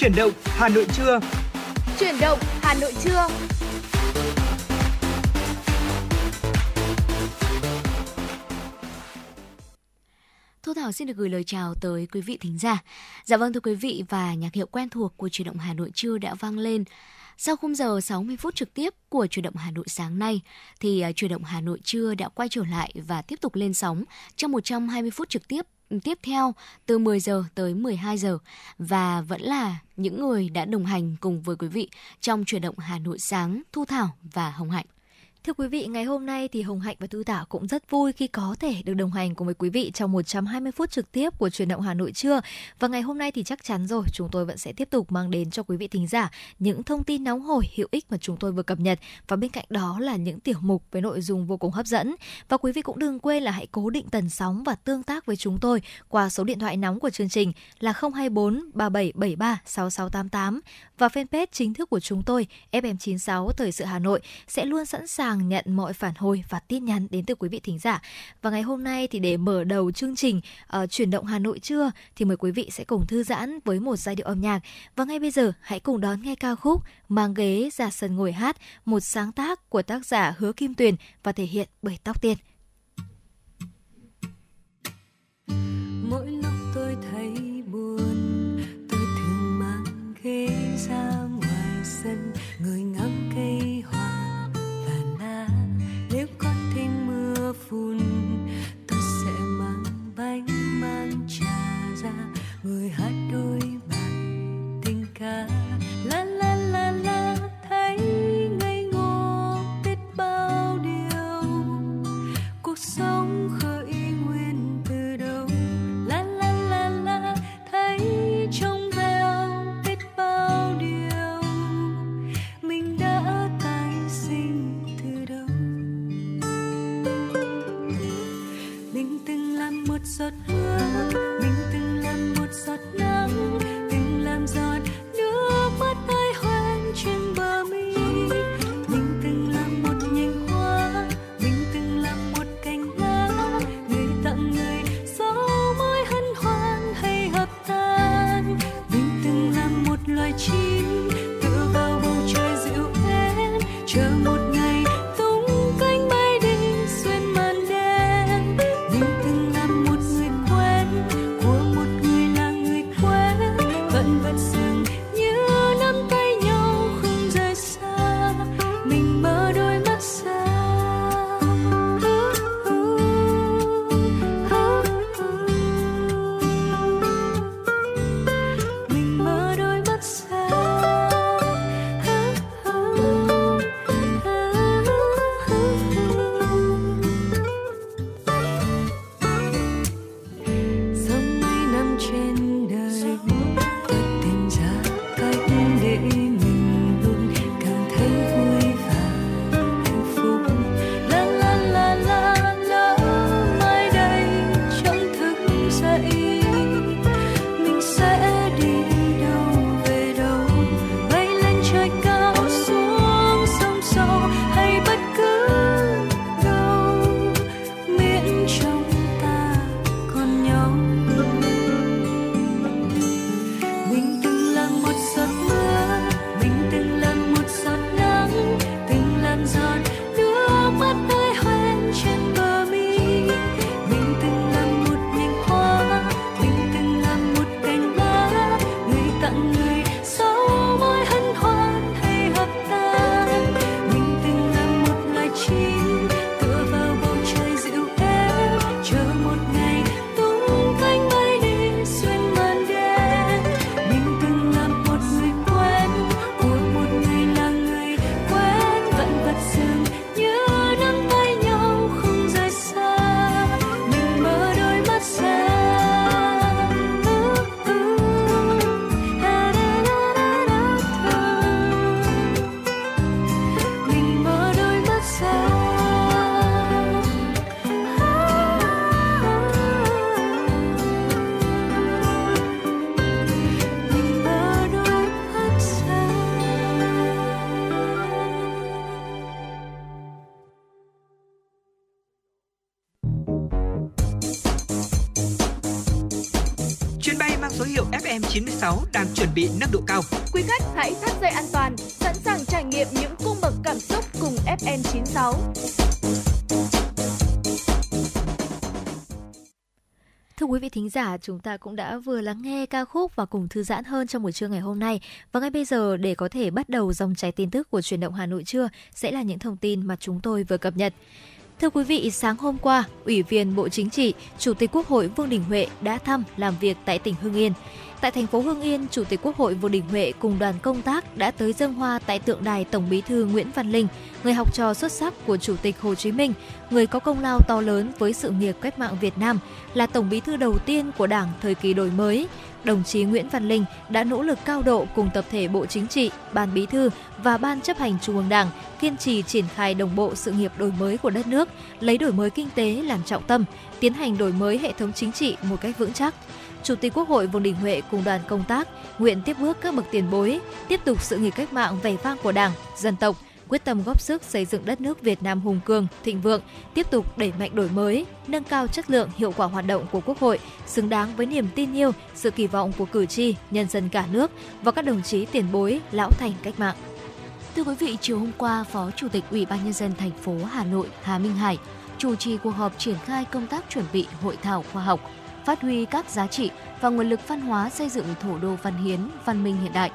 Chuyển động, Hà Nội trưa. Chuyển động, Hà Nội trưa. Thu Thảo xin được gửi lời chào tới quý vị thính giả. Dạ vâng thưa quý vị, và nhạc hiệu quen thuộc của chuyển động Hà Nội trưa đã vang lên. Sau khung giờ 60 phút trực tiếp của chuyển động Hà Nội sáng nay, thì à, chuyển động Hà Nội trưa đã quay trở lại và tiếp tục lên sóng trong 120 phút trực tiếp tiếp theo từ 10 giờ tới 12 giờ và vẫn là những người đã đồng hành cùng với quý vị trong chuyển động Hà Nội sáng, Thu Thảo và Hồng Hạnh. Thưa quý vị, ngày hôm nay thì Hồng Hạnh và Thu Thảo cũng rất vui khi có thể được đồng hành cùng với quý vị trong 120 phút trực tiếp của truyền động Hà Nội trưa. Và ngày hôm nay thì chắc chắn rồi, chúng tôi vẫn sẽ tiếp tục mang đến cho quý vị thính giả những thông tin nóng hổi hữu ích mà chúng tôi vừa cập nhật và bên cạnh đó là những tiểu mục với nội dung vô cùng hấp dẫn. Và quý vị cũng đừng quên là hãy cố định tần sóng và tương tác với chúng tôi qua số điện thoại nóng của chương trình là 024 3773 6688 và fanpage chính thức của chúng tôi FM96 Thời sự Hà Nội sẽ luôn sẵn sàng nhận mọi phản hồi và tin nhắn đến từ quý vị thính giả. Và ngày hôm nay thì để mở đầu chương trình uh, chuyển động Hà Nội trưa thì mời quý vị sẽ cùng thư giãn với một giai điệu âm nhạc. Và ngay bây giờ hãy cùng đón nghe ca khúc Mang ghế ra sân ngồi hát, một sáng tác của tác giả Hứa Kim Tuyền và thể hiện bởi Tóc Tiên. thank you thính giả, chúng ta cũng đã vừa lắng nghe ca khúc và cùng thư giãn hơn trong buổi trưa ngày hôm nay. Và ngay bây giờ để có thể bắt đầu dòng chảy tin tức của truyền động Hà Nội trưa sẽ là những thông tin mà chúng tôi vừa cập nhật. Thưa quý vị, sáng hôm qua, Ủy viên Bộ Chính trị, Chủ tịch Quốc hội Vương Đình Huệ đã thăm làm việc tại tỉnh Hưng Yên. Tại thành phố Hưng Yên, Chủ tịch Quốc hội Vương Đình Huệ cùng đoàn công tác đã tới dân hoa tại tượng đài Tổng Bí thư Nguyễn Văn Linh, người học trò xuất sắc của Chủ tịch Hồ Chí Minh, người có công lao to lớn với sự nghiệp cách mạng Việt Nam, là Tổng Bí thư đầu tiên của Đảng thời kỳ đổi mới. Đồng chí Nguyễn Văn Linh đã nỗ lực cao độ cùng tập thể Bộ Chính trị, Ban Bí thư và Ban chấp hành Trung ương Đảng kiên trì triển khai đồng bộ sự nghiệp đổi mới của đất nước, lấy đổi mới kinh tế làm trọng tâm, tiến hành đổi mới hệ thống chính trị một cách vững chắc. Chủ tịch Quốc hội Vương Đình Huệ cùng đoàn công tác nguyện tiếp bước các bậc tiền bối, tiếp tục sự nghiệp cách mạng vẻ vang của Đảng, dân tộc, quyết tâm góp sức xây dựng đất nước Việt Nam hùng cường, thịnh vượng, tiếp tục đẩy mạnh đổi mới, nâng cao chất lượng, hiệu quả hoạt động của Quốc hội, xứng đáng với niềm tin yêu, sự kỳ vọng của cử tri, nhân dân cả nước và các đồng chí tiền bối, lão thành cách mạng. Thưa quý vị, chiều hôm qua, Phó Chủ tịch Ủy ban nhân dân thành phố Hà Nội Hà Minh Hải chủ trì cuộc họp triển khai công tác chuẩn bị hội thảo khoa học, phát huy các giá trị và nguồn lực văn hóa xây dựng thủ đô văn hiến, văn minh hiện đại.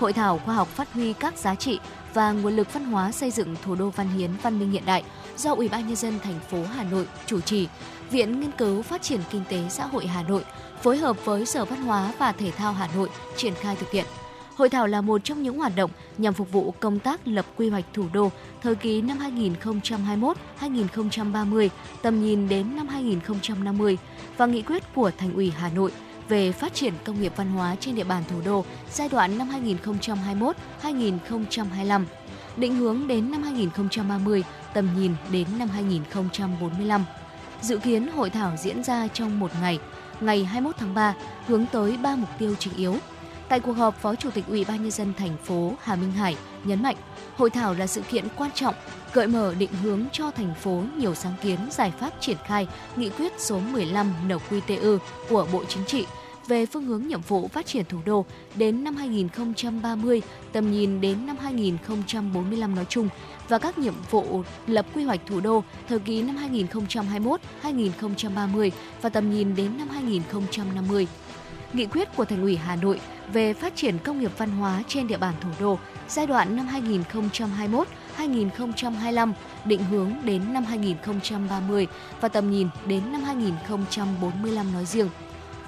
Hội thảo khoa học phát huy các giá trị và nguồn lực văn hóa xây dựng thủ đô văn hiến, văn minh hiện đại do Ủy ban nhân dân thành phố Hà Nội chủ trì, Viện Nghiên cứu Phát triển Kinh tế Xã hội Hà Nội phối hợp với Sở Văn hóa và Thể thao Hà Nội triển khai thực hiện. Hội thảo là một trong những hoạt động nhằm phục vụ công tác lập quy hoạch thủ đô thời kỳ năm 2021-2030, tầm nhìn đến năm 2050 và nghị quyết của Thành ủy Hà Nội về phát triển công nghiệp văn hóa trên địa bàn thủ đô giai đoạn năm 2021-2025, định hướng đến năm 2030, tầm nhìn đến năm 2045. Dự kiến hội thảo diễn ra trong một ngày, ngày 21 tháng 3, hướng tới ba mục tiêu chính yếu. Tại cuộc họp, Phó Chủ tịch Ủy ban nhân dân thành phố Hà Minh Hải nhấn mạnh, hội thảo là sự kiện quan trọng, gợi mở định hướng cho thành phố nhiều sáng kiến giải pháp triển khai nghị quyết số 15 NQTU của Bộ Chính trị về phương hướng nhiệm vụ phát triển thủ đô đến năm 2030, tầm nhìn đến năm 2045 nói chung và các nhiệm vụ lập quy hoạch thủ đô thời kỳ năm 2021-2030 và tầm nhìn đến năm 2050. Nghị quyết của Thành ủy Hà Nội về phát triển công nghiệp văn hóa trên địa bàn thủ đô giai đoạn năm 2021-2025, định hướng đến năm 2030 và tầm nhìn đến năm 2045 nói riêng.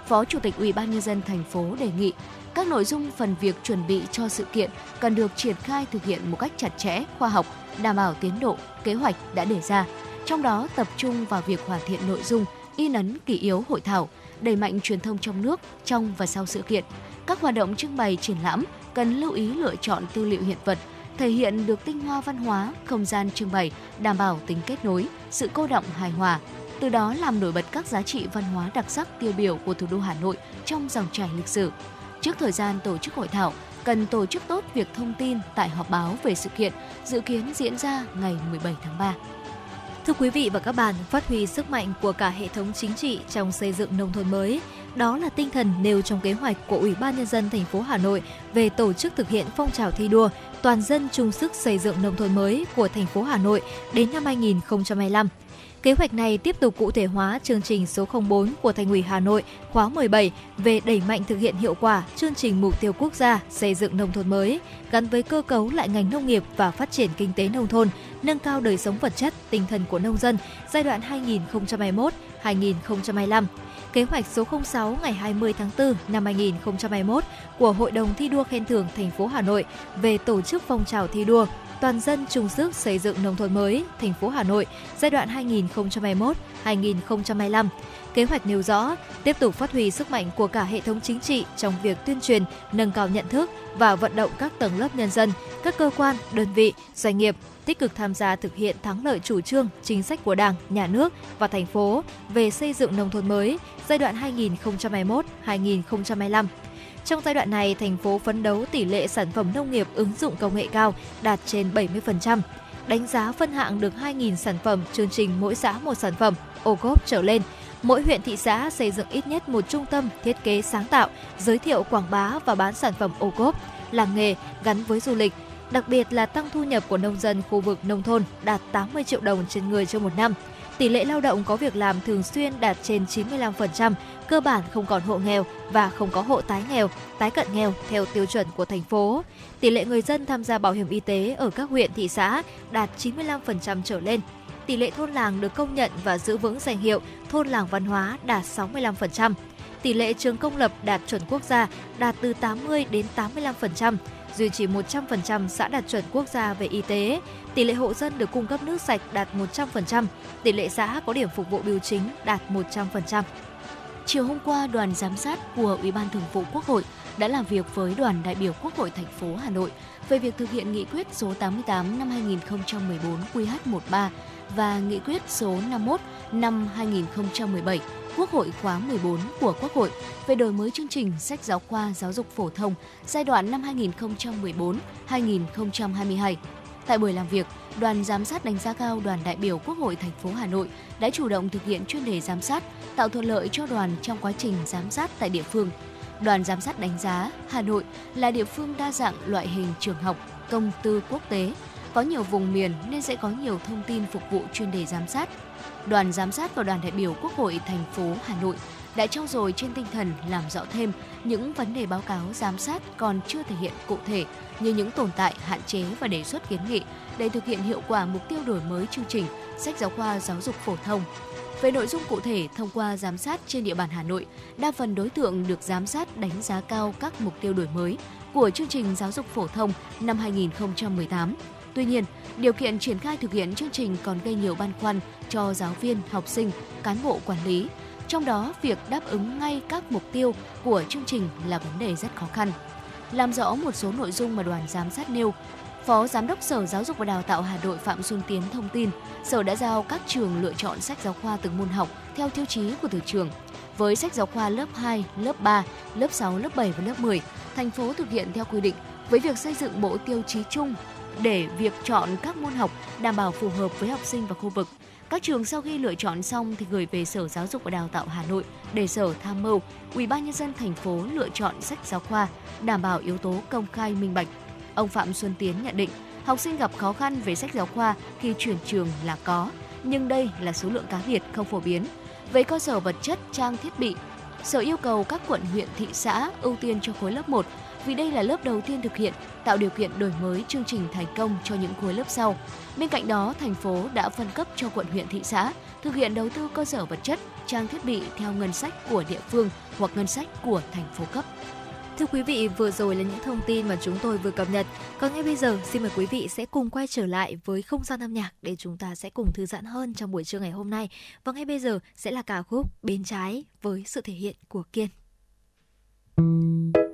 Phó Chủ tịch Ủy ban nhân dân thành phố đề nghị các nội dung phần việc chuẩn bị cho sự kiện cần được triển khai thực hiện một cách chặt chẽ, khoa học, đảm bảo tiến độ, kế hoạch đã đề ra. Trong đó tập trung vào việc hoàn thiện nội dung, in ấn kỷ yếu hội thảo, đẩy mạnh truyền thông trong nước, trong và sau sự kiện. Các hoạt động trưng bày triển lãm cần lưu ý lựa chọn tư liệu hiện vật, thể hiện được tinh hoa văn hóa, không gian trưng bày, đảm bảo tính kết nối, sự cô động hài hòa, từ đó làm nổi bật các giá trị văn hóa đặc sắc tiêu biểu của thủ đô Hà Nội trong dòng chảy lịch sử. Trước thời gian tổ chức hội thảo, cần tổ chức tốt việc thông tin tại họp báo về sự kiện dự kiến diễn ra ngày 17 tháng 3. Thưa quý vị và các bạn, phát huy sức mạnh của cả hệ thống chính trị trong xây dựng nông thôn mới, đó là tinh thần nêu trong kế hoạch của Ủy ban nhân dân thành phố Hà Nội về tổ chức thực hiện phong trào thi đua toàn dân chung sức xây dựng nông thôn mới của thành phố Hà Nội đến năm 2025. Kế hoạch này tiếp tục cụ thể hóa chương trình số 04 của Thành ủy Hà Nội khóa 17 về đẩy mạnh thực hiện hiệu quả chương trình mục tiêu quốc gia xây dựng nông thôn mới gắn với cơ cấu lại ngành nông nghiệp và phát triển kinh tế nông thôn, nâng cao đời sống vật chất, tinh thần của nông dân giai đoạn 2021-2025 kế hoạch số 06 ngày 20 tháng 4 năm 2021 của Hội đồng thi đua khen thưởng thành phố Hà Nội về tổ chức phong trào thi đua toàn dân chung sức xây dựng nông thôn mới thành phố Hà Nội giai đoạn 2021-2025. Kế hoạch nêu rõ tiếp tục phát huy sức mạnh của cả hệ thống chính trị trong việc tuyên truyền, nâng cao nhận thức và vận động các tầng lớp nhân dân, các cơ quan, đơn vị, doanh nghiệp tích cực tham gia thực hiện thắng lợi chủ trương, chính sách của Đảng, Nhà nước và thành phố về xây dựng nông thôn mới giai đoạn 2021-2025 trong giai đoạn này, thành phố phấn đấu tỷ lệ sản phẩm nông nghiệp ứng dụng công nghệ cao đạt trên 70%, đánh giá phân hạng được 2.000 sản phẩm chương trình mỗi xã một sản phẩm, ô cốp trở lên, Mỗi huyện thị xã xây dựng ít nhất một trung tâm thiết kế sáng tạo, giới thiệu quảng bá và bán sản phẩm ô cốp, làng nghề gắn với du lịch, đặc biệt là tăng thu nhập của nông dân khu vực nông thôn đạt 80 triệu đồng trên người trong một năm. Tỷ lệ lao động có việc làm thường xuyên đạt trên 95%, cơ bản không còn hộ nghèo và không có hộ tái nghèo, tái cận nghèo theo tiêu chuẩn của thành phố. Tỷ lệ người dân tham gia bảo hiểm y tế ở các huyện thị xã đạt 95% trở lên. Tỷ lệ thôn làng được công nhận và giữ vững danh hiệu thôn làng văn hóa đạt 65%. Tỷ lệ trường công lập đạt chuẩn quốc gia đạt từ 80 đến 85%, duy trì 100% xã đạt chuẩn quốc gia về y tế, tỷ lệ hộ dân được cung cấp nước sạch đạt 100%, tỷ lệ xã có điểm phục vụ biểu chính đạt 100%. Chiều hôm qua, đoàn giám sát của Ủy ban Thường vụ Quốc hội đã làm việc với đoàn đại biểu Quốc hội thành phố Hà Nội về việc thực hiện nghị quyết số 88 năm 2014 QH13 và nghị quyết số 51 năm 2017 Quốc hội khóa 14 của Quốc hội về đổi mới chương trình sách giáo khoa giáo dục phổ thông giai đoạn năm 2014-2022. Tại buổi làm việc, đoàn giám sát đánh giá cao đoàn đại biểu Quốc hội thành phố Hà Nội đã chủ động thực hiện chuyên đề giám sát, tạo thuận lợi cho đoàn trong quá trình giám sát tại địa phương. Đoàn giám sát đánh giá Hà Nội là địa phương đa dạng loại hình trường học, công tư quốc tế, có nhiều vùng miền nên sẽ có nhiều thông tin phục vụ chuyên đề giám sát. Đoàn giám sát và đoàn đại biểu Quốc hội thành phố Hà Nội đã trao dồi trên tinh thần làm rõ thêm những vấn đề báo cáo giám sát còn chưa thể hiện cụ thể như những tồn tại, hạn chế và đề xuất kiến nghị để thực hiện hiệu quả mục tiêu đổi mới chương trình sách giáo khoa giáo dục phổ thông. Về nội dung cụ thể, thông qua giám sát trên địa bàn Hà Nội, đa phần đối tượng được giám sát đánh giá cao các mục tiêu đổi mới của chương trình giáo dục phổ thông năm 2018. Tuy nhiên, điều kiện triển khai thực hiện chương trình còn gây nhiều băn khoăn cho giáo viên, học sinh, cán bộ quản lý. Trong đó, việc đáp ứng ngay các mục tiêu của chương trình là vấn đề rất khó khăn. Làm rõ một số nội dung mà đoàn giám sát nêu, Phó Giám đốc Sở Giáo dục và Đào tạo Hà Nội Phạm Xuân Tiến thông tin, Sở đã giao các trường lựa chọn sách giáo khoa từng môn học theo tiêu chí của từng trường. Với sách giáo khoa lớp 2, lớp 3, lớp 6, lớp 7 và lớp 10, thành phố thực hiện theo quy định với việc xây dựng bộ tiêu chí chung để việc chọn các môn học đảm bảo phù hợp với học sinh và khu vực. Các trường sau khi lựa chọn xong thì gửi về Sở Giáo dục và Đào tạo Hà Nội để Sở tham mưu Ủy ban nhân dân thành phố lựa chọn sách giáo khoa đảm bảo yếu tố công khai minh bạch. Ông Phạm Xuân Tiến nhận định, học sinh gặp khó khăn về sách giáo khoa khi chuyển trường là có, nhưng đây là số lượng cá biệt không phổ biến. Về cơ sở vật chất, trang thiết bị, Sở yêu cầu các quận huyện thị xã ưu tiên cho khối lớp 1 vì đây là lớp đầu tiên thực hiện, tạo điều kiện đổi mới chương trình thành công cho những khối lớp sau. Bên cạnh đó, thành phố đã phân cấp cho quận huyện thị xã thực hiện đầu tư cơ sở vật chất, trang thiết bị theo ngân sách của địa phương hoặc ngân sách của thành phố cấp. Thưa quý vị, vừa rồi là những thông tin mà chúng tôi vừa cập nhật. Còn ngay bây giờ, xin mời quý vị sẽ cùng quay trở lại với không gian âm nhạc để chúng ta sẽ cùng thư giãn hơn trong buổi trưa ngày hôm nay. Và ngay bây giờ sẽ là ca khúc Bên trái với sự thể hiện của Kiên. anh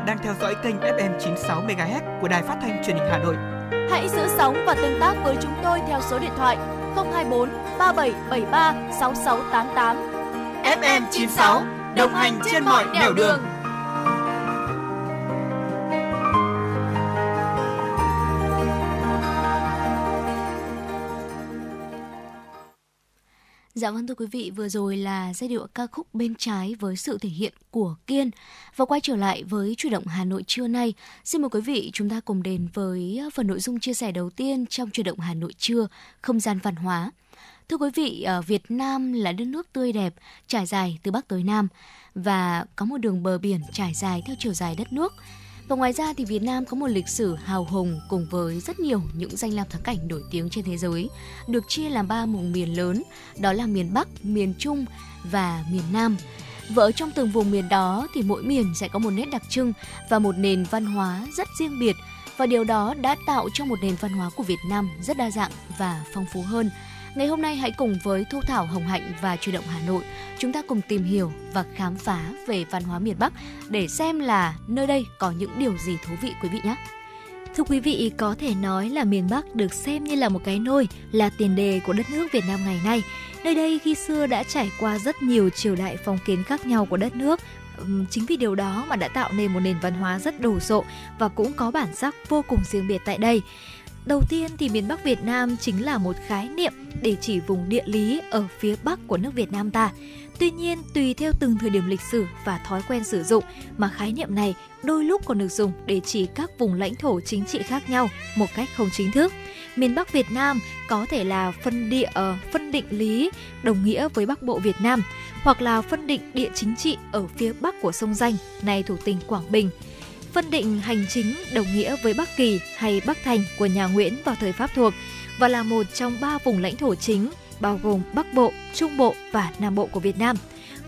bạn đang theo dõi kênh FM 96 MHz của đài phát thanh truyền hình Hà Nội. Hãy giữ sóng và tương tác với chúng tôi theo số điện thoại 024 3773 6688. FM 96 đồng hành trên mọi nẻo đường. Dạ vâng thưa quý vị, vừa rồi là giai điệu ca khúc bên trái với sự thể hiện của Kiên. Và quay trở lại với chủ động Hà Nội trưa nay, xin mời quý vị chúng ta cùng đến với ờ, phần nội dung chia sẻ đầu tiên trong chủ động Hà Nội trưa, không gian văn hóa. Thưa quý vị, ở Việt Nam là đất nước tươi đẹp, trải dài từ Bắc tới Nam và có một đường bờ biển trải dài theo chiều dài đất nước. Và ngoài ra thì Việt Nam có một lịch sử hào hùng cùng với rất nhiều những danh lam thắng cảnh nổi tiếng trên thế giới, được chia làm ba vùng miền lớn, đó là miền Bắc, miền Trung và miền Nam. Và ở trong từng vùng miền đó thì mỗi miền sẽ có một nét đặc trưng và một nền văn hóa rất riêng biệt và điều đó đã tạo cho một nền văn hóa của Việt Nam rất đa dạng và phong phú hơn. Ngày hôm nay hãy cùng với Thu Thảo Hồng Hạnh và Truy động Hà Nội, chúng ta cùng tìm hiểu và khám phá về văn hóa miền Bắc để xem là nơi đây có những điều gì thú vị quý vị nhé. Thưa quý vị, có thể nói là miền Bắc được xem như là một cái nôi, là tiền đề của đất nước Việt Nam ngày nay. Nơi đây khi xưa đã trải qua rất nhiều triều đại phong kiến khác nhau của đất nước. Chính vì điều đó mà đã tạo nên một nền văn hóa rất đồ sộ và cũng có bản sắc vô cùng riêng biệt tại đây. Đầu tiên thì miền Bắc Việt Nam chính là một khái niệm để chỉ vùng địa lý ở phía Bắc của nước Việt Nam ta. Tuy nhiên, tùy theo từng thời điểm lịch sử và thói quen sử dụng mà khái niệm này đôi lúc còn được dùng để chỉ các vùng lãnh thổ chính trị khác nhau một cách không chính thức. Miền Bắc Việt Nam có thể là phân địa ờ, phân định lý đồng nghĩa với Bắc Bộ Việt Nam hoặc là phân định địa chính trị ở phía bắc của sông Danh, nay thuộc tỉnh Quảng Bình. Phân định hành chính đồng nghĩa với Bắc Kỳ hay Bắc Thành của nhà Nguyễn vào thời Pháp thuộc và là một trong ba vùng lãnh thổ chính bao gồm Bắc Bộ, Trung Bộ và Nam Bộ của Việt Nam.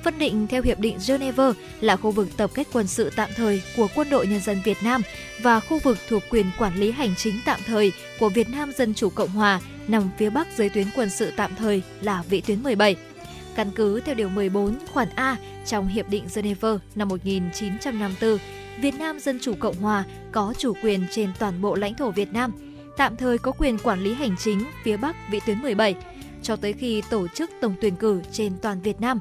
Phân định theo Hiệp định Geneva là khu vực tập kết quân sự tạm thời của Quân đội Nhân dân Việt Nam và khu vực thuộc quyền quản lý hành chính tạm thời của Việt Nam Dân Chủ Cộng Hòa nằm phía bắc dưới tuyến quân sự tạm thời là vị tuyến 17. Căn cứ theo Điều 14 khoản A trong Hiệp định Geneva năm 1954, Việt Nam Dân Chủ Cộng Hòa có chủ quyền trên toàn bộ lãnh thổ Việt Nam, tạm thời có quyền quản lý hành chính phía Bắc vị tuyến 17, cho tới khi tổ chức tổng tuyển cử trên toàn Việt Nam.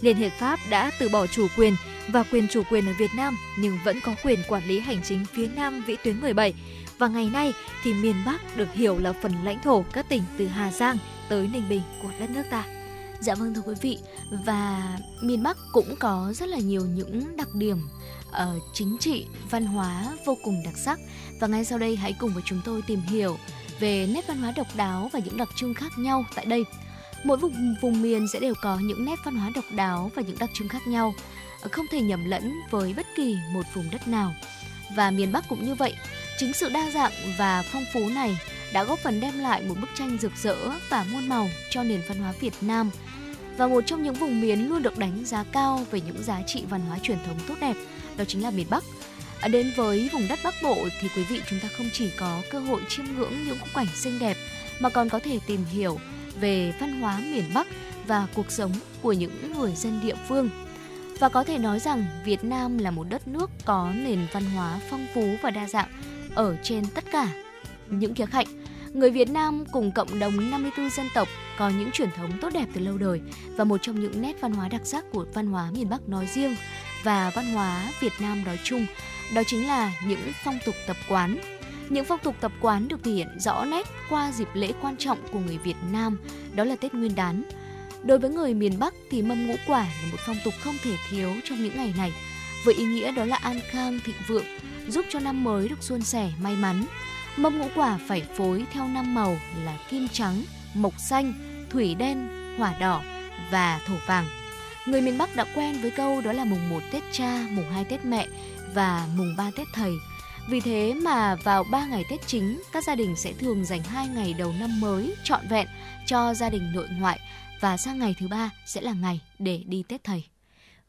Liên Hiệp Pháp đã từ bỏ chủ quyền và quyền chủ quyền ở Việt Nam nhưng vẫn có quyền quản lý hành chính phía Nam vĩ tuyến 17 và ngày nay thì miền Bắc được hiểu là phần lãnh thổ các tỉnh từ Hà Giang tới Ninh Bình của đất nước ta. Dạ vâng thưa quý vị và miền Bắc cũng có rất là nhiều những đặc điểm uh, chính trị, văn hóa vô cùng đặc sắc và ngay sau đây hãy cùng với chúng tôi tìm hiểu về nét văn hóa độc đáo và những đặc trưng khác nhau tại đây. Mỗi vùng vùng miền sẽ đều có những nét văn hóa độc đáo và những đặc trưng khác nhau, ờ, không thể nhầm lẫn với bất kỳ một vùng đất nào. Và miền Bắc cũng như vậy, chính sự đa dạng và phong phú này đã góp phần đem lại một bức tranh rực rỡ và muôn màu cho nền văn hóa Việt Nam và một trong những vùng miền luôn được đánh giá cao về những giá trị văn hóa truyền thống tốt đẹp đó chính là miền Bắc. À, đến với vùng đất Bắc Bộ thì quý vị chúng ta không chỉ có cơ hội chiêm ngưỡng những khung cảnh xinh đẹp mà còn có thể tìm hiểu về văn hóa miền Bắc và cuộc sống của những người dân địa phương. Và có thể nói rằng Việt Nam là một đất nước có nền văn hóa phong phú và đa dạng ở trên tất cả những khía cạnh. Người Việt Nam cùng cộng đồng 54 dân tộc có những truyền thống tốt đẹp từ lâu đời và một trong những nét văn hóa đặc sắc của văn hóa miền Bắc nói riêng và văn hóa Việt Nam nói chung, đó chính là những phong tục tập quán. Những phong tục tập quán được thể hiện rõ nét qua dịp lễ quan trọng của người Việt Nam, đó là Tết Nguyên đán. Đối với người miền Bắc thì mâm ngũ quả là một phong tục không thể thiếu trong những ngày này, với ý nghĩa đó là an khang thịnh vượng, giúp cho năm mới được suôn sẻ may mắn. Mâm ngũ quả phải phối theo năm màu là kim trắng, mộc xanh, thủy đen, hỏa đỏ và thổ vàng. Người miền Bắc đã quen với câu đó là mùng 1 Tết cha, mùng 2 Tết mẹ và mùng 3 Tết thầy. Vì thế mà vào 3 ngày Tết chính, các gia đình sẽ thường dành 2 ngày đầu năm mới trọn vẹn cho gia đình nội ngoại và sang ngày thứ ba sẽ là ngày để đi Tết thầy.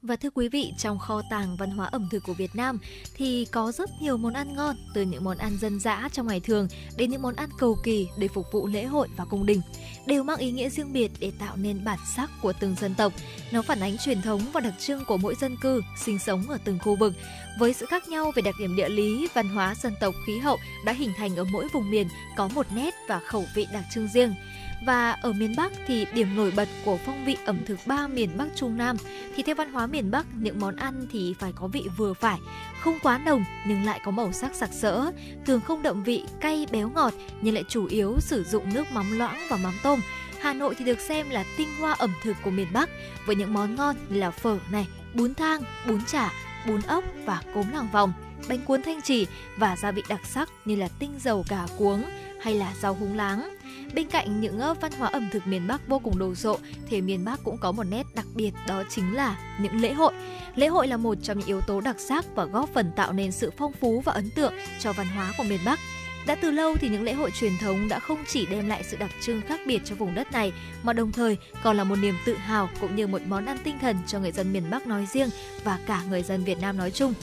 Và thưa quý vị, trong kho tàng văn hóa ẩm thực của Việt Nam thì có rất nhiều món ăn ngon, từ những món ăn dân dã trong ngày thường đến những món ăn cầu kỳ để phục vụ lễ hội và cung đình, đều mang ý nghĩa riêng biệt để tạo nên bản sắc của từng dân tộc. Nó phản ánh truyền thống và đặc trưng của mỗi dân cư sinh sống ở từng khu vực. Với sự khác nhau về đặc điểm địa lý, văn hóa, dân tộc, khí hậu đã hình thành ở mỗi vùng miền có một nét và khẩu vị đặc trưng riêng. Và ở miền Bắc thì điểm nổi bật của phong vị ẩm thực ba miền Bắc Trung Nam thì theo văn hóa miền Bắc những món ăn thì phải có vị vừa phải, không quá nồng nhưng lại có màu sắc sặc sỡ, thường không đậm vị cay béo ngọt nhưng lại chủ yếu sử dụng nước mắm loãng và mắm tôm. Hà Nội thì được xem là tinh hoa ẩm thực của miền Bắc với những món ngon như là phở này, bún thang, bún chả, bún ốc và cốm làng vòng, bánh cuốn thanh trì và gia vị đặc sắc như là tinh dầu cà cuống hay là rau húng láng. Bên cạnh những văn hóa ẩm thực miền Bắc vô cùng đồ sộ, thì miền Bắc cũng có một nét đặc biệt, đó chính là những lễ hội. Lễ hội là một trong những yếu tố đặc sắc và góp phần tạo nên sự phong phú và ấn tượng cho văn hóa của miền Bắc. Đã từ lâu thì những lễ hội truyền thống đã không chỉ đem lại sự đặc trưng khác biệt cho vùng đất này, mà đồng thời còn là một niềm tự hào cũng như một món ăn tinh thần cho người dân miền Bắc nói riêng và cả người dân Việt Nam nói chung.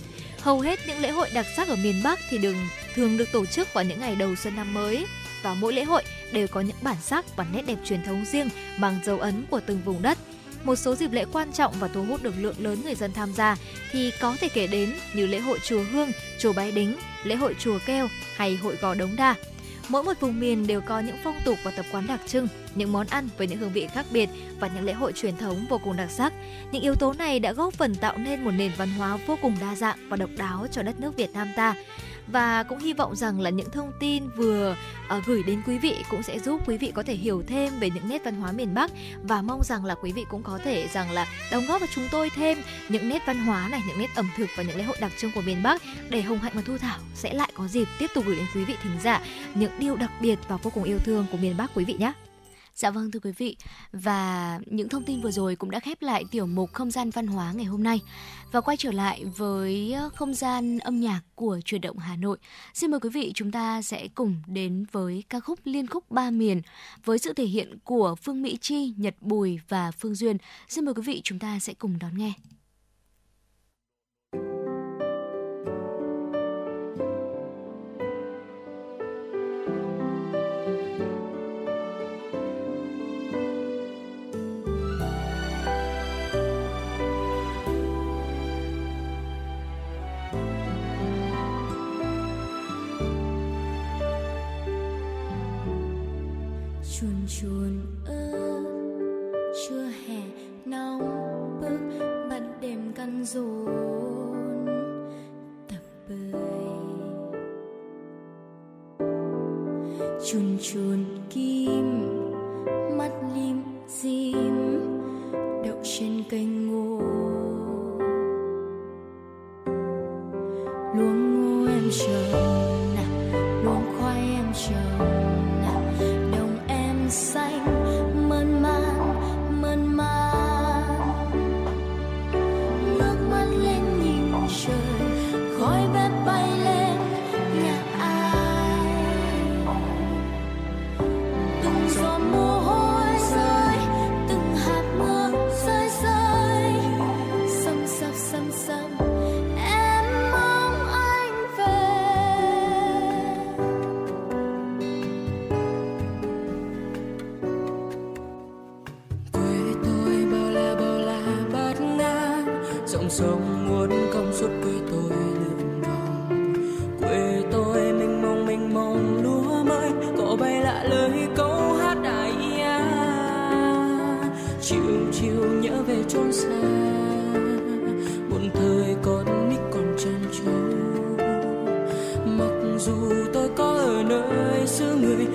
Hầu hết những lễ hội đặc sắc ở miền Bắc thì đừng thường được tổ chức vào những ngày đầu xuân năm mới và mỗi lễ hội đều có những bản sắc và nét đẹp truyền thống riêng bằng dấu ấn của từng vùng đất. Một số dịp lễ quan trọng và thu hút được lượng lớn người dân tham gia thì có thể kể đến như lễ hội chùa Hương, chùa Bái Đính, lễ hội chùa Keo hay hội gò Đống Đa. Mỗi một vùng miền đều có những phong tục và tập quán đặc trưng, những món ăn với những hương vị khác biệt và những lễ hội truyền thống vô cùng đặc sắc. Những yếu tố này đã góp phần tạo nên một nền văn hóa vô cùng đa dạng và độc đáo cho đất nước Việt Nam ta và cũng hy vọng rằng là những thông tin vừa uh, gửi đến quý vị cũng sẽ giúp quý vị có thể hiểu thêm về những nét văn hóa miền Bắc và mong rằng là quý vị cũng có thể rằng là đóng góp vào chúng tôi thêm những nét văn hóa này, những nét ẩm thực và những lễ hội đặc trưng của miền Bắc để Hồng Hạnh và Thu Thảo sẽ lại có dịp tiếp tục gửi đến quý vị thính giả những điều đặc biệt và vô cùng yêu thương của miền Bắc quý vị nhé. Dạ vâng thưa quý vị. Và những thông tin vừa rồi cũng đã khép lại tiểu mục Không gian văn hóa ngày hôm nay. Và quay trở lại với không gian âm nhạc của truyền động Hà Nội. Xin mời quý vị chúng ta sẽ cùng đến với ca khúc Liên khúc Ba Miền Với sự thể hiện của Phương Mỹ Chi, Nhật Bùi và Phương Duyên. Xin mời quý vị chúng ta sẽ cùng đón nghe. Chuồn chuồn kim mắt lim dim đậu trên cây ngô. Luống ngô em chờ tôi lượn vòng quê tôi mênh mông mênh mông lúa mới cỏ bay lạ lời câu hát đại ya chiều chiều nhớ về chốn xa. Buồn thời con nít còn chăn trâu mặc dù tôi có ở nơi xứ người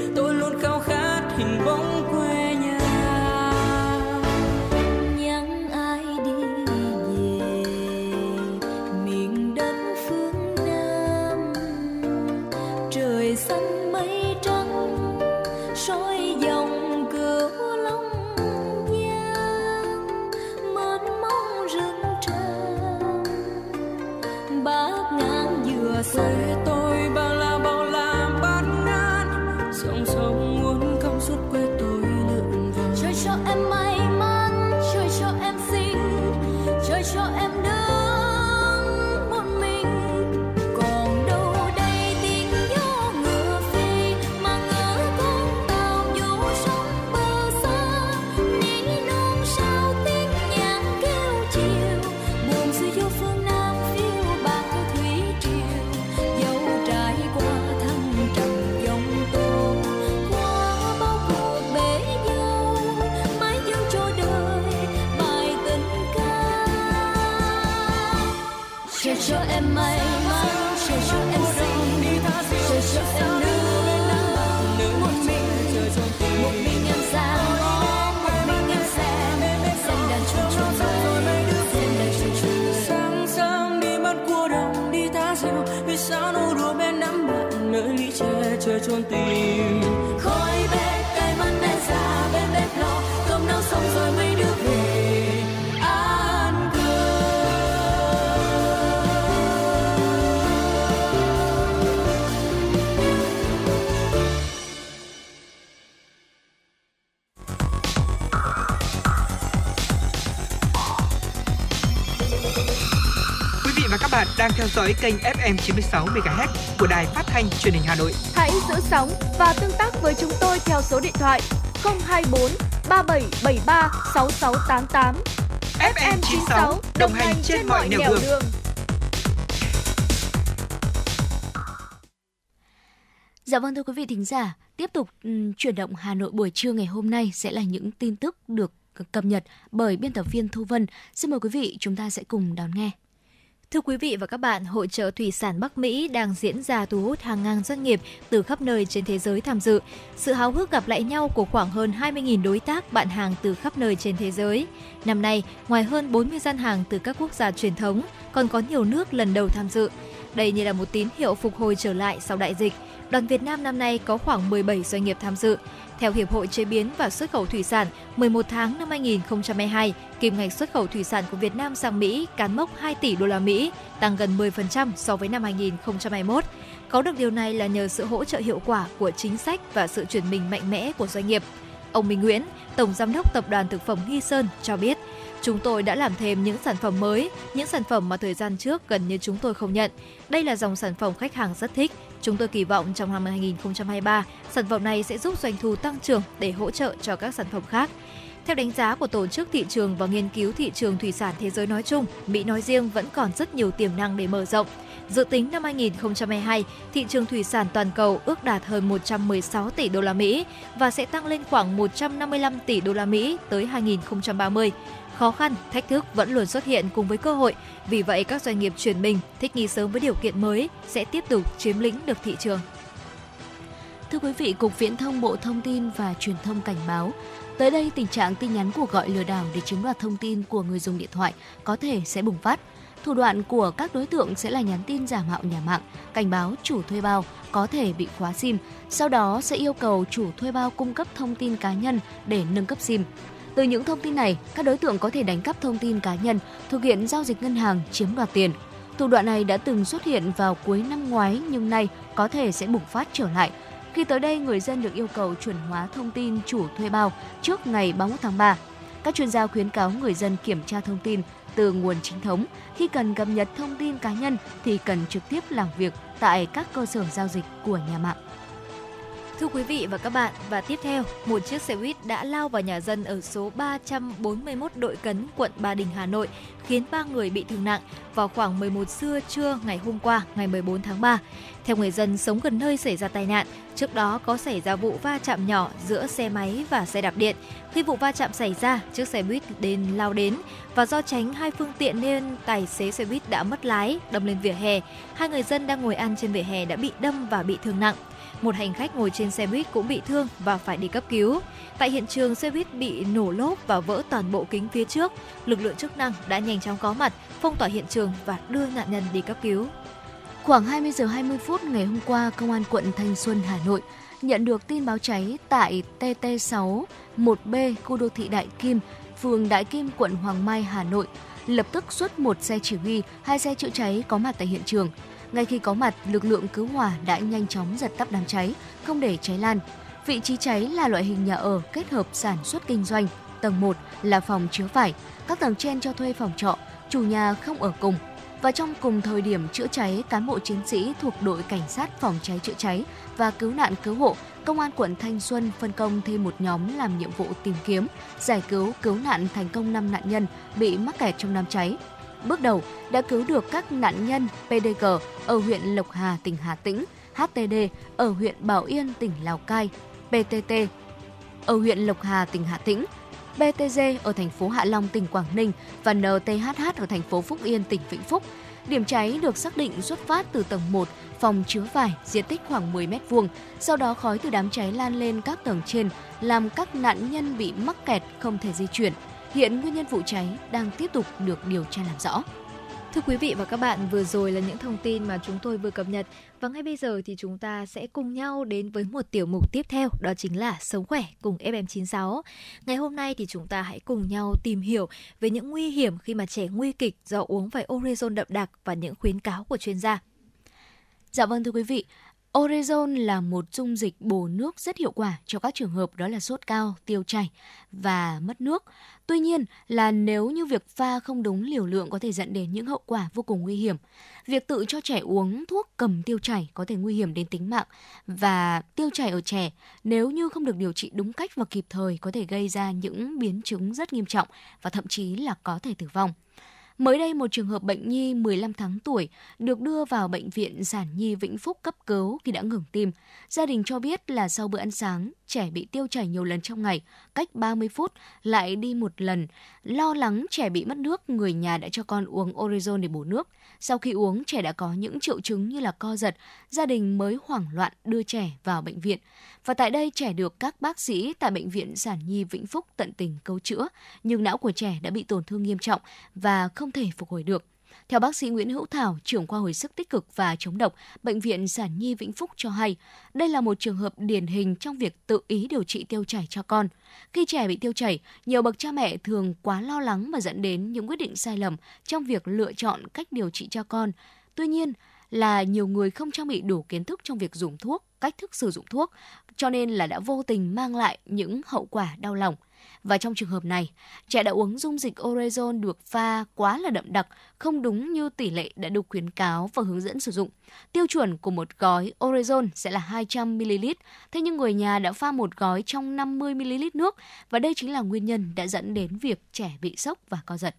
theo dõi kênh FM 96 MHz của đài phát thanh truyền hình Hà Nội. Hãy giữ sóng và tương tác với chúng tôi theo số điện thoại 024 3773 6688. FM 96 đồng hành trên mọi nẻo đường. Dạ vâng thưa quý vị thính giả, tiếp tục chuyển động Hà Nội buổi trưa ngày hôm nay sẽ là những tin tức được cập nhật bởi biên tập viên Thu Vân. Xin mời quý vị chúng ta sẽ cùng đón nghe. Thưa quý vị và các bạn, Hội trợ Thủy sản Bắc Mỹ đang diễn ra thu hút hàng ngàn doanh nghiệp từ khắp nơi trên thế giới tham dự. Sự háo hức gặp lại nhau của khoảng hơn 20.000 đối tác bạn hàng từ khắp nơi trên thế giới. Năm nay, ngoài hơn 40 gian hàng từ các quốc gia truyền thống, còn có nhiều nước lần đầu tham dự. Đây như là một tín hiệu phục hồi trở lại sau đại dịch. Đoàn Việt Nam năm nay có khoảng 17 doanh nghiệp tham dự. Theo Hiệp hội Chế biến và Xuất khẩu Thủy sản, 11 tháng năm 2022, kim ngạch xuất khẩu thủy sản của Việt Nam sang Mỹ cán mốc 2 tỷ đô la Mỹ, tăng gần 10% so với năm 2021. Có được điều này là nhờ sự hỗ trợ hiệu quả của chính sách và sự chuyển mình mạnh mẽ của doanh nghiệp. Ông Minh Nguyễn, Tổng Giám đốc Tập đoàn Thực phẩm Nghi Sơn cho biết, chúng tôi đã làm thêm những sản phẩm mới, những sản phẩm mà thời gian trước gần như chúng tôi không nhận. Đây là dòng sản phẩm khách hàng rất thích. Chúng tôi kỳ vọng trong năm 2023, sản phẩm này sẽ giúp doanh thu tăng trưởng để hỗ trợ cho các sản phẩm khác. Theo đánh giá của Tổ chức Thị trường và Nghiên cứu Thị trường Thủy sản Thế giới nói chung, Mỹ nói riêng vẫn còn rất nhiều tiềm năng để mở rộng. Dự tính năm 2022, thị trường thủy sản toàn cầu ước đạt hơn 116 tỷ đô la Mỹ và sẽ tăng lên khoảng 155 tỷ đô la Mỹ tới 2030. Khó khăn, thách thức vẫn luôn xuất hiện cùng với cơ hội, vì vậy các doanh nghiệp chuyển mình, thích nghi sớm với điều kiện mới sẽ tiếp tục chiếm lĩnh được thị trường. Thưa quý vị, Cục Viễn thông Bộ Thông tin và Truyền thông cảnh báo, tới đây tình trạng tin nhắn cuộc gọi lừa đảo để chiếm đoạt thông tin của người dùng điện thoại có thể sẽ bùng phát. Thủ đoạn của các đối tượng sẽ là nhắn tin giả mạo nhà mạng, cảnh báo chủ thuê bao có thể bị khóa SIM, sau đó sẽ yêu cầu chủ thuê bao cung cấp thông tin cá nhân để nâng cấp SIM. Từ những thông tin này, các đối tượng có thể đánh cắp thông tin cá nhân, thực hiện giao dịch ngân hàng, chiếm đoạt tiền. Thủ đoạn này đã từng xuất hiện vào cuối năm ngoái nhưng nay có thể sẽ bùng phát trở lại. Khi tới đây, người dân được yêu cầu chuẩn hóa thông tin chủ thuê bao trước ngày 31 tháng 3. Các chuyên gia khuyến cáo người dân kiểm tra thông tin từ nguồn chính thống. Khi cần cập nhật thông tin cá nhân thì cần trực tiếp làm việc tại các cơ sở giao dịch của nhà mạng. Thưa quý vị và các bạn, và tiếp theo, một chiếc xe buýt đã lao vào nhà dân ở số 341 Đội Cấn, quận Ba Đình, Hà Nội, khiến 3 người bị thương nặng vào khoảng 11 giờ trưa ngày hôm qua, ngày 14 tháng 3. Theo người dân sống gần nơi xảy ra tai nạn, trước đó có xảy ra vụ va chạm nhỏ giữa xe máy và xe đạp điện. Khi vụ va chạm xảy ra, chiếc xe buýt đến lao đến và do tránh hai phương tiện nên tài xế xe buýt đã mất lái, đâm lên vỉa hè. Hai người dân đang ngồi ăn trên vỉa hè đã bị đâm và bị thương nặng. Một hành khách ngồi trên xe buýt cũng bị thương và phải đi cấp cứu. Tại hiện trường, xe buýt bị nổ lốp và vỡ toàn bộ kính phía trước. Lực lượng chức năng đã nhanh chóng có mặt, phong tỏa hiện trường và đưa nạn nhân đi cấp cứu. Khoảng 20 giờ 20 phút ngày hôm qua, Công an quận Thanh Xuân, Hà Nội nhận được tin báo cháy tại TT6 1B khu đô thị Đại Kim, phường Đại Kim, quận Hoàng Mai, Hà Nội. Lập tức xuất một xe chỉ huy, hai xe chữa cháy có mặt tại hiện trường. Ngay khi có mặt, lực lượng cứu hỏa đã nhanh chóng dập tắt đám cháy, không để cháy lan. Vị trí cháy là loại hình nhà ở kết hợp sản xuất kinh doanh. Tầng 1 là phòng chứa vải, các tầng trên cho thuê phòng trọ, chủ nhà không ở cùng. Và trong cùng thời điểm chữa cháy, cán bộ chiến sĩ thuộc đội cảnh sát phòng cháy chữa cháy và cứu nạn cứu hộ, công an quận Thanh Xuân phân công thêm một nhóm làm nhiệm vụ tìm kiếm, giải cứu cứu nạn thành công 5 nạn nhân bị mắc kẹt trong đám cháy. Bước đầu đã cứu được các nạn nhân PDG ở huyện Lộc Hà, tỉnh Hà Tĩnh, HTD ở huyện Bảo Yên, tỉnh Lào Cai, PTT ở huyện Lộc Hà, tỉnh Hà Tĩnh, BTG ở thành phố Hạ Long, tỉnh Quảng Ninh và NTHH ở thành phố Phúc Yên, tỉnh Vĩnh Phúc. Điểm cháy được xác định xuất phát từ tầng 1, phòng chứa vải, diện tích khoảng 10 m2. Sau đó khói từ đám cháy lan lên các tầng trên, làm các nạn nhân bị mắc kẹt không thể di chuyển. Hiện nguyên nhân vụ cháy đang tiếp tục được điều tra làm rõ. Thưa quý vị và các bạn, vừa rồi là những thông tin mà chúng tôi vừa cập nhật và ngay bây giờ thì chúng ta sẽ cùng nhau đến với một tiểu mục tiếp theo, đó chính là Sống khỏe cùng FM96. Ngày hôm nay thì chúng ta hãy cùng nhau tìm hiểu về những nguy hiểm khi mà trẻ nguy kịch do uống phải orezon đậm đặc và những khuyến cáo của chuyên gia. Dạ vâng thưa quý vị, Orezon là một dung dịch bổ nước rất hiệu quả cho các trường hợp đó là sốt cao, tiêu chảy và mất nước. Tuy nhiên là nếu như việc pha không đúng liều lượng có thể dẫn đến những hậu quả vô cùng nguy hiểm. Việc tự cho trẻ uống thuốc cầm tiêu chảy có thể nguy hiểm đến tính mạng và tiêu chảy ở trẻ nếu như không được điều trị đúng cách và kịp thời có thể gây ra những biến chứng rất nghiêm trọng và thậm chí là có thể tử vong. Mới đây, một trường hợp bệnh nhi 15 tháng tuổi được đưa vào bệnh viện Sản Nhi Vĩnh Phúc cấp cứu khi đã ngừng tim. Gia đình cho biết là sau bữa ăn sáng, trẻ bị tiêu chảy nhiều lần trong ngày, cách 30 phút lại đi một lần. Lo lắng trẻ bị mất nước, người nhà đã cho con uống Orezon để bổ nước. Sau khi uống, trẻ đã có những triệu chứng như là co giật, gia đình mới hoảng loạn đưa trẻ vào bệnh viện. Và tại đây trẻ được các bác sĩ tại bệnh viện Sản Nhi Vĩnh Phúc tận tình cứu chữa, nhưng não của trẻ đã bị tổn thương nghiêm trọng và không thể phục hồi được. Theo bác sĩ Nguyễn Hữu Thảo, trưởng khoa hồi sức tích cực và chống độc, Bệnh viện Sản Nhi Vĩnh Phúc cho hay, đây là một trường hợp điển hình trong việc tự ý điều trị tiêu chảy cho con. Khi trẻ bị tiêu chảy, nhiều bậc cha mẹ thường quá lo lắng và dẫn đến những quyết định sai lầm trong việc lựa chọn cách điều trị cho con. Tuy nhiên, là nhiều người không trang bị đủ kiến thức trong việc dùng thuốc, cách thức sử dụng thuốc, cho nên là đã vô tình mang lại những hậu quả đau lòng. Và trong trường hợp này, trẻ đã uống dung dịch Orezon được pha quá là đậm đặc, không đúng như tỷ lệ đã được khuyến cáo và hướng dẫn sử dụng. Tiêu chuẩn của một gói Orezon sẽ là 200ml, thế nhưng người nhà đã pha một gói trong 50ml nước và đây chính là nguyên nhân đã dẫn đến việc trẻ bị sốc và co giật.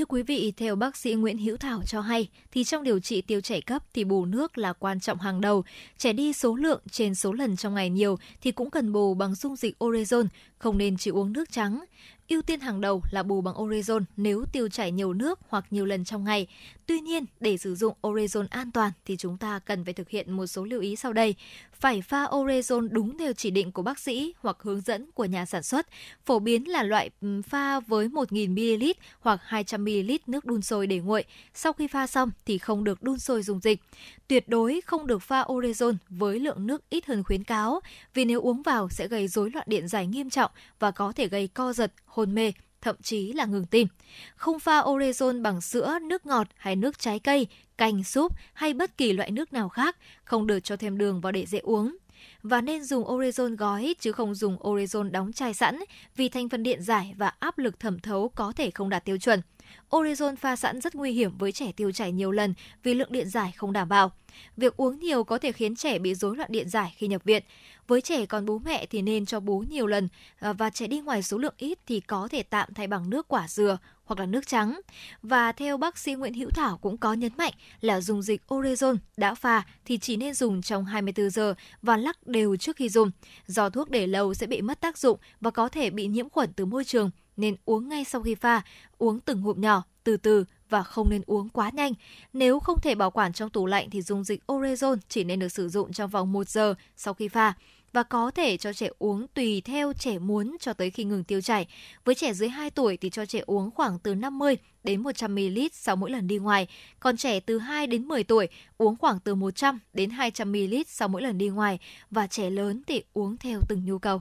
Thưa quý vị, theo bác sĩ Nguyễn Hữu Thảo cho hay, thì trong điều trị tiêu chảy cấp thì bù nước là quan trọng hàng đầu. Trẻ đi số lượng trên số lần trong ngày nhiều thì cũng cần bù bằng dung dịch Orezon, không nên chỉ uống nước trắng ưu tiên hàng đầu là bù bằng orezon nếu tiêu chảy nhiều nước hoặc nhiều lần trong ngày. Tuy nhiên, để sử dụng orezon an toàn thì chúng ta cần phải thực hiện một số lưu ý sau đây. Phải pha orezon đúng theo chỉ định của bác sĩ hoặc hướng dẫn của nhà sản xuất. Phổ biến là loại pha với 1.000ml hoặc 200ml nước đun sôi để nguội. Sau khi pha xong thì không được đun sôi dùng dịch. Tuyệt đối không được pha orezon với lượng nước ít hơn khuyến cáo, vì nếu uống vào sẽ gây rối loạn điện giải nghiêm trọng và có thể gây co giật, hôn mê, thậm chí là ngừng tim. Không pha orezon bằng sữa, nước ngọt hay nước trái cây, canh, súp hay bất kỳ loại nước nào khác, không được cho thêm đường vào để dễ uống. Và nên dùng orezon gói chứ không dùng orezon đóng chai sẵn vì thành phần điện giải và áp lực thẩm thấu có thể không đạt tiêu chuẩn. Orezon pha sẵn rất nguy hiểm với trẻ tiêu chảy nhiều lần vì lượng điện giải không đảm bảo. Việc uống nhiều có thể khiến trẻ bị rối loạn điện giải khi nhập viện. Với trẻ còn bú mẹ thì nên cho bú nhiều lần à, và trẻ đi ngoài số lượng ít thì có thể tạm thay bằng nước quả dừa hoặc là nước trắng. Và theo bác sĩ Nguyễn Hữu Thảo cũng có nhấn mạnh là dùng dịch Orezon đã pha thì chỉ nên dùng trong 24 giờ và lắc đều trước khi dùng. Do thuốc để lâu sẽ bị mất tác dụng và có thể bị nhiễm khuẩn từ môi trường nên uống ngay sau khi pha, uống từng hộp nhỏ, từ từ và không nên uống quá nhanh. Nếu không thể bảo quản trong tủ lạnh thì dung dịch Orezon chỉ nên được sử dụng trong vòng 1 giờ sau khi pha và có thể cho trẻ uống tùy theo trẻ muốn cho tới khi ngừng tiêu chảy. Với trẻ dưới 2 tuổi thì cho trẻ uống khoảng từ 50 đến 100 ml sau mỗi lần đi ngoài, còn trẻ từ 2 đến 10 tuổi uống khoảng từ 100 đến 200 ml sau mỗi lần đi ngoài và trẻ lớn thì uống theo từng nhu cầu.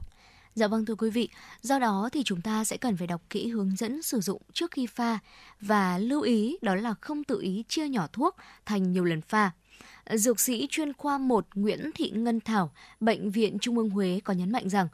Dạ vâng thưa quý vị, do đó thì chúng ta sẽ cần phải đọc kỹ hướng dẫn sử dụng trước khi pha và lưu ý đó là không tự ý chia nhỏ thuốc thành nhiều lần pha. Dược sĩ chuyên khoa 1 Nguyễn Thị Ngân Thảo, Bệnh viện Trung ương Huế có nhấn mạnh rằng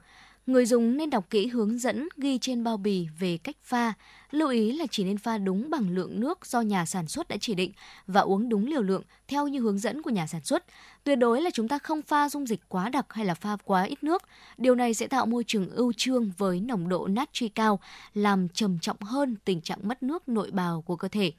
Người dùng nên đọc kỹ hướng dẫn ghi trên bao bì về cách pha, lưu ý là chỉ nên pha đúng bằng lượng nước do nhà sản xuất đã chỉ định và uống đúng liều lượng theo như hướng dẫn của nhà sản xuất. Tuyệt đối là chúng ta không pha dung dịch quá đặc hay là pha quá ít nước. Điều này sẽ tạo môi trường ưu trương với nồng độ natri cao, làm trầm trọng hơn tình trạng mất nước nội bào của cơ thể.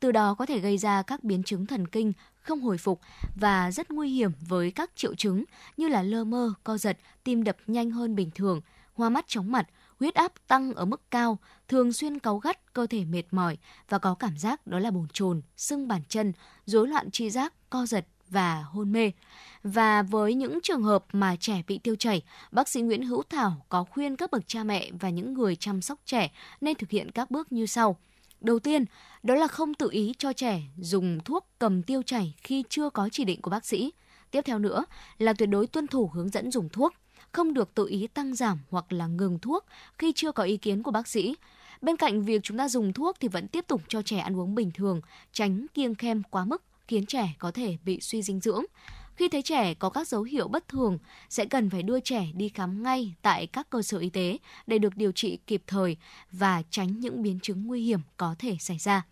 Từ đó có thể gây ra các biến chứng thần kinh không hồi phục và rất nguy hiểm với các triệu chứng như là lơ mơ, co giật, tim đập nhanh hơn bình thường, hoa mắt chóng mặt, huyết áp tăng ở mức cao, thường xuyên cáu gắt, cơ thể mệt mỏi và có cảm giác đó là bồn chồn, sưng bàn chân, rối loạn tri giác, co giật và hôn mê. Và với những trường hợp mà trẻ bị tiêu chảy, bác sĩ Nguyễn Hữu Thảo có khuyên các bậc cha mẹ và những người chăm sóc trẻ nên thực hiện các bước như sau. Đầu tiên, đó là không tự ý cho trẻ dùng thuốc cầm tiêu chảy khi chưa có chỉ định của bác sĩ. Tiếp theo nữa là tuyệt đối tuân thủ hướng dẫn dùng thuốc, không được tự ý tăng giảm hoặc là ngừng thuốc khi chưa có ý kiến của bác sĩ. Bên cạnh việc chúng ta dùng thuốc thì vẫn tiếp tục cho trẻ ăn uống bình thường, tránh kiêng khem quá mức khiến trẻ có thể bị suy dinh dưỡng. Khi thấy trẻ có các dấu hiệu bất thường, sẽ cần phải đưa trẻ đi khám ngay tại các cơ sở y tế để được điều trị kịp thời và tránh những biến chứng nguy hiểm có thể xảy ra.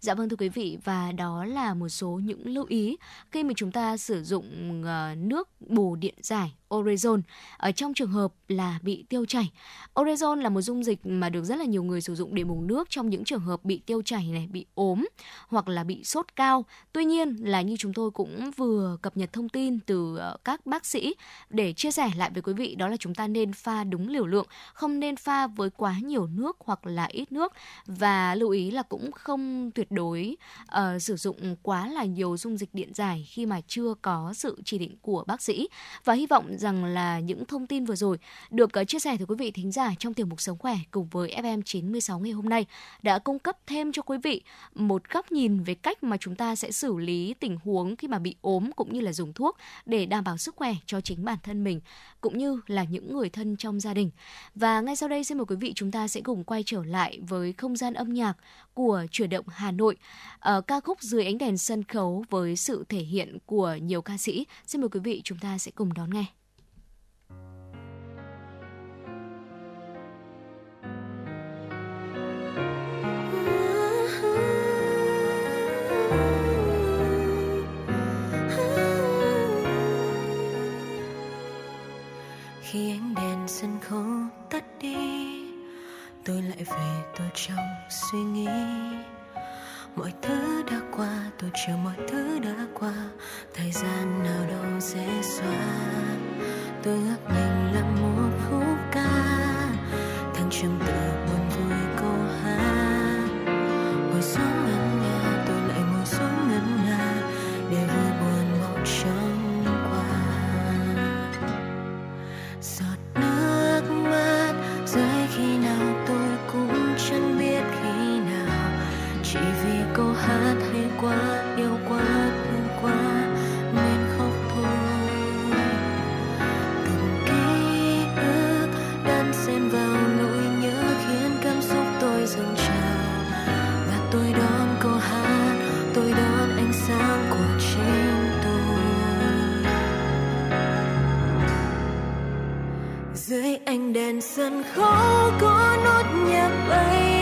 Dạ vâng thưa quý vị và đó là một số những lưu ý khi mà chúng ta sử dụng ờ, nước bù điện giải Orezon ở trong trường hợp là bị tiêu chảy. Orezon là một dung dịch mà được rất là nhiều người sử dụng để bùng nước trong những trường hợp bị tiêu chảy này, bị ốm hoặc là bị sốt cao. Tuy nhiên là như chúng tôi cũng vừa cập nhật thông tin từ ờ, các bác sĩ để chia sẻ lại với quý vị đó là chúng ta nên pha đúng liều lượng, không nên pha với quá nhiều nước hoặc là ít nước và lưu ý là cũng không tuyệt đối uh, sử dụng quá là nhiều dung dịch điện giải khi mà chưa có sự chỉ định của bác sĩ và hy vọng rằng là những thông tin vừa rồi được ờ, chia sẻ từ quý vị thính giả trong tiểu mục sống khỏe cùng với FM 96 ngày hôm nay đã cung cấp thêm cho quý vị một góc nhìn về cách mà chúng ta sẽ xử lý tình huống khi mà bị ốm cũng như là dùng thuốc để đảm bảo sức khỏe cho chính bản thân mình cũng như là những người thân trong gia đình. Và ngay sau đây xin mời quý vị chúng ta sẽ cùng quay trở lại với không gian âm nhạc của chuyển động Hà Nội. Ở ca khúc dưới ánh đèn sân khấu với sự thể hiện của nhiều ca sĩ. Xin mời quý vị chúng ta sẽ cùng đón nghe. Khi ánh đèn sân khấu tắt đi, tôi lại về tôi trong suy nghĩ. Mọi thứ đã qua, tôi chờ mọi thứ đã qua, thời gian nào đâu sẽ xóa. Tôi ước mình là một khúc ca thăng trầm từ một anh đèn sân khấu có nốt nhạc bay.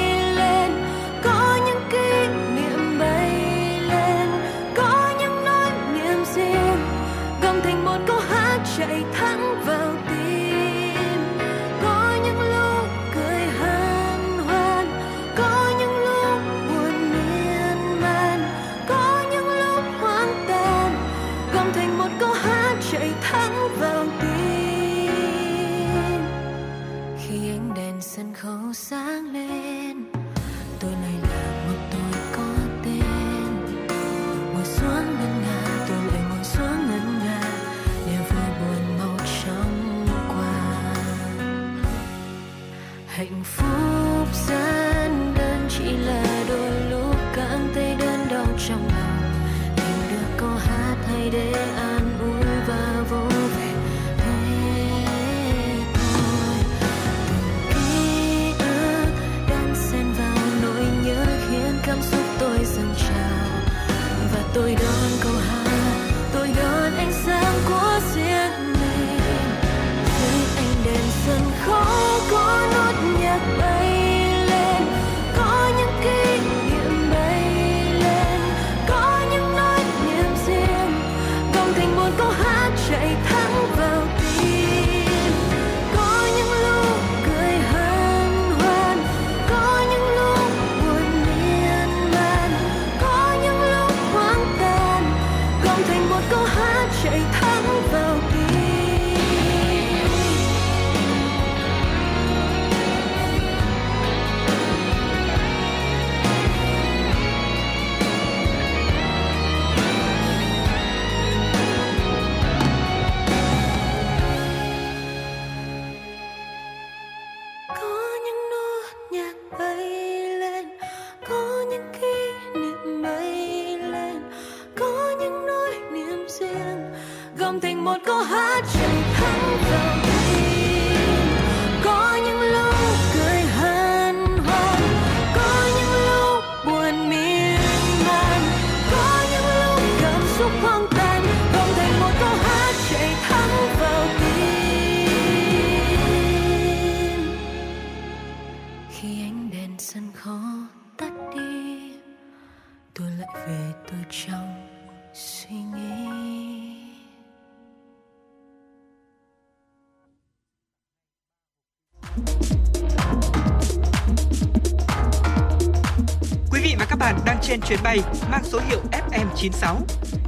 FM96.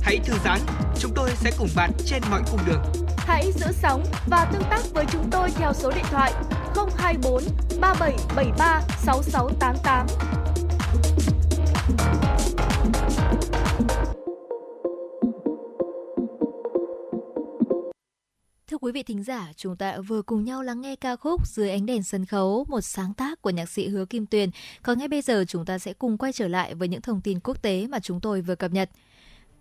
Hãy thư giãn, chúng tôi sẽ cùng bạn trên mọi cung đường. Hãy giữ sóng và tương tác với chúng tôi theo số điện thoại 024 3773 6688. Thưa quý vị thính giả, chúng ta vừa cùng nhau lắng nghe ca khúc Dưới ánh đèn sân khấu, một sáng tác của nhạc sĩ Hứa Kim Tuyền. Còn ngay bây giờ chúng ta sẽ cùng quay trở lại với những thông tin quốc tế mà chúng tôi vừa cập nhật.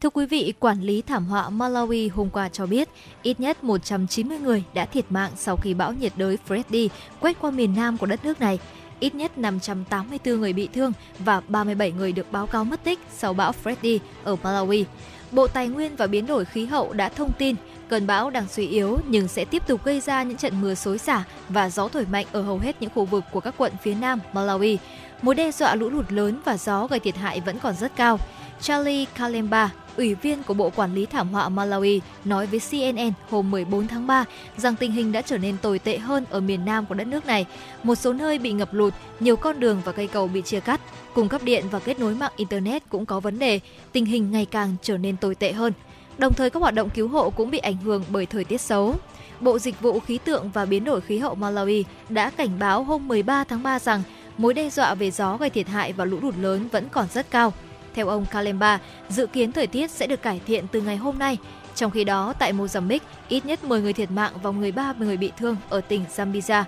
Thưa quý vị, quản lý thảm họa Malawi hôm qua cho biết ít nhất 190 người đã thiệt mạng sau khi bão nhiệt đới Freddy quét qua miền nam của đất nước này. Ít nhất 584 người bị thương và 37 người được báo cáo mất tích sau bão Freddy ở Malawi. Bộ Tài nguyên và Biến đổi khí hậu đã thông tin cơn bão đang suy yếu nhưng sẽ tiếp tục gây ra những trận mưa xối xả và gió thổi mạnh ở hầu hết những khu vực của các quận phía nam Malawi. Mối đe dọa lũ lụt lớn và gió gây thiệt hại vẫn còn rất cao. Charlie Kalemba, ủy viên của Bộ Quản lý Thảm họa Malawi, nói với CNN hôm 14 tháng 3 rằng tình hình đã trở nên tồi tệ hơn ở miền nam của đất nước này. Một số nơi bị ngập lụt, nhiều con đường và cây cầu bị chia cắt, cung cấp điện và kết nối mạng Internet cũng có vấn đề, tình hình ngày càng trở nên tồi tệ hơn. Đồng thời các hoạt động cứu hộ cũng bị ảnh hưởng bởi thời tiết xấu. Bộ Dịch vụ Khí tượng và Biến đổi Khí hậu Malawi đã cảnh báo hôm 13 tháng 3 rằng mối đe dọa về gió gây thiệt hại và lũ lụt lớn vẫn còn rất cao. Theo ông Kalemba, dự kiến thời tiết sẽ được cải thiện từ ngày hôm nay. Trong khi đó, tại Mozambique, ít nhất 10 người thiệt mạng và 13 người bị thương ở tỉnh Zambia.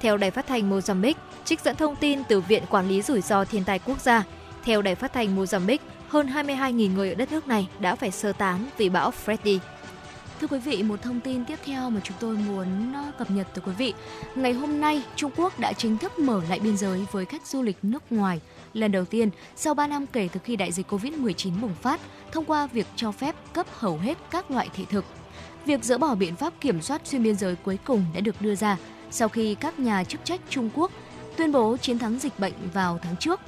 Theo đài phát thanh Mozambique, trích dẫn thông tin từ Viện Quản lý Rủi ro Thiên tai Quốc gia, theo đài phát thanh Mozambique, hơn 22.000 người ở đất nước này đã phải sơ tán vì bão Freddy. Thưa quý vị, một thông tin tiếp theo mà chúng tôi muốn ờ, cập nhật tới quý vị. Ngày hôm nay, Trung Quốc đã chính thức mở lại biên giới với khách du lịch nước ngoài lần đầu tiên sau 3 năm kể từ khi đại dịch Covid-19 bùng phát thông qua việc cho phép cấp hầu hết các loại thị thực. Việc dỡ bỏ biện pháp kiểm soát xuyên biên giới cuối cùng đã được đưa ra sau khi các nhà chức trách Trung Quốc tuyên bố chiến thắng dịch bệnh vào tháng trước.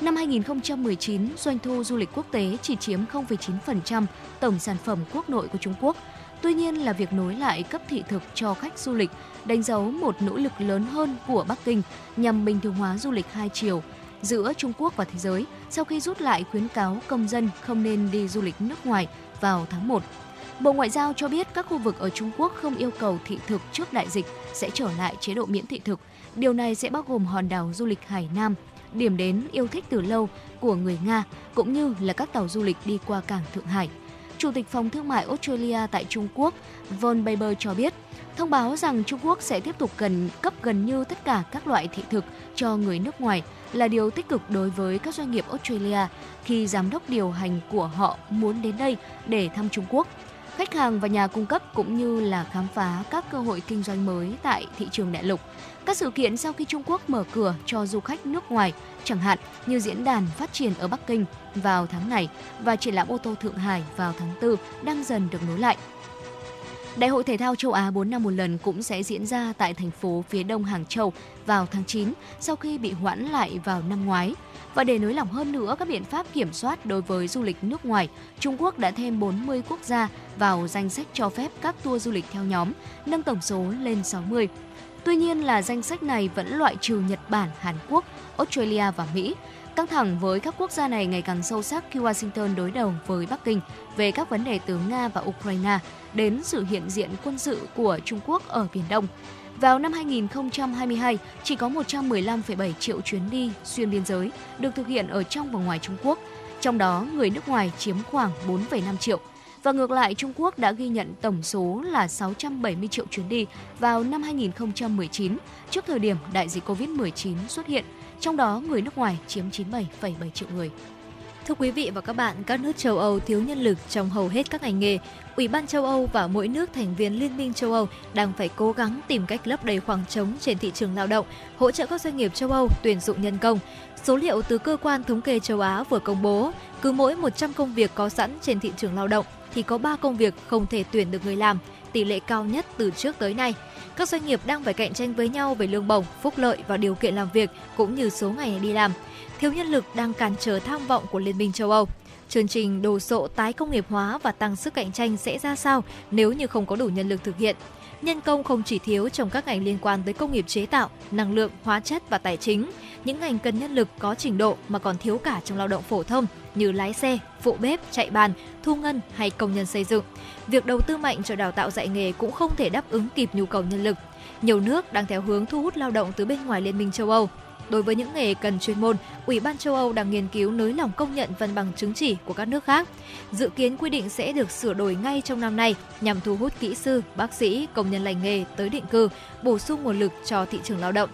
Năm 2019, doanh thu du lịch quốc tế chỉ chiếm 0,9% tổng sản phẩm quốc nội của Trung Quốc. Tuy nhiên là việc nối lại cấp thị thực cho khách du lịch đánh dấu một nỗ lực lớn hơn của Bắc Kinh nhằm bình thường hóa du lịch hai chiều giữa Trung Quốc và thế giới sau khi rút lại khuyến cáo công dân không nên đi du lịch nước ngoài vào tháng 1. Bộ Ngoại giao cho biết các khu vực ở Trung Quốc không yêu cầu thị thực trước đại dịch sẽ trở lại chế độ miễn thị thực. Điều này sẽ bao gồm hòn đảo du lịch Hải Nam, điểm đến yêu thích từ lâu của người Nga, cũng như là các tàu du lịch đi qua cảng Thượng Hải. Chủ tịch Phòng Thương mại Australia tại Trung Quốc, Von Baber cho biết, thông báo rằng Trung Quốc sẽ tiếp tục gần cấp gần như tất cả các loại thị thực cho người nước ngoài là điều tích cực đối với các doanh nghiệp Australia khi giám đốc điều hành của họ muốn đến đây để thăm Trung Quốc. Khách hàng và nhà cung cấp cũng như là khám phá các cơ hội kinh doanh mới tại thị trường đại lục. Các sự kiện sau khi Trung Quốc mở cửa cho du khách nước ngoài, chẳng hạn như diễn đàn phát triển ở Bắc Kinh vào tháng này và triển lãm ô tô Thượng Hải vào tháng 4 đang dần được nối lại. Đại hội thể thao châu Á 4 năm một lần cũng sẽ diễn ra tại thành phố phía đông Hàng Châu vào tháng 9 sau khi bị hoãn lại vào năm ngoái. Và để nới lỏng hơn nữa các biện pháp kiểm soát đối với du lịch nước ngoài, Trung Quốc đã thêm 40 quốc gia vào danh sách cho phép các tour du lịch theo nhóm, nâng tổng số lên 60. Tuy nhiên là danh sách này vẫn loại trừ Nhật Bản, Hàn Quốc, Australia và Mỹ. Căng thẳng với các quốc gia này ngày càng sâu sắc khi Washington đối đầu với Bắc Kinh về các vấn đề từ Nga và Ukraine đến sự hiện diện quân sự của Trung Quốc ở Biển Đông. Vào năm 2022, chỉ có 115,7 triệu chuyến đi xuyên biên giới được thực hiện ở trong và ngoài Trung Quốc, trong đó người nước ngoài chiếm khoảng 4,5 triệu. Và ngược lại, Trung Quốc đã ghi nhận tổng số là 670 triệu chuyến đi vào năm 2019, trước thời điểm đại dịch COVID-19 xuất hiện, trong đó người nước ngoài chiếm 97,7 triệu người. Thưa quý vị và các bạn, các nước châu Âu thiếu nhân lực trong hầu hết các ngành nghề. Ủy ban châu Âu và mỗi nước thành viên Liên minh châu Âu đang phải cố gắng tìm cách lấp đầy khoảng trống trên thị trường lao động, hỗ trợ các doanh nghiệp châu Âu tuyển dụng nhân công. Số liệu từ cơ quan thống kê châu Á vừa công bố, cứ mỗi 100 công việc có sẵn trên thị trường lao động thì có 3 công việc không thể tuyển được người làm, tỷ lệ cao nhất từ trước tới nay. Các doanh nghiệp đang phải cạnh tranh với nhau về lương bổng, phúc lợi và điều kiện làm việc cũng như số ngày đi làm. Thiếu nhân lực đang cản trở tham vọng của Liên minh châu Âu. Chương trình đồ sộ tái công nghiệp hóa và tăng sức cạnh tranh sẽ ra sao nếu như không có đủ nhân lực thực hiện? Nhân công không chỉ thiếu trong các ngành liên quan tới công nghiệp chế tạo, năng lượng, hóa chất và tài chính. Những ngành cần nhân lực có trình độ mà còn thiếu cả trong lao động phổ thông như lái xe, phụ bếp, chạy bàn, thu ngân hay công nhân xây dựng. Việc đầu tư mạnh cho đào tạo dạy nghề cũng không thể đáp ứng kịp nhu cầu nhân lực. Nhiều nước đang theo hướng thu hút lao động từ bên ngoài Liên minh châu Âu. Đối với những nghề cần chuyên môn, Ủy ban châu Âu đang nghiên cứu nới lỏng công nhận văn bằng chứng chỉ của các nước khác. Dự kiến quy định sẽ được sửa đổi ngay trong năm nay nhằm thu hút kỹ sư, bác sĩ, công nhân lành nghề tới định cư, bổ sung nguồn lực cho thị trường lao động.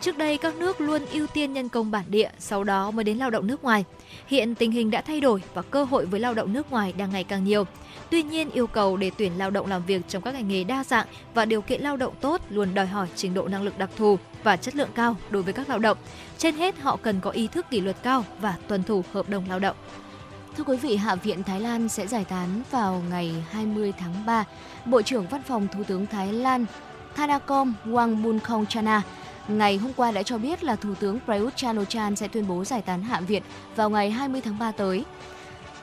Trước đây các nước luôn ưu tiên nhân công bản địa, sau đó mới đến lao động nước ngoài. Hiện tình hình đã thay đổi và cơ hội với lao động nước ngoài đang ngày càng nhiều. Tuy nhiên, yêu cầu để tuyển lao động làm việc trong các ngành nghề đa dạng và điều kiện lao động tốt luôn đòi hỏi trình độ năng lực đặc thù và chất lượng cao đối với các lao động. Trên hết, họ cần có ý thức kỷ luật cao và tuân thủ hợp đồng lao động. Thưa quý vị, Hạ viện Thái Lan sẽ giải tán vào ngày 20 tháng 3. Bộ trưởng Văn phòng Thủ tướng Thái Lan Thanakom Wangmunkhongchana ngày hôm qua đã cho biết là Thủ tướng Prayut chan o sẽ tuyên bố giải tán Hạ viện vào ngày 20 tháng 3 tới.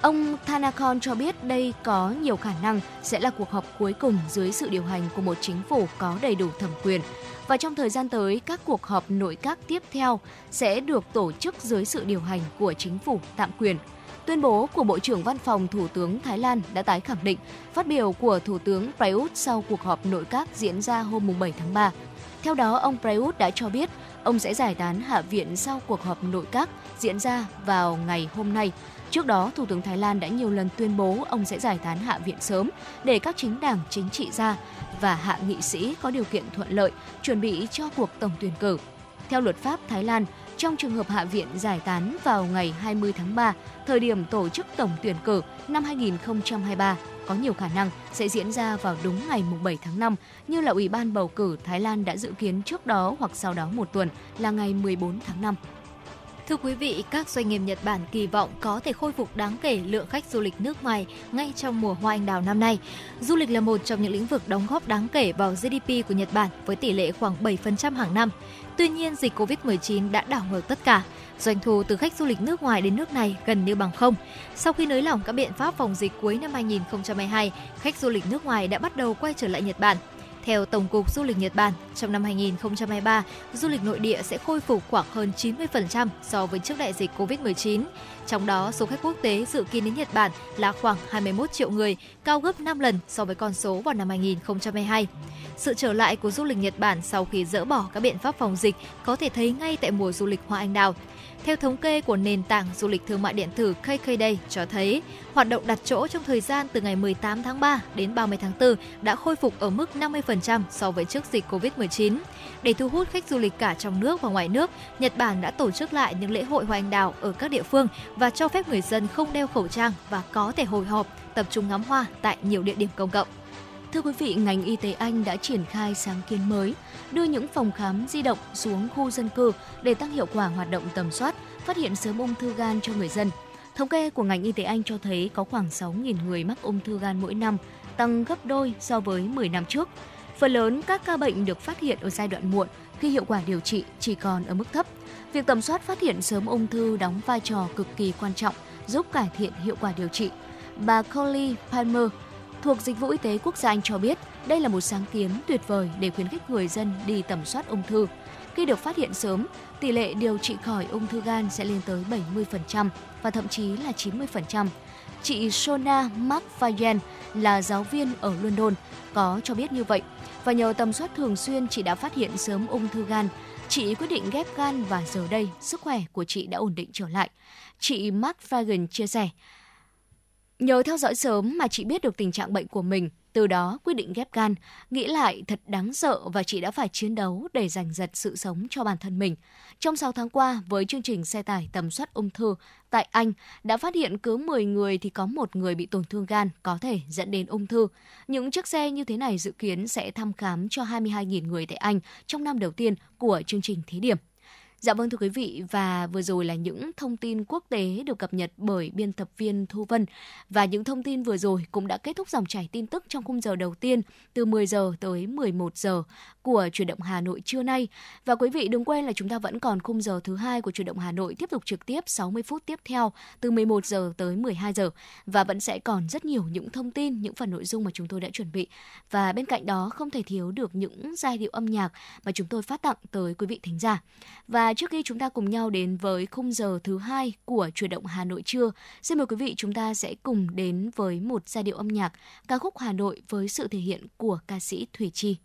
Ông Thanakon cho biết đây có nhiều khả năng sẽ là cuộc họp cuối cùng dưới sự điều hành của một chính phủ có đầy đủ thẩm quyền. Và trong thời gian tới, các cuộc họp nội các tiếp theo sẽ được tổ chức dưới sự điều hành của chính phủ tạm quyền. Tuyên bố của Bộ trưởng Văn phòng Thủ tướng Thái Lan đã tái khẳng định phát biểu của Thủ tướng Prayut sau cuộc họp nội các diễn ra hôm 7 tháng 3. Theo đó, ông Prayut đã cho biết ông sẽ giải tán Hạ viện sau cuộc họp nội các diễn ra vào ngày hôm nay Trước đó, Thủ tướng Thái Lan đã nhiều lần tuyên bố ông sẽ giải tán Hạ viện sớm để các chính đảng chính trị gia và hạ nghị sĩ có điều kiện thuận lợi chuẩn bị cho cuộc tổng tuyển cử. Theo luật pháp Thái Lan, trong trường hợp Hạ viện giải tán vào ngày 20 tháng 3, thời điểm tổ chức tổng tuyển cử năm 2023 có nhiều khả năng sẽ diễn ra vào đúng ngày 7 tháng 5 như là Ủy ban bầu cử Thái Lan đã dự kiến trước đó hoặc sau đó một tuần là ngày 14 tháng 5. Thưa quý vị, các doanh nghiệp Nhật Bản kỳ vọng có thể khôi phục đáng kể lượng khách du lịch nước ngoài ngay trong mùa hoa anh đào năm nay. Du lịch là một trong những lĩnh vực đóng góp đáng kể vào GDP của Nhật Bản với tỷ lệ khoảng 7% hàng năm. Tuy nhiên, dịch Covid-19 đã đảo ngược tất cả. Doanh thu từ khách du lịch nước ngoài đến nước này gần như bằng không. Sau khi nới lỏng các biện pháp phòng dịch cuối năm 2022, khách du lịch nước ngoài đã bắt đầu quay trở lại Nhật Bản. Theo Tổng cục Du lịch Nhật Bản, trong năm 2023, du lịch nội địa sẽ khôi phục khoảng hơn 90% so với trước đại dịch Covid-19. Trong đó, số khách quốc tế dự kiến đến Nhật Bản là khoảng 21 triệu người, cao gấp 5 lần so với con số vào năm 2022. Sự trở lại của du lịch Nhật Bản sau khi dỡ bỏ các biện pháp phòng dịch có thể thấy ngay tại mùa du lịch hoa anh đào. Theo thống kê của nền tảng du lịch thương mại điện tử KKday cho thấy, hoạt động đặt chỗ trong thời gian từ ngày 18 tháng 3 đến 30 tháng 4 đã khôi phục ở mức 50% so với trước dịch Covid-19. Để thu hút khách du lịch cả trong nước và ngoài nước, Nhật Bản đã tổ chức lại những lễ hội hoa anh đào ở các địa phương và cho phép người dân không đeo khẩu trang và có thể hồi họp tập trung ngắm hoa tại nhiều địa điểm công cộng. Thưa quý vị, ngành y tế Anh đã triển khai sáng kiến mới, đưa những phòng khám di động xuống khu dân cư để tăng hiệu quả hoạt động tầm soát, phát hiện sớm ung thư gan cho người dân. Thống kê của ngành y tế Anh cho thấy có khoảng 6.000 người mắc ung thư gan mỗi năm, tăng gấp đôi so với 10 năm trước. Phần lớn các ca bệnh được phát hiện ở giai đoạn muộn khi hiệu quả điều trị chỉ còn ở mức thấp. Việc tầm soát phát hiện sớm ung thư đóng vai trò cực kỳ quan trọng, giúp cải thiện hiệu quả điều trị. Bà Colly Palmer, thuộc Dịch vụ Y tế Quốc gia Anh cho biết đây là một sáng kiến tuyệt vời để khuyến khích người dân đi tầm soát ung thư. Khi được phát hiện sớm, tỷ lệ điều trị khỏi ung thư gan sẽ lên tới 70% và thậm chí là 90%. Chị Sona McFadyen là giáo viên ở London có cho biết như vậy và nhờ tầm soát thường xuyên chị đã phát hiện sớm ung thư gan. Chị quyết định ghép gan và giờ đây sức khỏe của chị đã ổn định trở lại. Chị McFadyen chia sẻ, Nhờ theo dõi sớm mà chị biết được tình trạng bệnh của mình, từ đó quyết định ghép gan. Nghĩ lại thật đáng sợ và chị đã phải chiến đấu để giành giật sự sống cho bản thân mình. Trong 6 tháng qua, với chương trình xe tải tầm soát ung thư tại Anh đã phát hiện cứ 10 người thì có một người bị tổn thương gan có thể dẫn đến ung thư. Những chiếc xe như thế này dự kiến sẽ thăm khám cho 22.000 người tại Anh trong năm đầu tiên của chương trình thí điểm. Dạ vâng thưa quý vị, và vừa rồi là những thông tin quốc tế được cập nhật bởi biên tập viên Thu Vân. Và những thông tin vừa rồi cũng đã kết thúc dòng chảy tin tức trong khung giờ đầu tiên từ 10 giờ tới 11 giờ của chuyển động Hà Nội trưa nay. Và quý vị đừng quên là chúng ta vẫn còn khung giờ thứ hai của chuyển động Hà Nội tiếp tục trực tiếp 60 phút tiếp theo từ 11 giờ tới 12 giờ. Và vẫn sẽ còn rất nhiều những thông tin, những phần nội dung mà chúng tôi đã chuẩn bị. Và bên cạnh đó không thể thiếu được những giai điệu âm nhạc mà chúng tôi phát tặng tới quý vị thính giả. Và trước khi chúng ta cùng nhau đến với khung giờ thứ hai của chuyển động Hà Nội trưa, xin mời quý vị chúng ta sẽ cùng đến với một giai điệu âm nhạc ca khúc Hà Nội với sự thể hiện của ca sĩ Thủy Chi.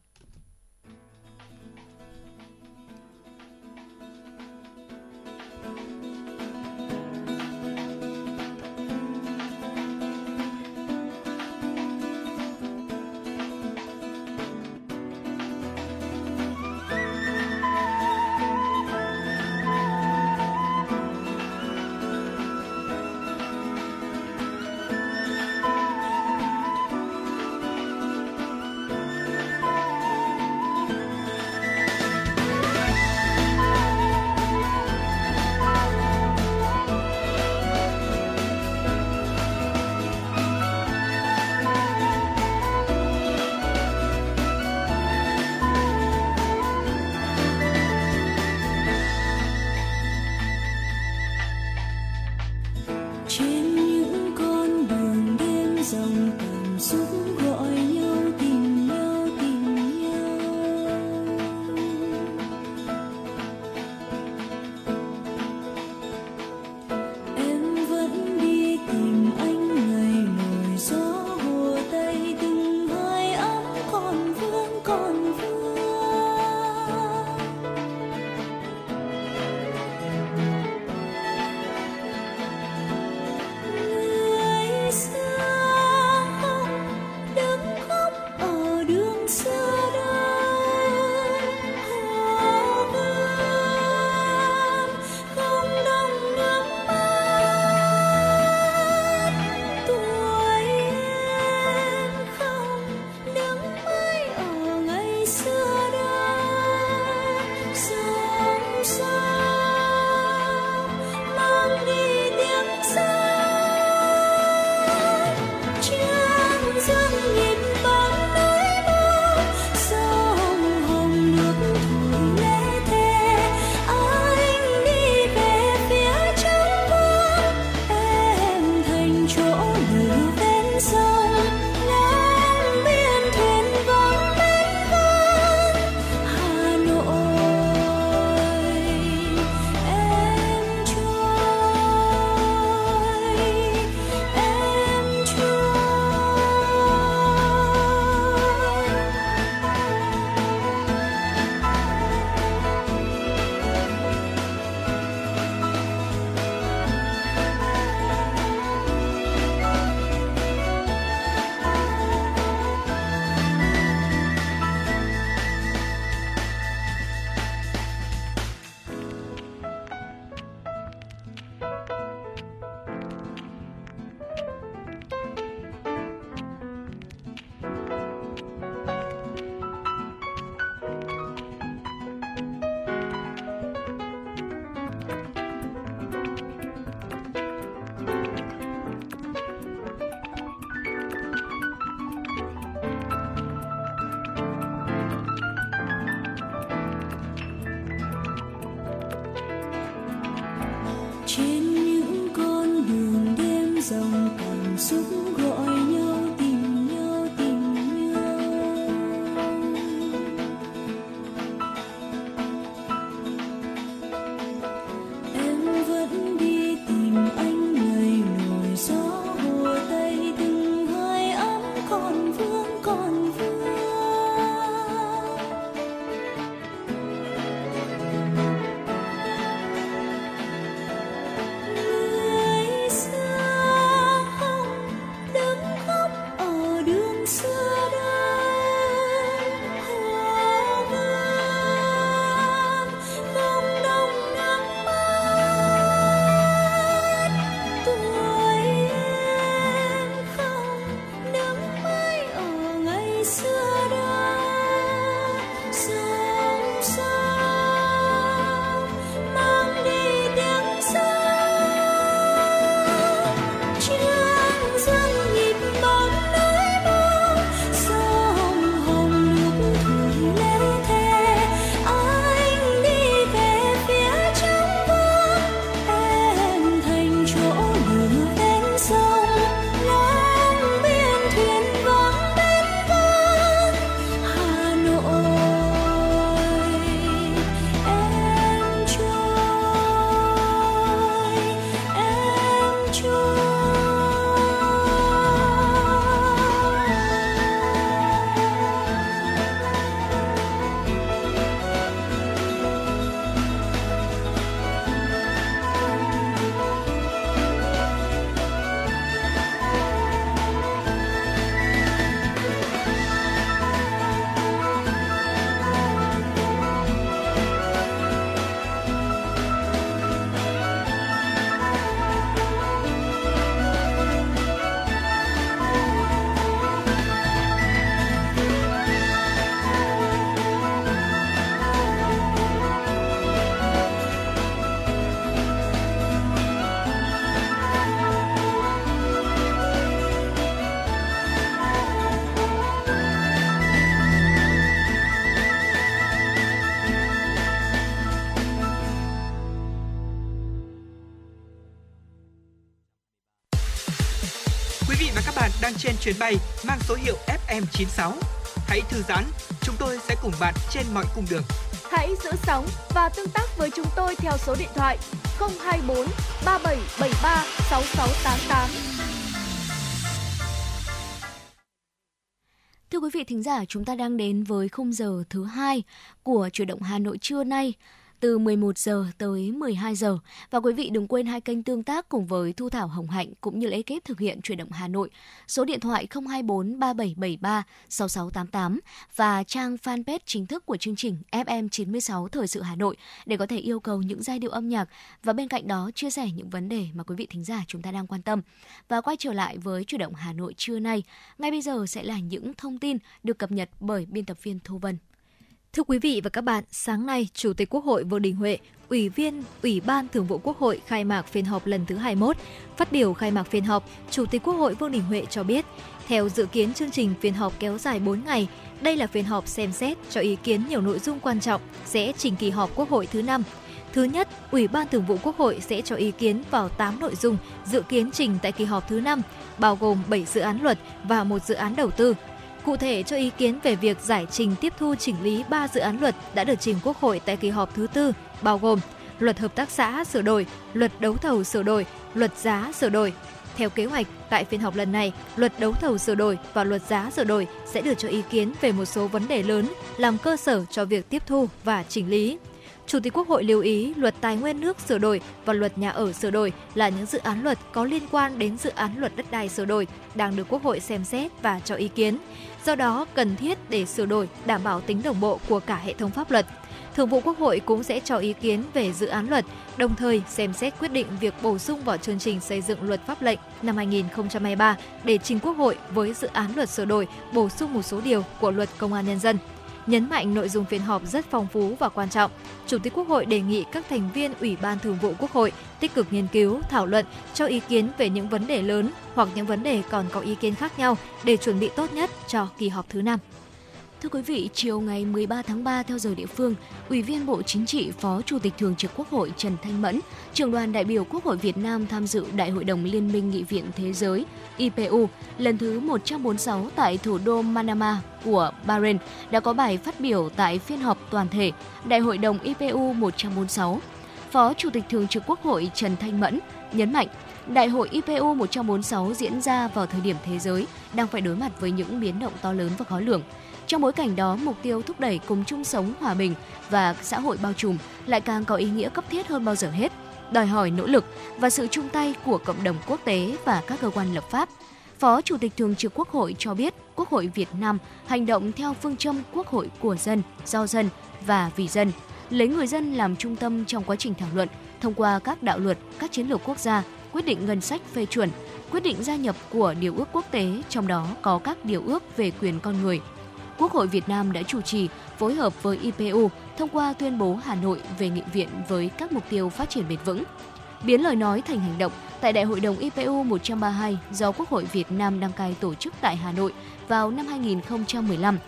Chuyến bay mang số hiệu FM96. Hãy thư giãn, chúng tôi sẽ cùng bạn trên mọi cung đường. Hãy giữ sóng và tương tác với chúng tôi theo số điện thoại 024 3773 6688. Thưa quý vị thính giả, chúng ta đang đến với khung giờ thứ hai của chuyển động Hà Nội trưa nay từ 11 giờ tới 12 giờ. Và quý vị đừng quên hai kênh tương tác cùng với Thu Thảo Hồng Hạnh cũng như ekip thực hiện chuyển động Hà Nội. Số điện thoại 024 3773 6688 và trang fanpage chính thức của chương trình FM96 Thời sự Hà Nội để có thể yêu cầu những giai điệu âm nhạc và bên cạnh đó chia sẻ những vấn đề mà quý vị thính giả chúng ta đang quan tâm. Và quay trở lại với chuyển động Hà Nội trưa nay, ngay bây giờ sẽ là những thông tin được cập nhật bởi biên tập viên Thu Vân. Thưa quý vị và các bạn, sáng nay, Chủ tịch Quốc hội Vương Đình Huệ, Ủy viên Ủy ban Thường vụ Quốc hội khai mạc phiên họp lần thứ 21. Phát biểu khai mạc phiên họp, Chủ tịch Quốc hội Vương Đình Huệ cho biết, theo dự kiến chương trình phiên họp kéo dài 4 ngày, đây là phiên họp xem xét cho ý kiến nhiều nội dung quan trọng sẽ trình kỳ họp Quốc hội thứ năm. Thứ nhất, Ủy ban Thường vụ Quốc hội sẽ cho ý kiến vào 8 nội dung dự kiến trình tại kỳ họp thứ năm, bao gồm 7 dự án luật và một dự án đầu tư. Cụ thể cho ý kiến về việc giải trình tiếp thu chỉnh lý 3 dự án luật đã được trình Quốc hội tại kỳ họp thứ tư, bao gồm Luật hợp tác xã sửa đổi, Luật đấu thầu sửa đổi, Luật giá sửa đổi. Theo kế hoạch, tại phiên họp lần này, Luật đấu thầu sửa đổi và Luật giá sửa đổi sẽ được cho ý kiến về một số vấn đề lớn làm cơ sở cho việc tiếp thu và chỉnh lý. Chủ tịch Quốc hội lưu ý luật tài nguyên nước sửa đổi và luật nhà ở sửa đổi là những dự án luật có liên quan đến dự án luật đất đai sửa đổi đang được Quốc hội xem xét và cho ý kiến. Do đó, cần thiết để sửa đổi đảm bảo tính đồng bộ của cả hệ thống pháp luật. Thường vụ Quốc hội cũng sẽ cho ý kiến về dự án luật, đồng thời xem xét quyết định việc bổ sung vào chương trình xây dựng luật pháp lệnh năm 2023 để trình Quốc hội với dự án luật sửa đổi, bổ sung một số điều của luật Công an Nhân dân. Nhấn mạnh nội dung phiên họp rất phong phú và quan trọng, Chủ tịch Quốc hội đề nghị các thành viên Ủy ban Thường vụ Quốc hội tích cực nghiên cứu, thảo luận, cho ý kiến về những vấn đề lớn hoặc những vấn đề còn có ý kiến khác nhau để chuẩn bị tốt nhất cho kỳ họp thứ năm. Thưa quý vị, chiều ngày 13 tháng 3 theo giờ địa phương, Ủy viên Bộ Chính trị, Phó Chủ tịch Thường trực Quốc hội Trần Thanh Mẫn, trưởng đoàn đại biểu Quốc hội Việt Nam tham dự Đại hội đồng Liên minh Nghị viện Thế giới IPU lần thứ 146 tại thủ đô Manama của Bahrain đã có bài phát biểu tại phiên họp toàn thể Đại hội đồng IPU 146. Phó Chủ tịch Thường trực Quốc hội Trần Thanh Mẫn nhấn mạnh Đại hội IPU 146 diễn ra vào thời điểm thế giới đang phải đối mặt với những biến động to lớn và khó lường. Trong bối cảnh đó, mục tiêu thúc đẩy cùng chung sống hòa bình và xã hội bao trùm lại càng có ý nghĩa cấp thiết hơn bao giờ hết, đòi hỏi nỗ lực và sự chung tay của cộng đồng quốc tế và các cơ quan lập pháp. Phó Chủ tịch Thường trực Quốc hội cho biết, Quốc hội Việt Nam hành động theo phương châm Quốc hội của dân, do dân và vì dân, lấy người dân làm trung tâm trong quá trình thảo luận thông qua các đạo luật, các chiến lược quốc gia, quyết định ngân sách phê chuẩn, quyết định gia nhập của điều ước quốc tế, trong đó có các điều ước về quyền con người, Quốc hội Việt Nam đã chủ trì phối hợp với IPU thông qua tuyên bố Hà Nội về nghị viện với các mục tiêu phát triển bền vững. Biến lời nói thành hành động tại Đại hội đồng IPU 132 do Quốc hội Việt Nam đăng cai tổ chức tại Hà Nội vào năm 2015.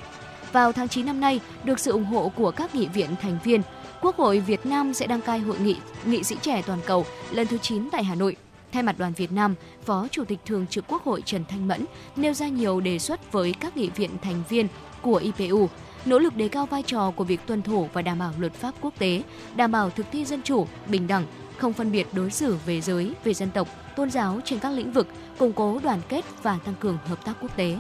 Vào tháng 9 năm nay, được sự ủng hộ của các nghị viện thành viên, Quốc hội Việt Nam sẽ đăng cai hội nghị nghị sĩ trẻ toàn cầu lần thứ 9 tại Hà Nội. Thay mặt đoàn Việt Nam, Phó Chủ tịch Thường trực Quốc hội Trần Thanh Mẫn nêu ra nhiều đề xuất với các nghị viện thành viên của IPU, nỗ lực đề cao vai trò của việc tuân thủ và đảm bảo luật pháp quốc tế, đảm bảo thực thi dân chủ, bình đẳng, không phân biệt đối xử về giới, về dân tộc, tôn giáo trên các lĩnh vực, củng cố đoàn kết và tăng cường hợp tác quốc tế.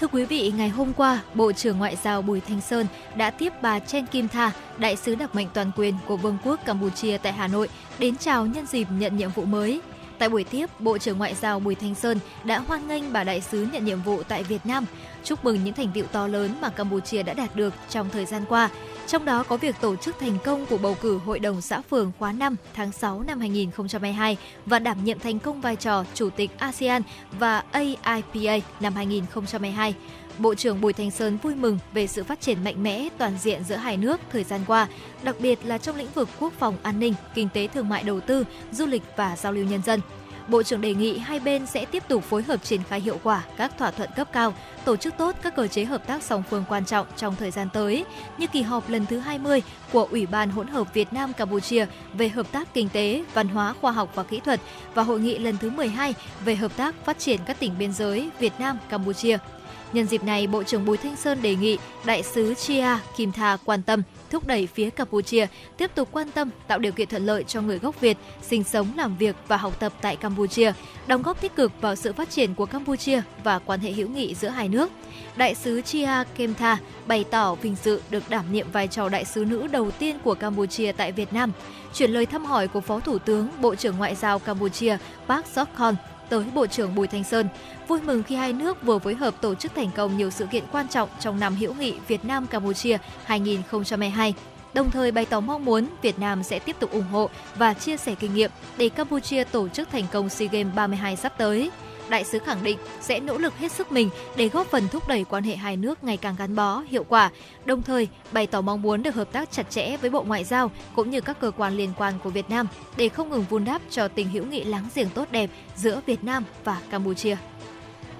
Thưa quý vị, ngày hôm qua, Bộ trưởng Ngoại giao Bùi Thanh Sơn đã tiếp bà Chen Kim Tha, đại sứ đặc mệnh toàn quyền của Vương quốc Campuchia tại Hà Nội, đến chào nhân dịp nhận nhiệm vụ mới. Tại buổi tiếp, Bộ trưởng Ngoại giao Bùi Thanh Sơn đã hoan nghênh bà đại sứ nhận nhiệm vụ tại Việt Nam, chúc mừng những thành tiệu to lớn mà Campuchia đã đạt được trong thời gian qua, trong đó có việc tổ chức thành công cuộc bầu cử Hội đồng xã phường khóa 5 tháng 6 năm 2022 và đảm nhiệm thành công vai trò Chủ tịch ASEAN và AIPA năm 2022. Bộ trưởng Bùi Thanh Sơn vui mừng về sự phát triển mạnh mẽ toàn diện giữa hai nước thời gian qua, đặc biệt là trong lĩnh vực quốc phòng an ninh, kinh tế thương mại đầu tư, du lịch và giao lưu nhân dân. Bộ trưởng đề nghị hai bên sẽ tiếp tục phối hợp triển khai hiệu quả các thỏa thuận cấp cao, tổ chức tốt các cơ chế hợp tác song phương quan trọng trong thời gian tới, như kỳ họp lần thứ 20 của Ủy ban hỗn hợp Việt Nam Campuchia về hợp tác kinh tế, văn hóa, khoa học và kỹ thuật và hội nghị lần thứ 12 về hợp tác phát triển các tỉnh biên giới Việt Nam Campuchia. Nhân dịp này, Bộ trưởng Bùi Thanh Sơn đề nghị Đại sứ Chia Kim Tha quan tâm thúc đẩy phía Campuchia tiếp tục quan tâm tạo điều kiện thuận lợi cho người gốc Việt sinh sống, làm việc và học tập tại Campuchia, đóng góp tích cực vào sự phát triển của Campuchia và quan hệ hữu nghị giữa hai nước. Đại sứ Chia Kemtha bày tỏ vinh dự được đảm nhiệm vai trò đại sứ nữ đầu tiên của Campuchia tại Việt Nam. Chuyển lời thăm hỏi của Phó Thủ tướng, Bộ trưởng Ngoại giao Campuchia Park Sokhon tới Bộ trưởng Bùi Thanh Sơn. Vui mừng khi hai nước vừa phối hợp tổ chức thành công nhiều sự kiện quan trọng trong năm hữu nghị Việt Nam Campuchia 2022 đồng thời bày tỏ mong muốn Việt Nam sẽ tiếp tục ủng hộ và chia sẻ kinh nghiệm để Campuchia tổ chức thành công SEA Games 32 sắp tới đại sứ khẳng định sẽ nỗ lực hết sức mình để góp phần thúc đẩy quan hệ hai nước ngày càng gắn bó, hiệu quả, đồng thời bày tỏ mong muốn được hợp tác chặt chẽ với Bộ Ngoại giao cũng như các cơ quan liên quan của Việt Nam để không ngừng vun đắp cho tình hữu nghị láng giềng tốt đẹp giữa Việt Nam và Campuchia.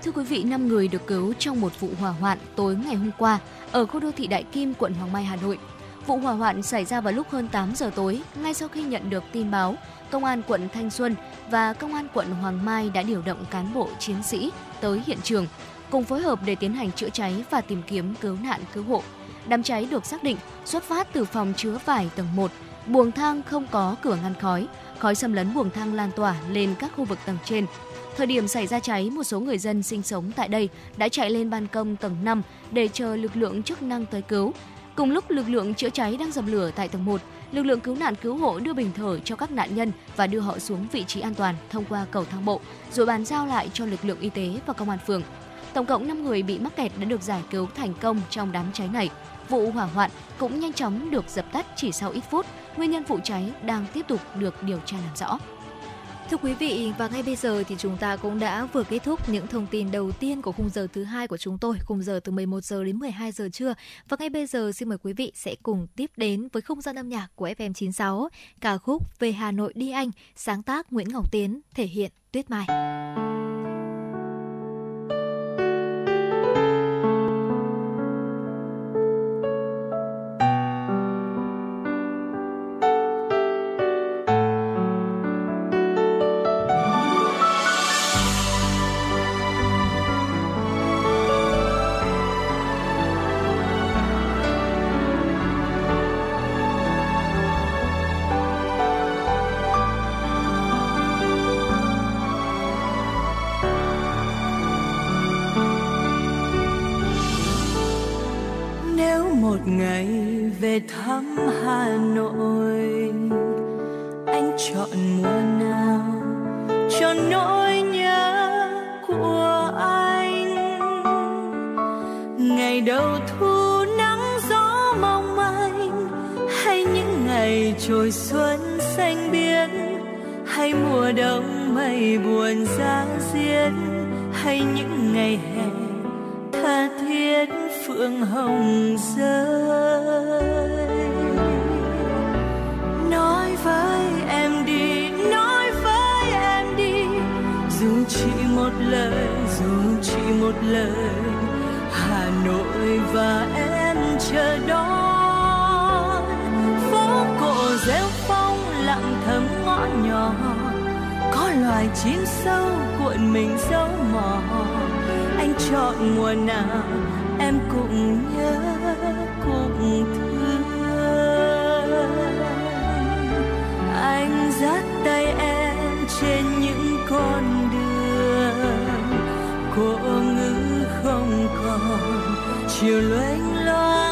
Thưa quý vị, 5 người được cứu trong một vụ hỏa hoạn tối ngày hôm qua ở khu đô thị Đại Kim, quận Hoàng Mai, Hà Nội. Vụ hỏa hoạn xảy ra vào lúc hơn 8 giờ tối, ngay sau khi nhận được tin báo Công an quận Thanh Xuân và Công an quận Hoàng Mai đã điều động cán bộ chiến sĩ tới hiện trường, cùng phối hợp để tiến hành chữa cháy và tìm kiếm cứu nạn cứu hộ. Đám cháy được xác định xuất phát từ phòng chứa vải tầng 1, buồng thang không có cửa ngăn khói, khói xâm lấn buồng thang lan tỏa lên các khu vực tầng trên. Thời điểm xảy ra cháy, một số người dân sinh sống tại đây đã chạy lên ban công tầng 5 để chờ lực lượng chức năng tới cứu. Cùng lúc lực lượng chữa cháy đang dập lửa tại tầng 1, lực lượng cứu nạn cứu hộ đưa bình thở cho các nạn nhân và đưa họ xuống vị trí an toàn thông qua cầu thang bộ, rồi bàn giao lại cho lực lượng y tế và công an phường. Tổng cộng 5 người bị mắc kẹt đã được giải cứu thành công trong đám cháy này. Vụ hỏa hoạn cũng nhanh chóng được dập tắt chỉ sau ít phút. Nguyên nhân vụ cháy đang tiếp tục được điều tra làm rõ. Thưa quý vị, và ngay bây giờ thì chúng ta cũng đã vừa kết thúc những thông tin đầu tiên của khung giờ thứ hai của chúng tôi, khung giờ từ 11 giờ đến 12 giờ trưa. Và ngay bây giờ xin mời quý vị sẽ cùng tiếp đến với không gian âm nhạc của FM96, ca khúc Về Hà Nội đi anh, sáng tác Nguyễn Ngọc Tiến, thể hiện Tuyết Mai. Về thăm Hà Nội. Anh chọn mùa nào cho nỗi nhớ của anh? Ngày đầu thu nắng gió mong manh, hay những ngày trồi xuân xanh biếc? Hay mùa đông mây buồn giá diết? Hay những ngày hè tha thiết phượng hồng rơi lời, hà nội và em chờ đón phố cổ rêu phong lặng thầm ngõ nhỏ, có loài chim sâu cuộn mình dấu mò. anh chọn mùa nào, em cũng nhớ, cũng thương anh dắt tay em trên những con còn chiều loanh loáng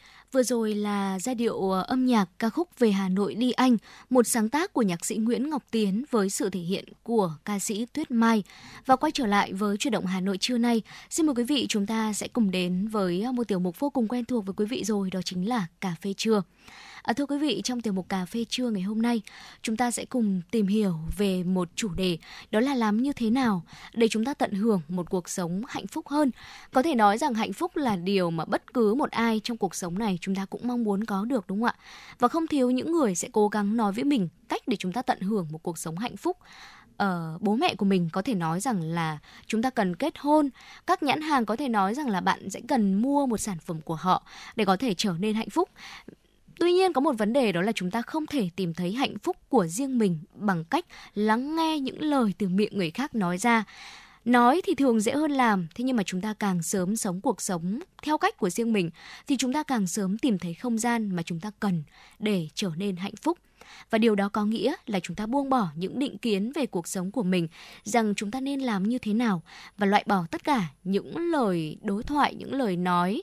vừa rồi là giai điệu ờ, âm nhạc ca khúc Về Hà Nội đi anh, một sáng tác của nhạc sĩ Nguyễn Ngọc Tiến với sự thể hiện của ca sĩ Tuyết Mai. Và quay trở lại với chuyển động Hà Nội trưa nay, xin mời quý vị chúng ta sẽ cùng đến với ờ, một tiểu mục vô cùng quen thuộc với quý vị rồi, đó chính là cà phê trưa. À, thưa quý vị, trong tiểu mục cà phê trưa ngày hôm nay, chúng ta sẽ cùng tìm hiểu về một chủ đề đó là làm như thế nào để chúng ta tận hưởng một cuộc sống hạnh phúc hơn. Có thể nói rằng hạnh phúc là điều mà bất cứ một ai trong cuộc sống này chúng ta cũng mong muốn có được đúng không ạ? Và không thiếu những người sẽ cố gắng nói với mình cách để chúng ta tận hưởng một cuộc sống hạnh phúc. Ờ, bố mẹ của mình có thể nói rằng là chúng ta cần kết hôn các nhãn hàng có thể nói rằng là bạn sẽ cần mua một sản phẩm của họ để có thể trở nên hạnh phúc Tuy nhiên có một vấn đề đó là chúng ta không thể tìm thấy hạnh phúc của riêng mình bằng cách lắng nghe những lời từ miệng người khác nói ra. Nói thì thường dễ hơn làm, thế nhưng mà chúng ta càng sớm sống cuộc sống theo cách của riêng mình thì chúng ta càng sớm tìm thấy không gian mà chúng ta cần để trở nên hạnh phúc. Và điều đó có nghĩa là chúng ta buông bỏ những định kiến về cuộc sống của mình rằng chúng ta nên làm như thế nào và loại bỏ tất cả những lời đối thoại, những lời nói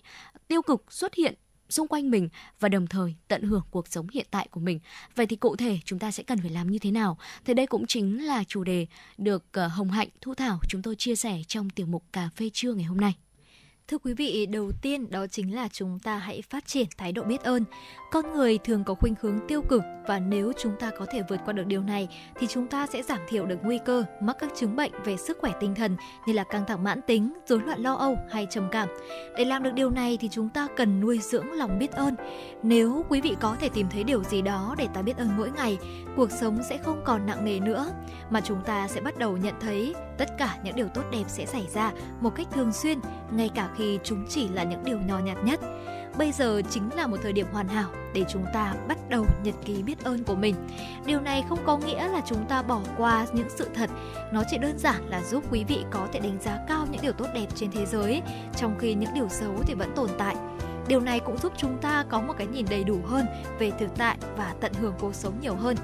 tiêu cực xuất hiện xung quanh mình và đồng thời tận hưởng cuộc sống hiện tại của mình. Vậy thì cụ thể chúng ta sẽ cần phải làm như thế nào? Thì đây cũng chính là chủ đề được ờ, Hồng Hạnh Thu Thảo chúng tôi chia sẻ trong tiểu mục cà phê trưa ngày hôm nay. Thưa quý vị, đầu tiên đó chính là chúng ta hãy phát triển thái độ biết ơn. Con người thường có khuynh hướng tiêu cực và nếu chúng ta có thể vượt qua được điều này thì chúng ta sẽ giảm thiểu được nguy cơ mắc các chứng bệnh về sức khỏe tinh thần như là căng thẳng mãn tính, rối loạn lo âu hay trầm cảm. Để làm được điều này thì chúng ta cần nuôi dưỡng lòng biết ơn. Nếu quý vị có thể tìm thấy điều gì đó để ta biết ơn mỗi ngày, cuộc sống sẽ không còn nặng nề nữa mà chúng ta sẽ bắt đầu nhận thấy tất cả những điều tốt đẹp sẽ xảy ra một cách thường xuyên ngay cả khi chúng chỉ là những điều nhỏ nhặt nhất bây giờ chính là một thời điểm hoàn hảo để chúng ta bắt đầu nhật ký biết ơn của mình. Điều này không có nghĩa là chúng ta bỏ qua những sự thật, nó chỉ đơn giản là giúp quý vị có thể đánh giá cao những điều tốt đẹp trên thế giới, trong khi những điều xấu thì vẫn tồn tại. Điều này cũng giúp chúng ta có một cái nhìn đầy đủ hơn về thực tại và tận hưởng cuộc sống nhiều hơn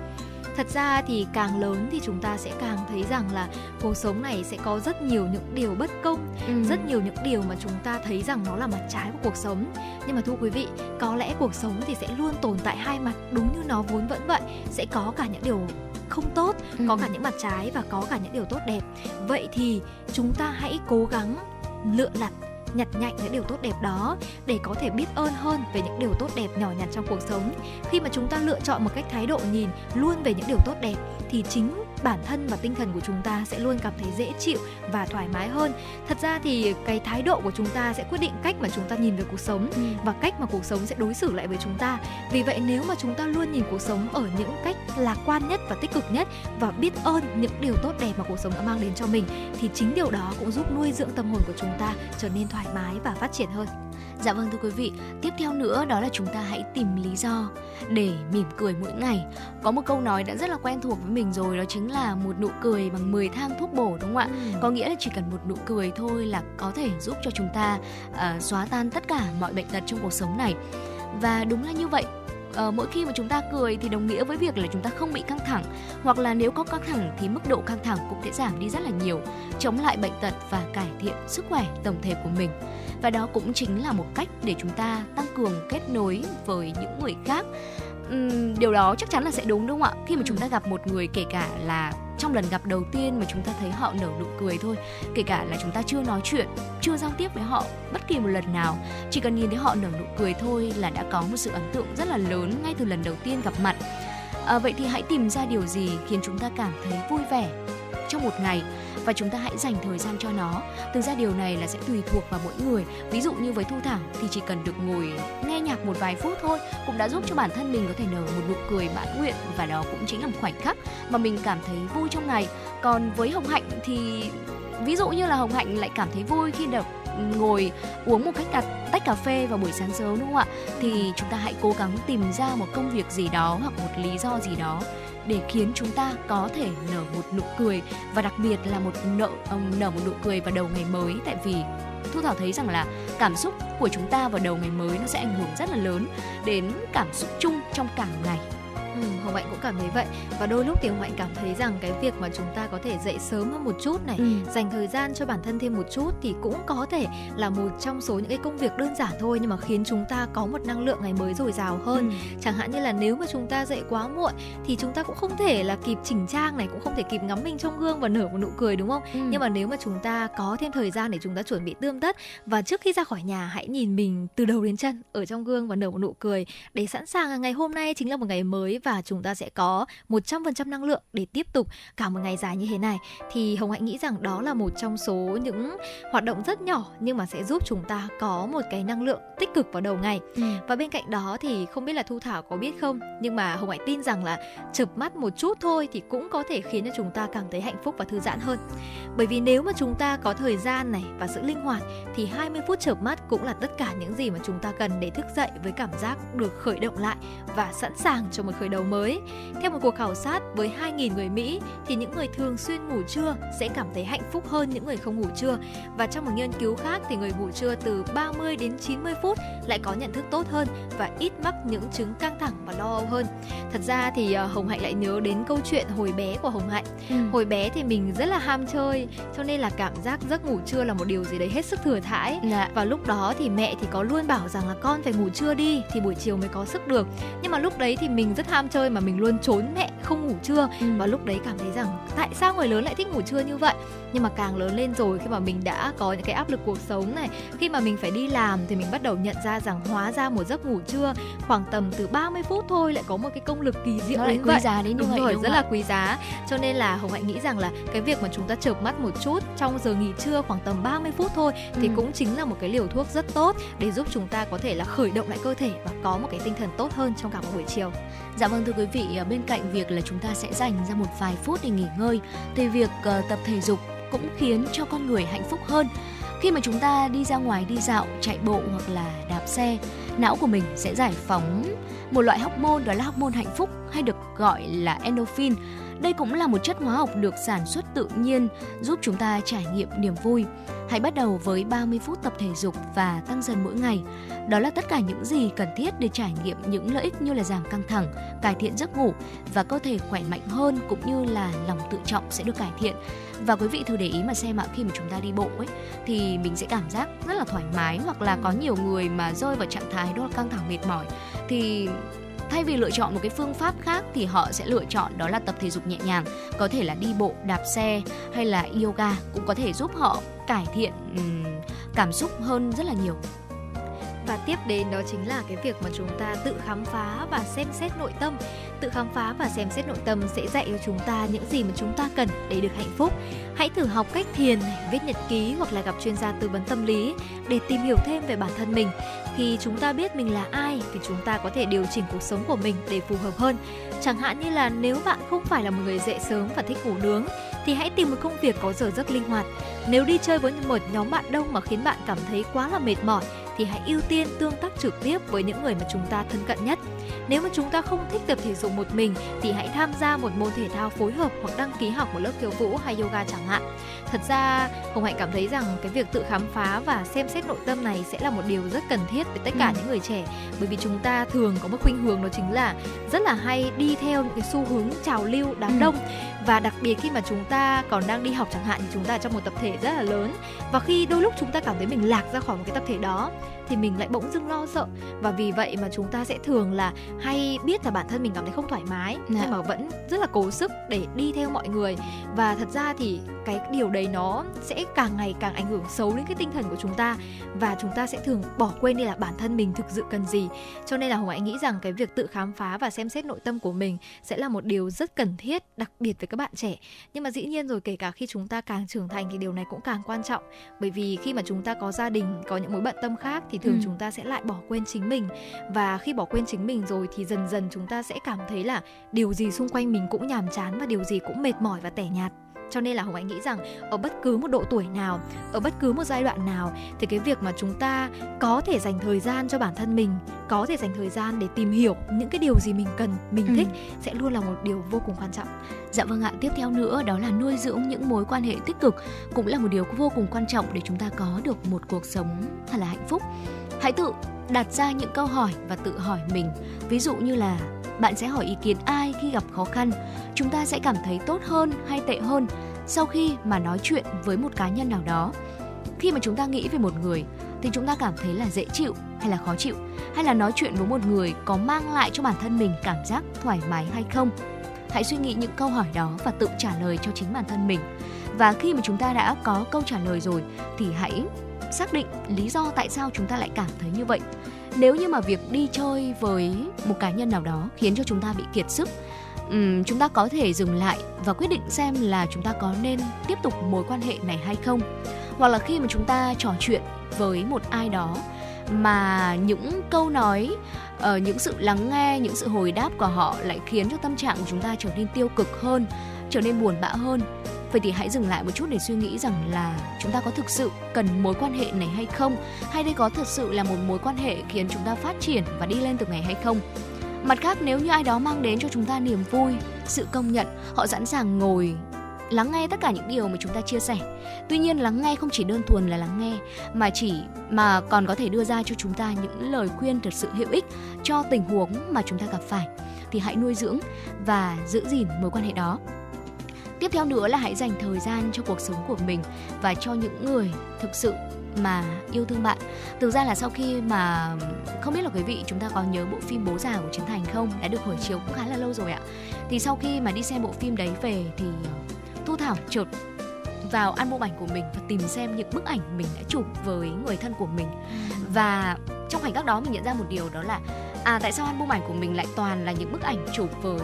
thật ra thì càng lớn thì chúng ta sẽ càng thấy rằng là cuộc sống này sẽ có rất nhiều những điều bất công ừ. rất nhiều những điều mà chúng ta thấy rằng nó là mặt trái của cuộc sống nhưng mà thưa quý vị có lẽ cuộc sống thì sẽ luôn tồn tại hai mặt đúng như nó vốn vẫn vậy sẽ có cả những điều không tốt ừ. có cả những mặt trái và có cả những điều tốt đẹp vậy thì chúng ta hãy cố gắng lựa lặt nhặt nhạnh những điều tốt đẹp đó để có thể biết ơn hơn về những điều tốt đẹp nhỏ nhặt trong cuộc sống. Khi mà chúng ta lựa chọn một cách thái độ nhìn luôn về những điều tốt đẹp thì chính bản thân và tinh thần của chúng ta sẽ luôn cảm thấy dễ chịu và thoải mái hơn thật ra thì cái thái độ của chúng ta sẽ quyết định cách mà chúng ta nhìn về cuộc sống ừ. và cách mà cuộc sống sẽ đối xử lại với chúng ta vì vậy nếu mà chúng ta luôn nhìn cuộc sống ở những cách lạc quan nhất và tích cực nhất và biết ơn những điều tốt đẹp mà cuộc sống đã mang đến cho mình thì chính điều đó cũng giúp nuôi dưỡng tâm hồn của chúng ta trở nên thoải mái và phát triển hơn Dạ vâng thưa quý vị, tiếp theo nữa đó là chúng ta hãy tìm lý do để mỉm cười mỗi ngày. Có một câu nói đã rất là quen thuộc với mình rồi đó chính là một nụ cười bằng 10 thang thuốc bổ đúng không ạ? Ừ. Có nghĩa là chỉ cần một nụ cười thôi là có thể giúp cho chúng ta uh, xóa tan tất cả mọi bệnh tật trong cuộc sống này. Và đúng là như vậy, uh, mỗi khi mà chúng ta cười thì đồng nghĩa với việc là chúng ta không bị căng thẳng hoặc là nếu có căng thẳng thì mức độ căng thẳng cũng sẽ giảm đi rất là nhiều chống lại bệnh tật và cải thiện sức khỏe tổng thể của mình và đó cũng chính là một cách để chúng ta tăng cường kết nối với những người khác uhm, điều đó chắc chắn là sẽ đúng đúng không ạ? Khi mà chúng ta gặp một người kể cả là trong lần gặp đầu tiên mà chúng ta thấy họ nở nụ cười thôi kể cả là chúng ta chưa nói chuyện chưa giao tiếp với họ bất kỳ một lần nào chỉ cần nhìn thấy họ nở nụ cười thôi là đã có một sự ấn tượng rất là lớn ngay từ lần đầu tiên gặp mặt. À, vậy thì hãy tìm ra điều gì khiến chúng ta cảm thấy vui vẻ trong một ngày và chúng ta hãy dành thời gian cho nó. Thực ra điều này là sẽ tùy thuộc vào mỗi người. Ví dụ như với thu thảo thì chỉ cần được ngồi nghe nhạc một vài phút thôi, cũng đã giúp cho bản thân mình có thể nở một nụ cười mãn nguyện và đó cũng chính là một khoảnh khắc mà mình cảm thấy vui trong ngày. Còn với hồng hạnh thì ví dụ như là hồng hạnh lại cảm thấy vui khi được ngồi uống một cách đặt tách cà phê vào buổi sáng sớm, đúng không ạ? Thì chúng ta hãy cố gắng tìm ra một công việc gì đó hoặc một lý do gì đó để khiến chúng ta có thể nở một nụ cười và đặc biệt là một nợ ông nở một nụ cười vào đầu ngày mới. Tại vì thu thảo thấy rằng là cảm xúc của chúng ta vào đầu ngày mới nó sẽ ảnh hưởng rất là lớn đến cảm xúc chung trong cả ngày. Hồng Hạnh cũng cảm thấy vậy và đôi lúc thì Hồng Hạnh cảm thấy rằng cái việc mà chúng ta có thể dậy sớm hơn một chút này, ừ. dành thời gian cho bản thân thêm một chút thì cũng có thể là một trong số những cái công việc đơn giản thôi nhưng mà khiến chúng ta có một năng lượng ngày mới dồi dào hơn. Ừ. Chẳng hạn như là nếu mà chúng ta dậy quá muộn thì chúng ta cũng không thể là kịp chỉnh trang này, cũng không thể kịp ngắm mình trong gương và nở một nụ cười đúng không? Ừ. Nhưng mà nếu mà chúng ta có thêm thời gian để chúng ta chuẩn bị tươm tất và trước khi ra khỏi nhà hãy nhìn mình từ đầu đến chân ở trong gương và nở một nụ cười để sẵn sàng ngày hôm nay chính là một ngày mới và chúng ta sẽ có 100% năng lượng để tiếp tục cả một ngày dài như thế này thì Hồng Hạnh nghĩ rằng đó là một trong số những hoạt động rất nhỏ nhưng mà sẽ giúp chúng ta có một cái năng lượng tích cực vào đầu ngày. Ừ. Và bên cạnh đó thì không biết là Thu Thảo có biết không, nhưng mà Hồng Hạnh tin rằng là chợp mắt một chút thôi thì cũng có thể khiến cho chúng ta cảm thấy hạnh phúc và thư giãn hơn. Bởi vì nếu mà chúng ta có thời gian này và sự linh hoạt thì 20 phút chợp mắt cũng là tất cả những gì mà chúng ta cần để thức dậy với cảm giác được khởi động lại và sẵn sàng cho một khởi đầu mới. Theo một cuộc khảo sát với 2.000 người Mỹ thì những người thường xuyên ngủ trưa sẽ cảm thấy hạnh phúc hơn những người không ngủ trưa. Và trong một nghiên cứu khác thì người ngủ trưa từ 30 đến 90 phút lại có nhận thức tốt hơn và ít mắc những chứng căng thẳng và lo âu hơn. Thật ra thì ờ, Hồng Hạnh lại nhớ đến câu chuyện hồi bé của Hồng Hạnh. Ừ. Hồi bé thì mình rất là ham chơi cho nên là cảm giác giấc ngủ trưa là một điều gì đấy hết sức thừa thãi. Dạ. Và lúc đó thì mẹ thì có luôn bảo rằng là con phải ngủ trưa đi thì buổi chiều mới có sức được. Nhưng mà lúc đấy thì mình rất ham chơi mà mình luôn trốn mẹ không ngủ trưa. Ừ. và lúc đấy cảm thấy rằng tại sao người lớn lại thích ngủ trưa như vậy? Nhưng mà càng lớn lên rồi khi mà mình đã có những cái áp lực cuộc sống này khi mà mình phải đi làm thì mình bắt đầu nhận ra rằng hóa ra một giấc ngủ trưa khoảng tầm từ 30 phút thôi lại có một cái công lực kỳ diệu đến quý vậy. giá đến như đúng vậy rồi đúng rất là quý giá. Cho nên là hồng hạnh nghĩ rằng là cái việc mà chúng ta chợp mắt một chút trong giờ nghỉ trưa khoảng tầm 30 phút thôi thì ừ. cũng chính là một cái liều thuốc rất tốt để giúp chúng ta có thể là khởi động lại cơ thể và có một cái tinh thần tốt hơn trong cả một buổi chiều Dạ vâng thưa quý vị, ờ, bên cạnh việc là chúng ta sẽ dành ra một vài phút để nghỉ ngơi thì việc ờ, tập thể dục cũng khiến cho con người hạnh phúc hơn khi mà chúng ta đi ra ngoài đi dạo chạy bộ hoặc là đạp xe não của mình sẽ giải phóng một loại hormone đó là hormone hạnh phúc hay được gọi là endorphin. Đây cũng là một chất hóa học được sản xuất tự nhiên giúp chúng ta trải nghiệm niềm vui. Hãy bắt đầu với 30 phút tập thể dục và tăng dần mỗi ngày. Đó là tất cả những gì cần thiết để trải nghiệm những lợi ích như là giảm căng thẳng, cải thiện giấc ngủ và cơ thể khỏe mạnh hơn cũng như là lòng tự trọng sẽ được cải thiện. Và quý vị thử để ý mà xem ạ, khi mà chúng ta đi bộ ấy thì mình sẽ cảm giác rất là thoải mái hoặc là có nhiều người mà rơi vào trạng thái đó là căng thẳng mệt mỏi thì thay vì lựa chọn một cái phương pháp khác thì họ sẽ lựa chọn đó là tập thể dục nhẹ nhàng có thể là đi bộ đạp xe hay là yoga cũng có thể giúp họ cải thiện um, cảm xúc hơn rất là nhiều và tiếp đến đó chính là cái việc mà chúng ta tự khám phá và xem xét nội tâm. Tự khám phá và xem xét nội tâm sẽ dạy cho chúng ta những gì mà chúng ta cần để được hạnh phúc. Hãy thử học cách thiền, viết nhật ký hoặc là gặp chuyên gia tư vấn tâm lý để tìm hiểu thêm về bản thân mình. Khi chúng ta biết mình là ai thì chúng ta có thể điều chỉnh cuộc sống của mình để phù hợp hơn. Chẳng hạn như là nếu bạn không phải là một người dậy sớm và thích ngủ nướng thì hãy tìm một công việc có giờ giấc linh hoạt. Nếu đi chơi với một nhóm bạn đông mà khiến bạn cảm thấy quá là mệt mỏi thì hãy ưu tiên tương tác trực tiếp với những người mà chúng ta thân cận nhất. Nếu mà chúng ta không thích tập thể dục một mình thì hãy tham gia một môn thể thao phối hợp hoặc đăng ký học một lớp khiêu vũ hay yoga chẳng hạn. Thật ra Hồng Hạnh cảm thấy rằng cái việc tự khám phá và xem xét nội tâm này sẽ là một điều rất cần thiết với tất cả ừ. những người trẻ bởi vì chúng ta thường có một khuynh hướng đó chính là rất là hay đi theo những cái xu hướng trào lưu đám ừ. đông và đặc biệt khi mà chúng ta còn đang đi học chẳng hạn thì chúng ta trong một tập thể rất là lớn. Và khi đôi lúc chúng ta cảm thấy mình lạc ra khỏi một cái tập thể đó thì mình lại bỗng dưng lo sợ. Và vì vậy mà chúng ta sẽ thường là hay biết là bản thân mình cảm thấy không thoải mái dạ. nhưng mà vẫn rất là cố sức để đi theo mọi người. Và thật ra thì cái điều đấy nó sẽ càng ngày càng ảnh hưởng xấu đến cái tinh thần của chúng ta. Và chúng ta sẽ thường bỏ quên đi là bản thân mình thực sự cần gì. Cho nên là hồng anh nghĩ rằng cái việc tự khám phá và xem xét nội tâm của mình sẽ là một điều rất cần thiết đặc biệt với các bạn trẻ. Nhưng mà dĩ nhiên rồi kể cả khi chúng ta càng trưởng thành thì điều này cũng càng quan trọng. Bởi vì khi mà chúng ta có gia đình có những mối bận tâm khác thì thường ừ. chúng ta sẽ lại bỏ quên chính mình và khi bỏ quên chính mình rồi thì dần dần chúng ta sẽ cảm thấy là điều gì xung quanh mình cũng nhàm chán và điều gì cũng mệt mỏi và tẻ nhạt cho nên là hồng anh nghĩ rằng ở bất cứ một độ tuổi nào ở bất cứ một giai đoạn nào thì cái việc mà chúng ta có thể dành thời gian cho bản thân mình có thể dành thời gian để tìm hiểu những cái điều gì mình cần mình ừ. thích sẽ luôn là một điều vô cùng quan trọng dạ vâng ạ tiếp theo nữa đó là nuôi dưỡng những mối quan hệ tích cực cũng là một điều vô cùng quan trọng để chúng ta có được một cuộc sống thật là hạnh phúc hãy tự đặt ra những câu hỏi và tự hỏi mình ví dụ như là bạn sẽ hỏi ý kiến ai khi gặp khó khăn. Chúng ta sẽ cảm thấy tốt hơn hay tệ hơn sau khi mà nói chuyện với một cá nhân nào đó. Khi mà chúng ta nghĩ về một người thì chúng ta cảm thấy là dễ chịu hay là khó chịu, hay là nói chuyện với một người có mang lại cho bản thân mình cảm giác thoải mái hay không? Hãy suy nghĩ những câu hỏi đó và tự trả lời cho chính bản thân mình. Và khi mà chúng ta đã có câu trả lời rồi thì hãy xác định lý do tại sao chúng ta lại cảm thấy như vậy nếu như mà việc đi chơi với một cá nhân nào đó khiến cho chúng ta bị kiệt sức um, chúng ta có thể dừng lại và quyết định xem là chúng ta có nên tiếp tục mối quan hệ này hay không. Hoặc là khi mà chúng ta trò chuyện với một ai đó mà những câu nói uh, những sự lắng nghe những sự hồi đáp của họ lại khiến cho tâm trạng của chúng ta trở nên tiêu cực hơn trở nên buồn bã hơn vậy thì hãy dừng lại một chút để suy nghĩ rằng là chúng ta có thực sự cần mối quan hệ này hay không? Hay đây có thực sự là một mối quan hệ khiến chúng ta phát triển và đi lên từng ngày hay không? Mặt khác, nếu như ai đó mang đến cho chúng ta niềm vui, sự công nhận, họ sẵn sàng ngồi lắng nghe tất cả những điều mà chúng ta chia sẻ. Tuy nhiên, lắng nghe không chỉ đơn thuần là lắng nghe, mà chỉ, mà còn có thể đưa ra cho chúng ta những lời khuyên thật sự hữu ích cho tình huống mà chúng ta gặp phải. Thì hãy nuôi dưỡng và giữ gìn mối quan hệ đó tiếp theo nữa là hãy dành thời gian cho cuộc sống của mình và cho những người thực sự mà yêu thương bạn. Thực ra là sau khi mà không biết là quý vị chúng ta có nhớ bộ phim bố già của trấn thành không? Đã được khởi chiếu cũng khá là lâu rồi ạ. Thì sau khi mà đi xem bộ phim đấy về thì thu thảo chợt vào album ảnh của mình và tìm xem những bức ảnh mình đã chụp với người thân của mình. Và trong khoảnh khắc đó mình nhận ra một điều đó là à tại sao album ảnh của mình lại toàn là những bức ảnh chụp với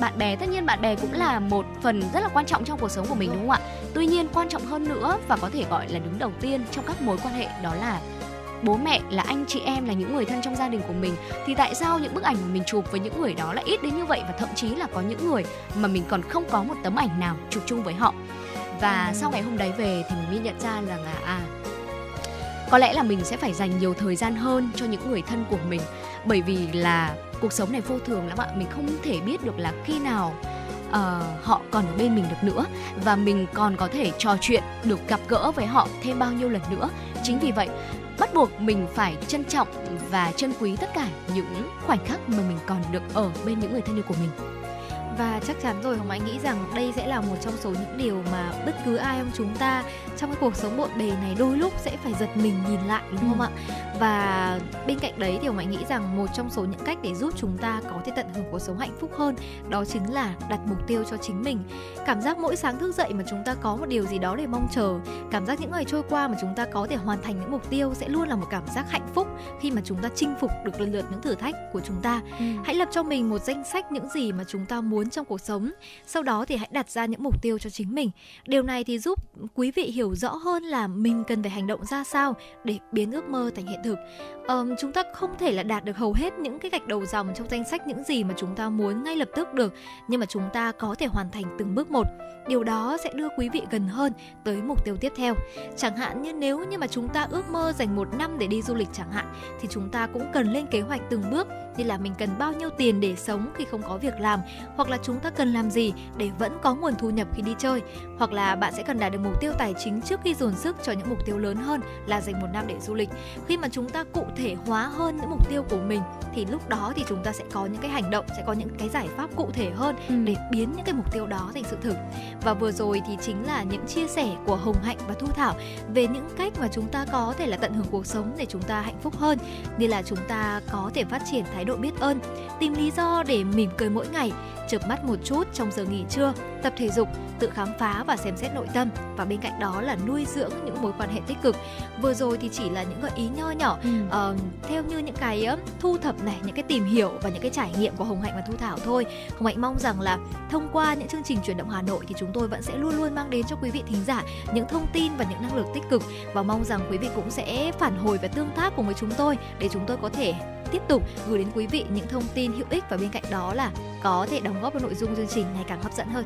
bạn bè, tất nhiên bạn bè cũng là một phần rất là quan trọng trong cuộc sống của mình, đúng không ạ? Tuy nhiên quan trọng hơn nữa và có thể gọi là đứng đầu tiên trong các mối quan hệ đó là bố mẹ, là anh chị em, là những người thân trong gia đình của mình. Thì tại sao những bức ảnh mà mình chụp với những người đó lại ít đến như vậy? Và thậm chí là có những người mà mình còn không có một tấm ảnh nào chụp chung với họ. Và ừ. sau ngày hôm đấy về thì mình mới nhận ra là à có lẽ là mình sẽ phải dành nhiều thời gian hơn cho những người thân của mình. Bởi vì là cuộc sống này vô thường lắm ạ. Mình không thể biết được là khi nào uh, họ còn ở bên mình được nữa và mình còn có thể trò chuyện được gặp gỡ với họ thêm bao nhiêu lần nữa. Chính vì vậy bắt buộc mình phải trân trọng và trân quý tất cả những khoảnh khắc mà mình còn được ở bên những người thân yêu của mình. Và chắc chắn rồi hồng anh nghĩ rằng đây sẽ là một trong số những điều mà bất cứ ai trong chúng ta trong cái cuộc sống bộn bề này đôi lúc sẽ phải giật mình nhìn lại đúng không ừ. ạ và bên cạnh đấy thì hồng anh nghĩ rằng một trong số những cách để giúp chúng ta có thể tận hưởng cuộc sống hạnh phúc hơn đó chính là đặt mục tiêu cho chính mình cảm giác mỗi sáng thức dậy mà chúng ta có một điều gì đó để mong chờ cảm giác những ngày trôi qua mà chúng ta có thể hoàn thành những mục tiêu sẽ luôn là một cảm giác hạnh phúc khi mà chúng ta chinh phục được lần lượt những thử thách của chúng ta ừ. hãy lập cho mình một danh sách những gì mà chúng ta muốn trong cuộc sống sau đó thì hãy đặt ra những mục tiêu cho chính mình điều này thì giúp quý vị hiểu rõ hơn là mình cần phải hành động ra sao để biến ước mơ thành hiện thực um, chúng ta không thể là đạt được hầu hết những cái gạch đầu dòng trong danh sách những gì mà chúng ta muốn ngay lập tức được nhưng mà chúng ta có thể hoàn thành từng bước một. Điều đó sẽ đưa quý vị gần hơn tới mục tiêu tiếp theo. Chẳng hạn như nếu như mà chúng ta ước mơ dành một năm để đi du lịch chẳng hạn thì chúng ta cũng cần lên kế hoạch từng bước như là mình cần bao nhiêu tiền để sống khi không có việc làm hoặc là chúng ta cần làm gì để vẫn có nguồn thu nhập khi đi chơi hoặc là bạn sẽ cần đạt được mục tiêu tài chính trước khi dồn sức cho những mục tiêu lớn hơn là dành một năm để du lịch. Khi mà chúng ta cụ thể hóa hơn những mục tiêu của mình thì lúc đó thì chúng ta sẽ có những cái hành động sẽ có những cái giải pháp cụ thể hơn ừ. để biến những cái mục tiêu đó thành sự thực và vừa rồi thì chính là những chia sẻ của hồng hạnh và thu thảo về những cách mà chúng ta có thể là tận hưởng cuộc sống để chúng ta hạnh phúc hơn như là chúng ta có thể phát triển thái độ biết ơn tìm lý do để mỉm cười mỗi ngày chợp mắt một chút trong giờ nghỉ trưa, tập thể dục, tự khám phá và xem xét nội tâm và bên cạnh đó là nuôi dưỡng những mối quan hệ tích cực. Vừa rồi thì chỉ là những gợi ý nho nhỏ ừ. uh, theo như những cái uh, thu thập này, những cái tìm hiểu và những cái trải nghiệm của Hồng Hạnh và Thu Thảo thôi. Hồng Hạnh mong rằng là thông qua những chương trình chuyển động Hà Nội thì chúng tôi vẫn sẽ luôn luôn mang đến cho quý vị thính giả những thông tin và những năng lượng tích cực và mong rằng quý vị cũng sẽ phản hồi và tương tác cùng với chúng tôi để chúng tôi có thể tiếp tục gửi đến quý vị những thông tin hữu ích và bên cạnh đó là có thể đóng góp vào nội dung chương trình ngày càng hấp dẫn hơn.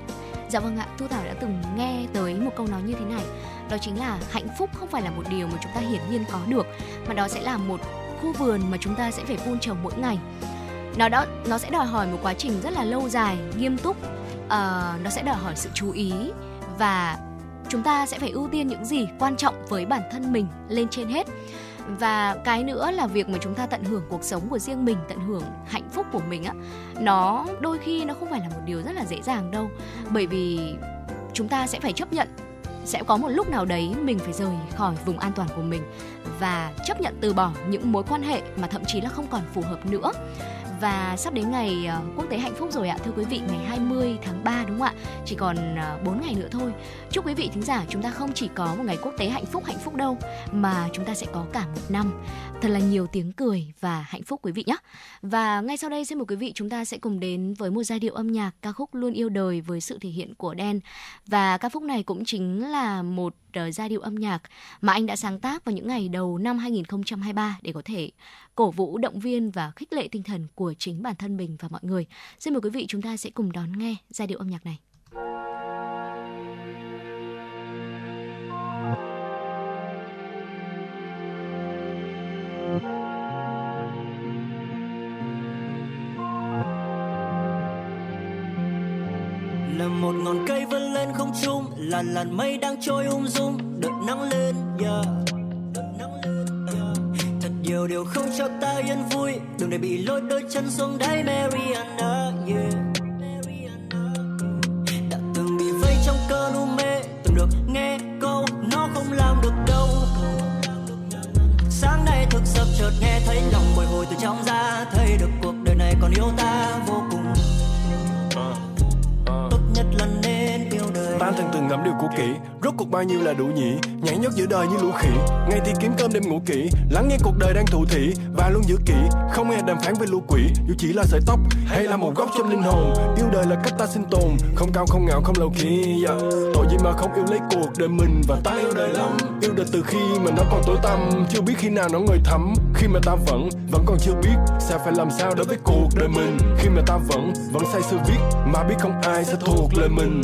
Dạ vâng ạ, Thu Thảo đã từng nghe tới một câu nói như thế này, đó chính là hạnh phúc không phải là một điều mà chúng ta hiển nhiên có được, mà đó sẽ là một khu vườn mà chúng ta sẽ phải vun trồng mỗi ngày. Nó đó nó sẽ đòi hỏi một quá trình rất là lâu dài, nghiêm túc, uh, nó sẽ đòi hỏi sự chú ý và chúng ta sẽ phải ưu tiên những gì quan trọng với bản thân mình lên trên hết và cái nữa là việc mà chúng ta tận hưởng cuộc sống của riêng mình, tận hưởng hạnh phúc của mình á, nó đôi khi nó không phải là một điều rất là dễ dàng đâu. Bởi vì chúng ta sẽ phải chấp nhận, sẽ có một lúc nào đấy mình phải rời khỏi vùng an toàn của mình và chấp nhận từ bỏ những mối quan hệ mà thậm chí là không còn phù hợp nữa và sắp đến ngày ờ, quốc tế hạnh phúc rồi ạ, thưa quý vị, ngày 20 tháng 3 đúng không ạ? Chỉ còn ờ, 4 ngày nữa thôi. Chúc quý vị thính giả chúng ta không chỉ có một ngày quốc tế hạnh phúc hạnh phúc đâu, mà chúng ta sẽ có cả một năm. Thật là nhiều tiếng cười và hạnh phúc quý vị nhé và ngay sau đây xin mời quý vị chúng ta sẽ cùng đến với một giai điệu âm nhạc ca khúc luôn yêu đời với sự thể hiện của đen và ca khúc này cũng chính là một Ờ, giai điệu âm nhạc mà anh đã sáng tác vào những ngày đầu năm 2023 để có thể cổ vũ động viên và khích lệ tinh thần của chính bản thân mình và mọi người. Xin mời quý vị chúng ta sẽ cùng đón nghe giai điệu âm nhạc này. Một ngọn cây vươn lên không trung, làn làn mây đang trôi um ung dung đợt nắng lên, yeah. đợt nắng lên, yeah. thật nhiều điều không cho ta yên vui. Đừng để bị lôi đôi chân xuống đáy Mariana, yeah. đã từng bị vây trong cơn u mê. Từng được nghe câu, nó không làm được đâu. Sáng nay thức sập chợt nghe thấy lòng bồi hồi từ trong ra thấy được cuộc đời này còn yêu ta vô cùng. Ta thành từng ngẫm điều cũ kỹ. Rốt cuộc bao nhiêu là đủ nhỉ? Nhảy nhót giữa đời như lũ khỉ. Ngày thì kiếm cơm đêm ngủ kỹ. Lắng nghe cuộc đời đang thụ thị và luôn giữ kỹ. Không nghe đàm phán với lũ quỷ. Dù chỉ là sợi tóc hay là một góc trong linh hồn. Yêu đời là cách ta sinh tồn. Không cao, không ngạo, không lâu khi yeah. Dạ. tội gì mà không yêu lấy cuộc đời mình và ta yêu đời lắm. Yêu đời từ khi mà nó còn tối tăm. Chưa biết khi nào nó ngời thắm. Khi mà ta vẫn vẫn còn chưa biết sẽ phải làm sao đối với cuộc đời mình. Khi mà ta vẫn vẫn say sưa viết mà biết không ai sẽ thuộc lời mình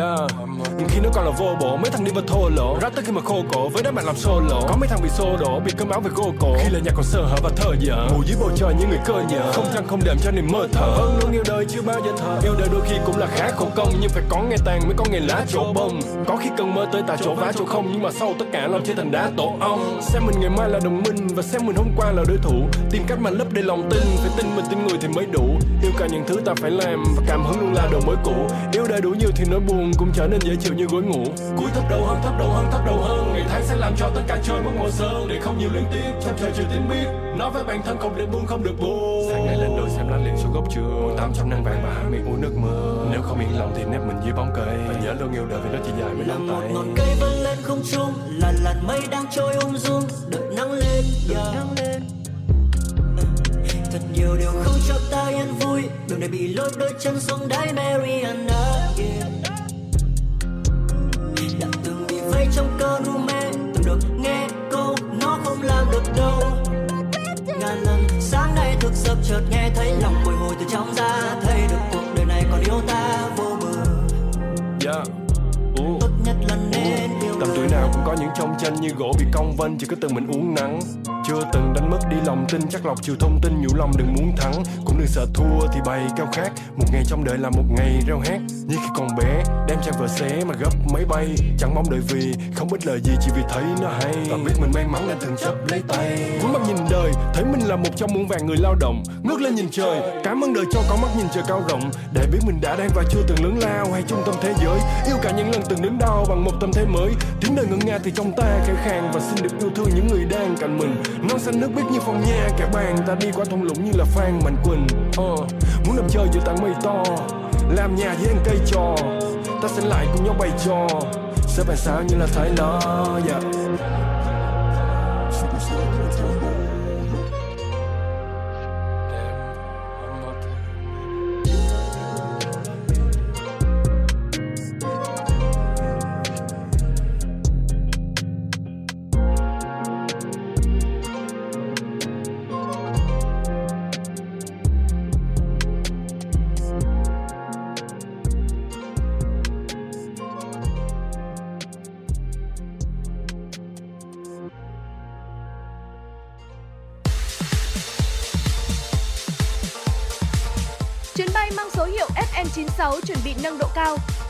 yeah. Nhưng khi nó còn là vô bộ mấy thằng đi vào thô lỗ. Rap tới khi mà khô cổ, với đám bạn làm solo có mấy thằng bị xô đổ, bị cơm áo về gô cổ. Khi là nhà còn sơ hở và thơ dở. Ngủ dưới bầu trời như người cơ nhở. Không trăng, không đệm cho niềm mơ thở vâng luôn yêu đời chưa bao giờ thờ. Yêu đời đôi khi cũng là khá khổ công, nhưng phải có ngày tàn mới có ngày lá chỗ bông. Có khi cần mơ tới tại chỗ vá chỗ không, nhưng mà sau tất cả làm trên thành đá tổ ong. Xem mình ngày mai là đồng minh, và xem mình hôm qua là đối thủ. Tìm cách mà lấp đầy lòng tin, phải tin mình tin người thì mới đủ. Yêu cả những thứ ta phải làm, và cảm hứng luôn là đồ mới cũ. Yêu đời đủ nhiều thì nỗi buồn cũng trở nên dễ chịu như gối ngủ. Cúi thấp đầu hơn thấp đầu hơn thấp đầu hơn. Ngày tháng sẽ làm cho tất cả trôi mất màu sơn để không nhiều liên tiếp. Trong trời chưa tiếng biết nói với bản thân không để buông không được buông. Sáng ngày lên đồi xem lá liền xuống gốc trường mùa tám trăm nắng vàng và hạ miệng uống nước mưa nếu không yên lòng thì nép mình dưới bóng cây. Và nhớ luôn yêu đời vì nó chỉ dài mấy là nắm một tay. ngọn cây vươn lên không trung là làn mây đang trôi ung dung đợi nắng lên yeah. thật nhiều điều không cho ta yên vui. Đường này bị lôi đôi chân xuống đáy Mariana yeah. Vây trong cơn u mê. Từng được nghe câu nó không làm được đâu. Ngàn lần sáng nay thức giấc chợt nghe thấy lòng bồi hồi từ trong ra thấy được cuộc đời này còn yêu ta vô bờ. Yeah. Ủa. tốt nhất là nên yêu Tầm tuổi nào cũng có những trong tranh như gỗ bị cong vênh Chỉ có từng mình uống nắng chưa từng đánh mất đi lòng tin. Chắc lọc chiều thông tin, nhủ lòng đừng muốn thắng. Cũng đừng sợ thua thì bày cao khác Một ngày trong đời là một ngày reo hát Như khi còn bé đem trang vợ xé mà gấp máy bay. Chẳng mong đợi vì không biết lời gì, chỉ vì thấy nó hay. Và biết mình may mắn nên thường chấp lấy tay. Muốn mắt nhìn đời, thấy mình là một trong muôn vàng người lao động. Ngước lên nhìn trời, cảm ơn đời cho có mắt nhìn trời cao rộng. Để biết mình đã đang và chưa từng lớn lao hay trung tâm thế giới. Yêu cả những lần từng đớn đau bằng một tâm thế mới. Tiếng đời ngân nga thì trong ta khẽ khàng Và xin được yêu thương những người đang cạnh mình. Non xanh nước biếc như phong nha cả bàn Ta đi qua thung lũng như là Phan Mạnh Quỳnh Ờ, Muốn nằm chơi giữa tảng mây to Làm nhà với ăn cây trò Ta sẽ lại cùng nhau bày trò Sẽ bàn sáng như là thái lo yeah.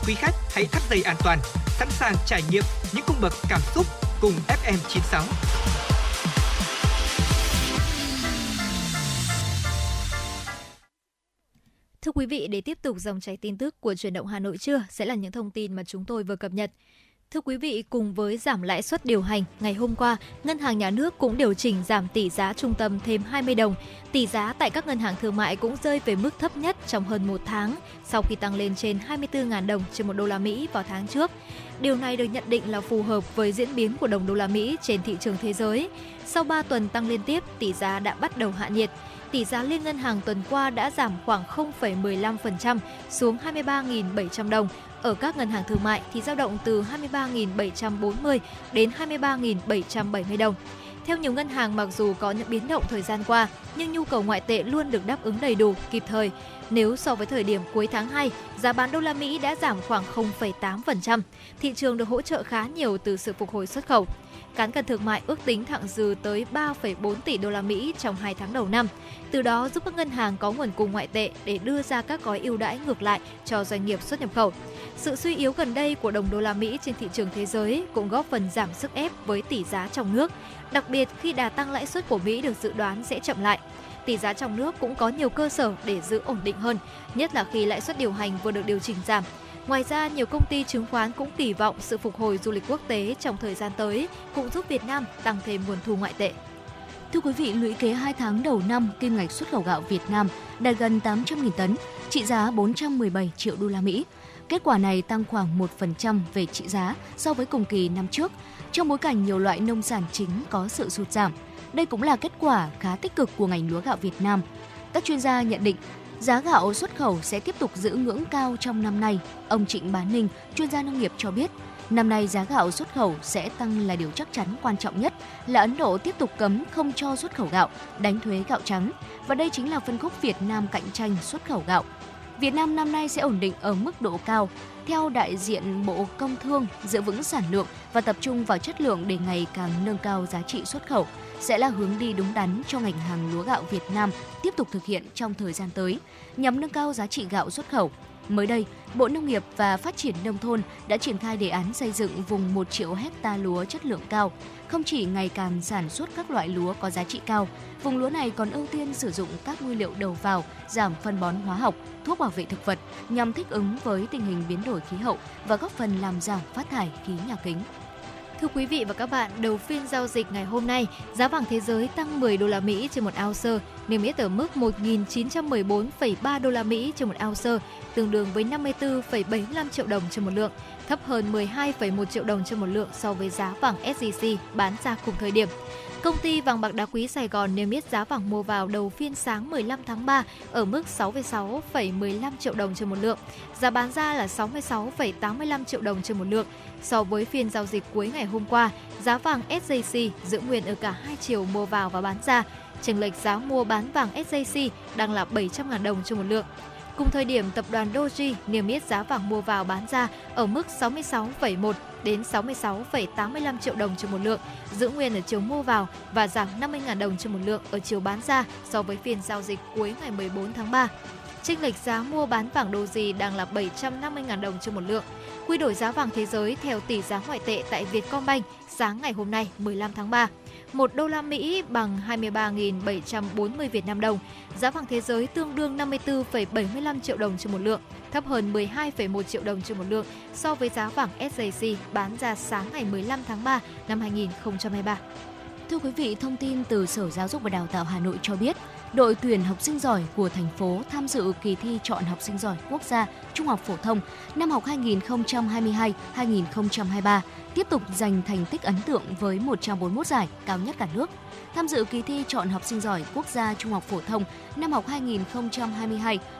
Quý khách hãy thắt dây an toàn, sẵn sàng trải nghiệm những cung bậc cảm xúc cùng FM96. Thưa quý vị, để tiếp tục dòng chảy tin tức của truyền động Hà Nội trưa sẽ là những thông tin mà chúng tôi vừa cập nhật. Thưa quý vị, cùng với giảm lãi suất điều hành, ngày hôm qua, Ngân hàng Nhà nước cũng điều chỉnh giảm tỷ giá trung tâm thêm 20 đồng. Tỷ giá tại các ngân hàng thương mại cũng rơi về mức thấp nhất trong hơn một tháng, sau khi tăng lên trên 24.000 đồng trên một đô la Mỹ vào tháng trước. Điều này được nhận định là phù hợp với diễn biến của đồng đô la Mỹ trên thị trường thế giới. Sau 3 tuần tăng liên tiếp, tỷ giá đã bắt đầu hạ nhiệt tỷ giá liên ngân hàng tuần qua đã giảm khoảng 0,15% xuống 23.700 đồng. Ở các ngân hàng thương mại thì dao động từ 23.740 đến 23.770 đồng. Theo nhiều ngân hàng mặc dù có những biến động thời gian qua, nhưng nhu cầu ngoại tệ luôn được đáp ứng đầy đủ, kịp thời. Nếu so với thời điểm cuối tháng 2, giá bán đô la Mỹ đã giảm khoảng 0,8%. Thị trường được hỗ trợ khá nhiều từ sự phục hồi xuất khẩu. Cán cân thương mại ước tính thặng dư tới 3,4 tỷ đô la Mỹ trong 2 tháng đầu năm. Từ đó giúp các ngân hàng có nguồn cung ngoại tệ để đưa ra các gói ưu đãi ngược lại cho doanh nghiệp xuất nhập khẩu. Sự suy yếu gần đây của đồng đô la Mỹ trên thị trường thế giới cũng góp phần giảm sức ép với tỷ giá trong nước, đặc biệt khi đà tăng lãi suất của Mỹ được dự đoán sẽ chậm lại. Tỷ giá trong nước cũng có nhiều cơ sở để giữ ổn định hơn, nhất là khi lãi suất điều hành vừa được điều chỉnh giảm. Ngoài ra, nhiều công ty chứng khoán cũng kỳ vọng sự phục hồi du lịch quốc tế trong thời gian tới cũng giúp Việt Nam tăng thêm nguồn thu ngoại tệ. Thưa quý vị, lũy kế 2 tháng đầu năm, kim ngạch xuất khẩu gạo Việt Nam đạt gần 800.000 tấn, trị giá 417 triệu đô la Mỹ. Kết quả này tăng khoảng 1% về trị giá so với cùng kỳ năm trước, trong bối cảnh nhiều loại nông sản chính có sự sụt giảm. Đây cũng là kết quả khá tích cực của ngành lúa gạo Việt Nam. Các chuyên gia nhận định giá gạo xuất khẩu sẽ tiếp tục giữ ngưỡng cao trong năm nay. Ông Trịnh Bá Ninh, chuyên gia nông nghiệp cho biết, năm nay giá gạo xuất khẩu sẽ tăng là điều chắc chắn quan trọng nhất là Ấn Độ tiếp tục cấm không cho xuất khẩu gạo, đánh thuế gạo trắng và đây chính là phân khúc Việt Nam cạnh tranh xuất khẩu gạo. Việt Nam năm nay sẽ ổn định ở mức độ cao. Theo đại diện Bộ Công Thương, giữ vững sản lượng và tập trung vào chất lượng để ngày càng nâng cao giá trị xuất khẩu sẽ là hướng đi đúng đắn cho ngành hàng lúa gạo Việt Nam tiếp tục thực hiện trong thời gian tới, nhằm nâng cao giá trị gạo xuất khẩu. Mới đây, Bộ Nông nghiệp và Phát triển Nông thôn đã triển khai đề án xây dựng vùng 1 triệu hecta lúa chất lượng cao. Không chỉ ngày càng sản xuất các loại lúa có giá trị cao, vùng lúa này còn ưu tiên sử dụng các nguyên liệu đầu vào, giảm phân bón hóa học, thuốc bảo vệ thực vật nhằm thích ứng với tình hình biến đổi khí hậu và góp phần làm giảm phát thải khí nhà kính. Thưa quý vị và các bạn, đầu phiên giao dịch ngày hôm nay, giá vàng thế giới tăng 10 đô la Mỹ trên một ounce, niêm yết ở mức 1.914,3 đô la Mỹ trên một ounce, tương đương với 54,75 triệu đồng trên một lượng, thấp hơn 12,1 triệu đồng trên một lượng so với giá vàng SJC bán ra cùng thời điểm. Công ty vàng bạc đá quý Sài Gòn niêm yết giá vàng mua vào đầu phiên sáng 15 tháng 3 ở mức 66,15 triệu đồng trên một lượng. Giá bán ra là 66,85 triệu đồng trên một lượng. So với phiên giao dịch cuối ngày hôm qua, giá vàng SJC giữ nguyên ở cả hai chiều mua vào và bán ra. Chênh lệch giá mua bán vàng SJC đang là 700.000 đồng trên một lượng. Cùng thời điểm, tập đoàn Doji niêm yết giá vàng mua vào bán ra ở mức 66,1 đến 66,85 triệu đồng trên một lượng, giữ nguyên ở chiều mua vào và giảm 50.000 đồng trên một lượng ở chiều bán ra so với phiên giao dịch cuối ngày 14 tháng 3. Chênh lệch giá mua bán vàng Doji đang là 750.000 đồng trên một lượng. Quy đổi giá vàng thế giới theo tỷ giá ngoại tệ tại Vietcombank sáng ngày hôm nay 15 tháng 3. 1 đô la Mỹ bằng 23.740 Việt Nam đồng. Giá vàng thế giới tương đương 54,75 triệu đồng trên một lượng, thấp hơn 12,1 triệu đồng trên một lượng so với giá vàng SJC bán ra sáng ngày 15 tháng 3 năm 2023. Thưa quý vị, thông tin từ Sở Giáo dục và Đào tạo Hà Nội cho biết, đội tuyển học sinh giỏi của thành phố tham dự kỳ thi chọn học sinh giỏi quốc gia trung học phổ thông năm học 2022-2023 tiếp tục giành thành tích ấn tượng với 141 giải, cao nhất cả nước. Tham dự kỳ thi chọn học sinh giỏi quốc gia trung học phổ thông năm học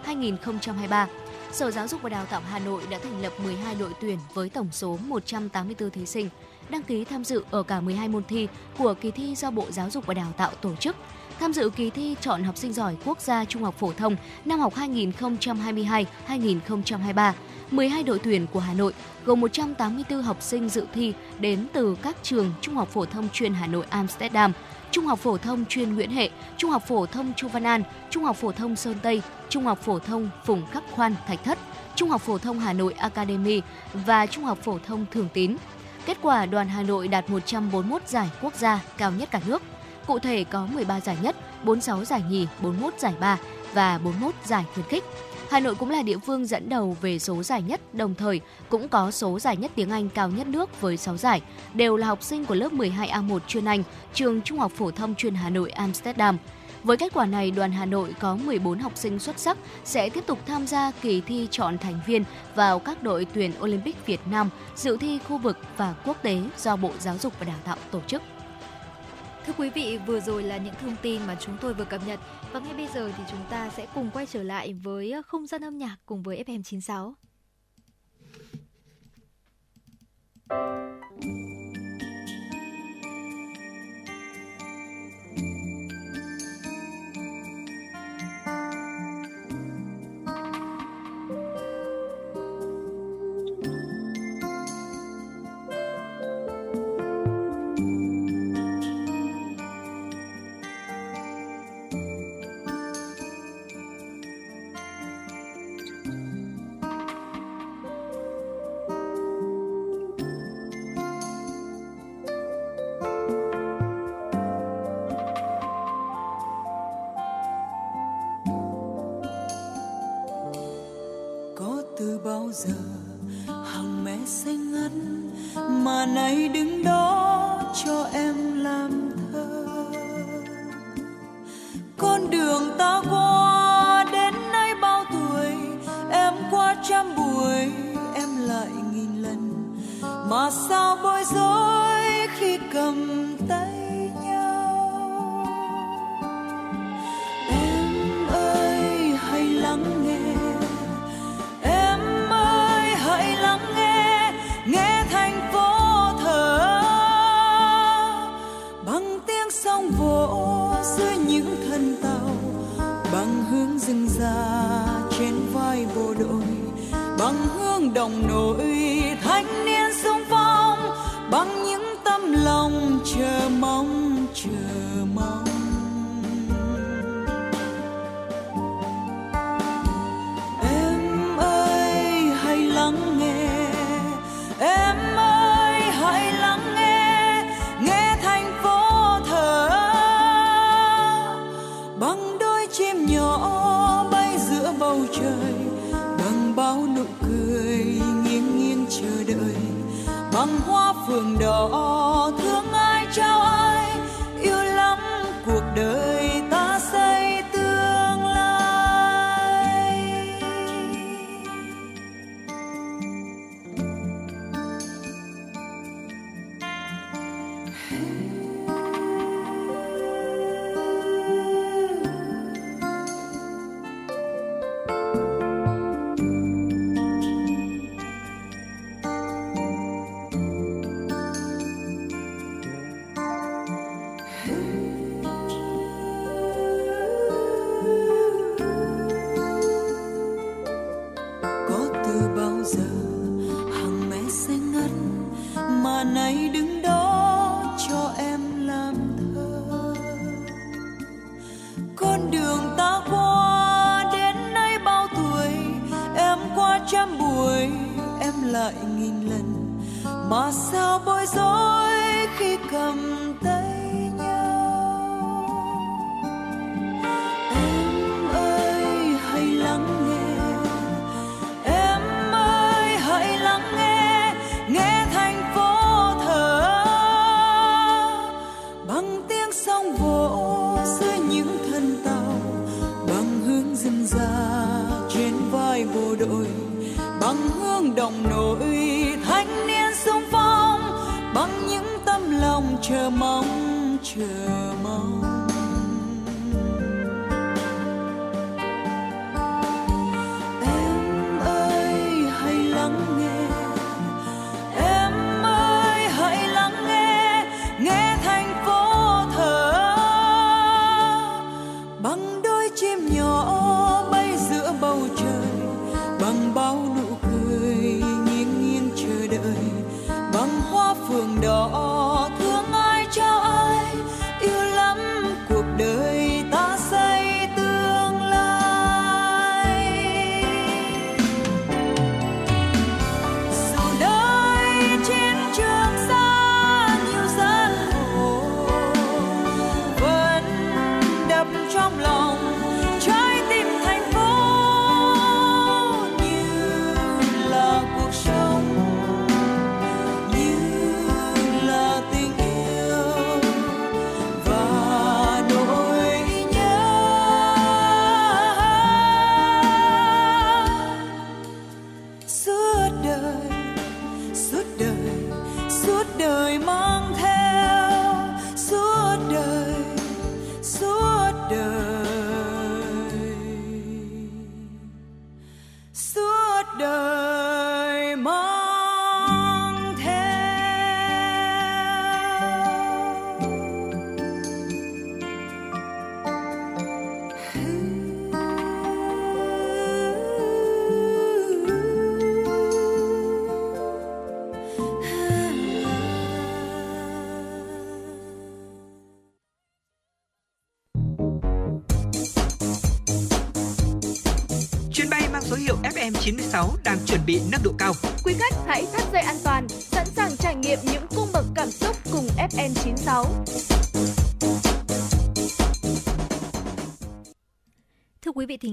2022-2023, Sở Giáo dục và Đào tạo Hà Nội đã thành lập 12 đội tuyển với tổng số 184 thí sinh đăng ký tham dự ở cả 12 môn thi của kỳ thi do Bộ Giáo dục và Đào tạo tổ chức. Tham dự kỳ thi chọn học sinh giỏi quốc gia trung học phổ thông năm học 2022-2023, 12 đội tuyển của Hà Nội gồm 184 học sinh dự thi đến từ các trường Trung học phổ thông chuyên Hà Nội Amsterdam, Trung học phổ thông chuyên Nguyễn Hệ, Trung học phổ thông Chu Văn An, Trung học phổ thông Sơn Tây, Trung học phổ thông Phùng Khắc Khoan Thạch Thất, Trung học phổ thông Hà Nội Academy và Trung học phổ thông Thường Tín. Kết quả đoàn Hà Nội đạt 141 giải quốc gia cao nhất cả nước. Cụ thể có 13 giải nhất, 46 giải nhì, 41 giải ba và 41 giải khuyến khích. Hà Nội cũng là địa phương dẫn đầu về số giải nhất, đồng thời cũng có số giải nhất tiếng Anh cao nhất nước với 6 giải, đều là học sinh của lớp 12A1 chuyên Anh, trường Trung học phổ thông chuyên Hà Nội Amsterdam. Với kết quả này, đoàn Hà Nội có 14 học sinh xuất sắc sẽ tiếp tục tham gia kỳ thi chọn thành viên vào các đội tuyển Olympic Việt Nam dự thi khu vực và quốc tế do Bộ Giáo dục và Đào tạo tổ chức. Thưa quý vị, vừa rồi là những thông tin mà chúng tôi vừa cập nhật và ngay bây giờ thì chúng ta sẽ cùng quay trở lại với không gian âm nhạc cùng với FM96.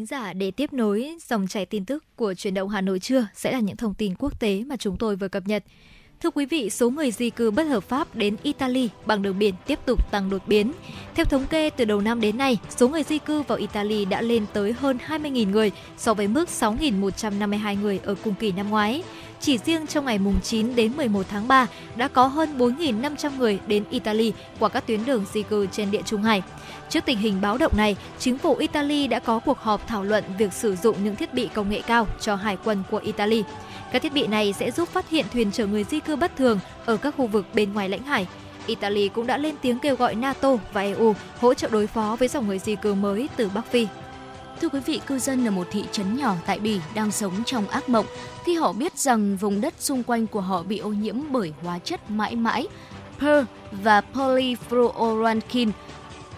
Giả, để tiếp nối dòng chảy tin tức của truyền động Hà Nội trưa sẽ là những thông tin quốc tế mà chúng tôi vừa cập nhật. Thưa quý vị, số người di cư bất hợp pháp đến Italy bằng đường biển tiếp tục tăng đột biến. Theo thống kê từ đầu năm đến nay, số người di cư vào Italy đã lên tới hơn 20.000 người so với mức 6.152 người ở cùng kỳ năm ngoái. Chỉ riêng trong ngày mùng 9 đến 11 tháng 3 đã có hơn 4.500 người đến Italy qua các tuyến đường di cư trên địa Trung Hải. Trước tình hình báo động này, chính phủ Italy đã có cuộc họp thảo luận việc sử dụng những thiết bị công nghệ cao cho hải quân của Italy. Các thiết bị này sẽ giúp phát hiện thuyền chở người di cư bất thường ở các khu vực bên ngoài lãnh hải. Italy cũng đã lên tiếng kêu gọi NATO và EU hỗ trợ đối phó với dòng người di cư mới từ Bắc Phi. Thưa quý vị, cư dân ở một thị trấn nhỏ tại Bỉ đang sống trong ác mộng khi họ biết rằng vùng đất xung quanh của họ bị ô nhiễm bởi hóa chất mãi mãi per và polyfluoroalkyl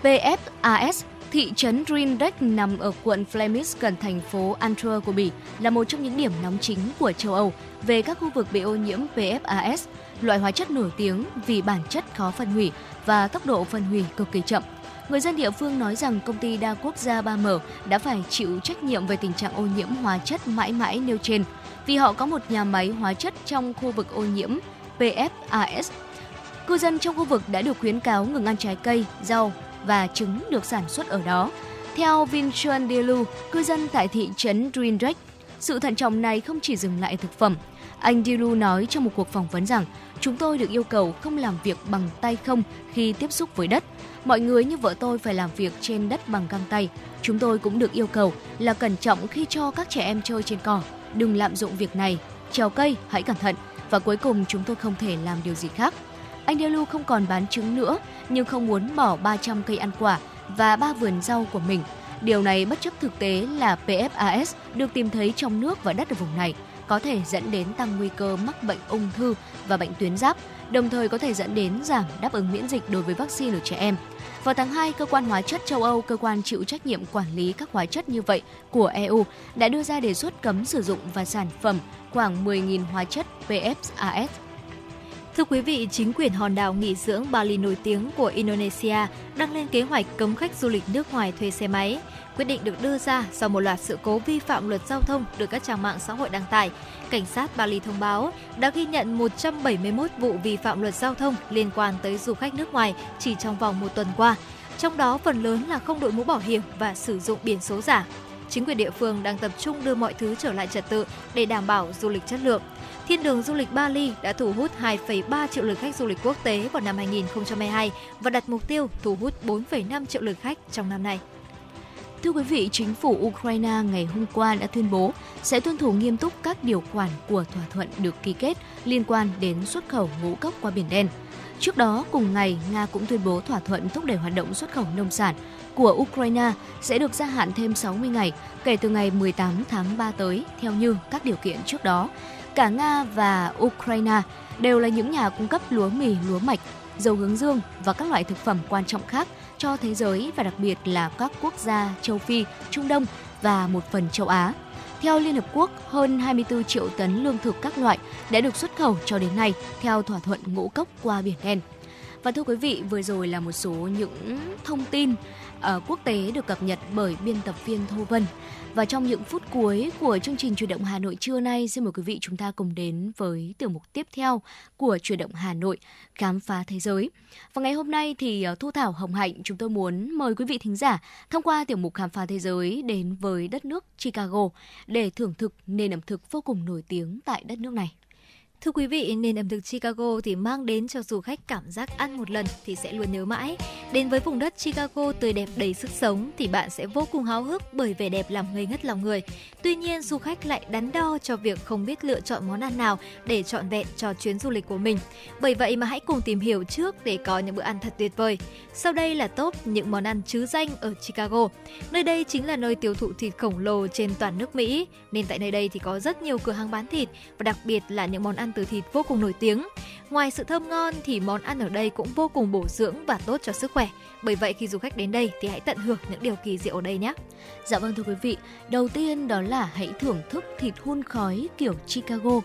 PFAS. Thị trấn Rindek nằm ở quận Flemish gần thành phố Antwerp của Bỉ là một trong những điểm nóng chính của châu Âu về các khu vực bị ô nhiễm PFAS, loại hóa chất nổi tiếng vì bản chất khó phân hủy và tốc độ phân hủy cực kỳ chậm. Người dân địa phương nói rằng công ty đa quốc gia 3M đã phải chịu trách nhiệm về tình trạng ô nhiễm hóa chất mãi mãi nêu trên vì họ có một nhà máy hóa chất trong khu vực ô nhiễm PFAS. Cư dân trong khu vực đã được khuyến cáo ngừng ăn trái cây, rau và trứng được sản xuất ở đó. Theo Vincent Delu, cư dân tại thị trấn Drindrek, sự thận trọng này không chỉ dừng lại thực phẩm. Anh Diru nói trong một cuộc phỏng vấn rằng, chúng tôi được yêu cầu không làm việc bằng tay không khi tiếp xúc với đất. Mọi người như vợ tôi phải làm việc trên đất bằng găng tay. Chúng tôi cũng được yêu cầu là cẩn trọng khi cho các trẻ em chơi trên cỏ. Đừng lạm dụng việc này. Trèo cây, hãy cẩn thận. Và cuối cùng chúng tôi không thể làm điều gì khác. Anh Delu không còn bán trứng nữa, nhưng không muốn bỏ 300 cây ăn quả và ba vườn rau của mình. Điều này bất chấp thực tế là PFAS được tìm thấy trong nước và đất ở vùng này có thể dẫn đến tăng nguy cơ mắc bệnh ung thư và bệnh tuyến giáp, đồng thời có thể dẫn đến giảm đáp ứng miễn dịch đối với vaccine ở trẻ em. Vào tháng 2, cơ quan hóa chất châu Âu, cơ quan chịu trách nhiệm quản lý các hóa chất như vậy của EU, đã đưa ra đề xuất cấm sử dụng và sản phẩm khoảng 10.000 hóa chất PFAS Thưa quý vị, chính quyền hòn đảo nghỉ dưỡng Bali nổi tiếng của Indonesia đang lên kế hoạch cấm khách du lịch nước ngoài thuê xe máy. Quyết định được đưa ra sau một loạt sự cố vi phạm luật giao thông được các trang mạng xã hội đăng tải. Cảnh sát Bali thông báo đã ghi nhận 171 vụ vi phạm luật giao thông liên quan tới du khách nước ngoài chỉ trong vòng một tuần qua. Trong đó phần lớn là không đội mũ bảo hiểm và sử dụng biển số giả. Chính quyền địa phương đang tập trung đưa mọi thứ trở lại trật tự để đảm bảo du lịch chất lượng. Thiên đường du lịch Bali đã thu hút 2,3 triệu lượt khách du lịch quốc tế vào năm 2022 và đặt mục tiêu thu hút 4,5 triệu lượt khách trong năm nay. Thưa quý vị, chính phủ Ukraine ngày hôm qua đã tuyên bố sẽ tuân thủ nghiêm túc các điều khoản của thỏa thuận được ký kết liên quan đến xuất khẩu ngũ cốc qua Biển Đen. Trước đó, cùng ngày, Nga cũng tuyên bố thỏa thuận thúc đẩy hoạt động xuất khẩu nông sản của Ukraine sẽ được gia hạn thêm 60 ngày kể từ ngày 18 tháng 3 tới, theo như các điều kiện trước đó. Cả Nga và Ukraine đều là những nhà cung cấp lúa mì, lúa mạch, dầu hướng dương và các loại thực phẩm quan trọng khác cho thế giới và đặc biệt là các quốc gia châu Phi, Trung Đông và một phần châu Á. Theo Liên Hợp Quốc, hơn 24 triệu tấn lương thực các loại đã được xuất khẩu cho đến nay theo thỏa thuận ngũ cốc qua Biển Đen. Và thưa quý vị, vừa rồi là một số những thông tin uh, quốc tế được cập nhật bởi biên tập viên Thu Vân. Và trong những phút cuối của chương trình chuyển động Hà Nội trưa nay, xin mời quý vị chúng ta cùng đến với tiểu mục tiếp theo của chuyển động Hà Nội, khám phá thế giới. Và ngày hôm nay thì ờ, Thu Thảo Hồng Hạnh chúng tôi muốn mời quý vị thính giả thông qua tiểu mục khám phá thế giới đến với đất nước Chicago để thưởng thức nền ẩm thực vô cùng nổi tiếng tại đất nước này. Thưa quý vị, nền ẩm thực Chicago thì mang đến cho du khách cảm giác ăn một lần thì sẽ luôn nhớ mãi. Đến với vùng đất Chicago tươi đẹp đầy sức sống thì bạn sẽ vô cùng háo hức bởi vẻ đẹp làm ngây ngất lòng người. Tuy nhiên, du khách lại đắn đo cho việc không biết lựa chọn món ăn nào để trọn vẹn cho chuyến du lịch của mình. Bởi vậy mà hãy cùng tìm hiểu trước để có những bữa ăn thật tuyệt vời. Sau đây là top những món ăn chứ danh ở Chicago. Nơi đây chính là nơi tiêu thụ thịt khổng lồ trên toàn nước Mỹ, nên tại nơi đây thì có rất nhiều cửa hàng bán thịt và đặc biệt là những món ăn ăn từ thịt vô cùng nổi tiếng. Ngoài sự thơm ngon thì món ăn ở đây cũng vô cùng bổ dưỡng và tốt cho sức khỏe. Bởi vậy khi du khách đến đây thì hãy tận hưởng những điều kỳ diệu ở đây nhé. Dạ vâng thưa quý vị, đầu tiên đó là hãy thưởng thức thịt hun khói kiểu Chicago.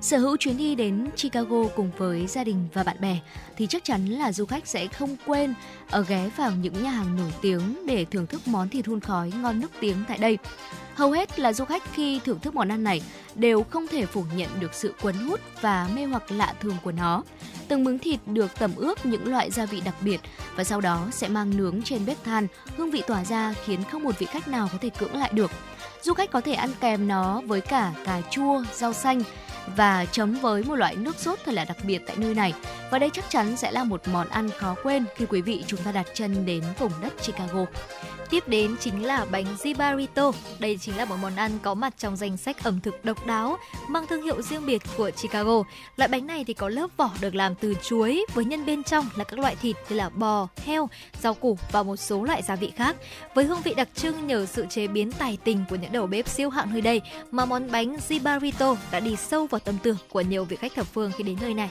Sở hữu chuyến đi đến Chicago cùng với gia đình và bạn bè thì chắc chắn là du khách sẽ không quên ở ghé vào những nhà hàng nổi tiếng để thưởng thức món thịt hun khói ngon nước tiếng tại đây. Hầu hết là du khách khi thưởng thức món ăn này đều không thể phủ nhận được sự cuốn hút và mê hoặc lạ thường của nó. Từng miếng thịt được tẩm ướp những loại gia vị đặc biệt và sau đó sẽ mang nướng trên bếp than, hương vị tỏa ra khiến không một vị khách nào có thể cưỡng lại được. Du khách có thể ăn kèm nó với cả cà chua, rau xanh và chấm với một loại nước sốt thật là đặc biệt tại nơi này. Và đây chắc chắn sẽ là một món ăn khó quên khi quý vị chúng ta đặt chân đến vùng đất Chicago. Tiếp đến chính là bánh zibarito Đây chính là một món ăn có mặt trong danh sách ẩm thực độc đáo, mang thương hiệu riêng biệt của Chicago. Loại bánh này thì có lớp vỏ được làm từ chuối với nhân bên trong là các loại thịt như là bò, heo, rau củ và một số loại gia vị khác. Với hương vị đặc trưng nhờ sự chế biến tài tình của những đầu bếp siêu hạng nơi đây mà món bánh zibarito đã đi sâu vào tâm tưởng của nhiều vị khách thập phương khi đến nơi này.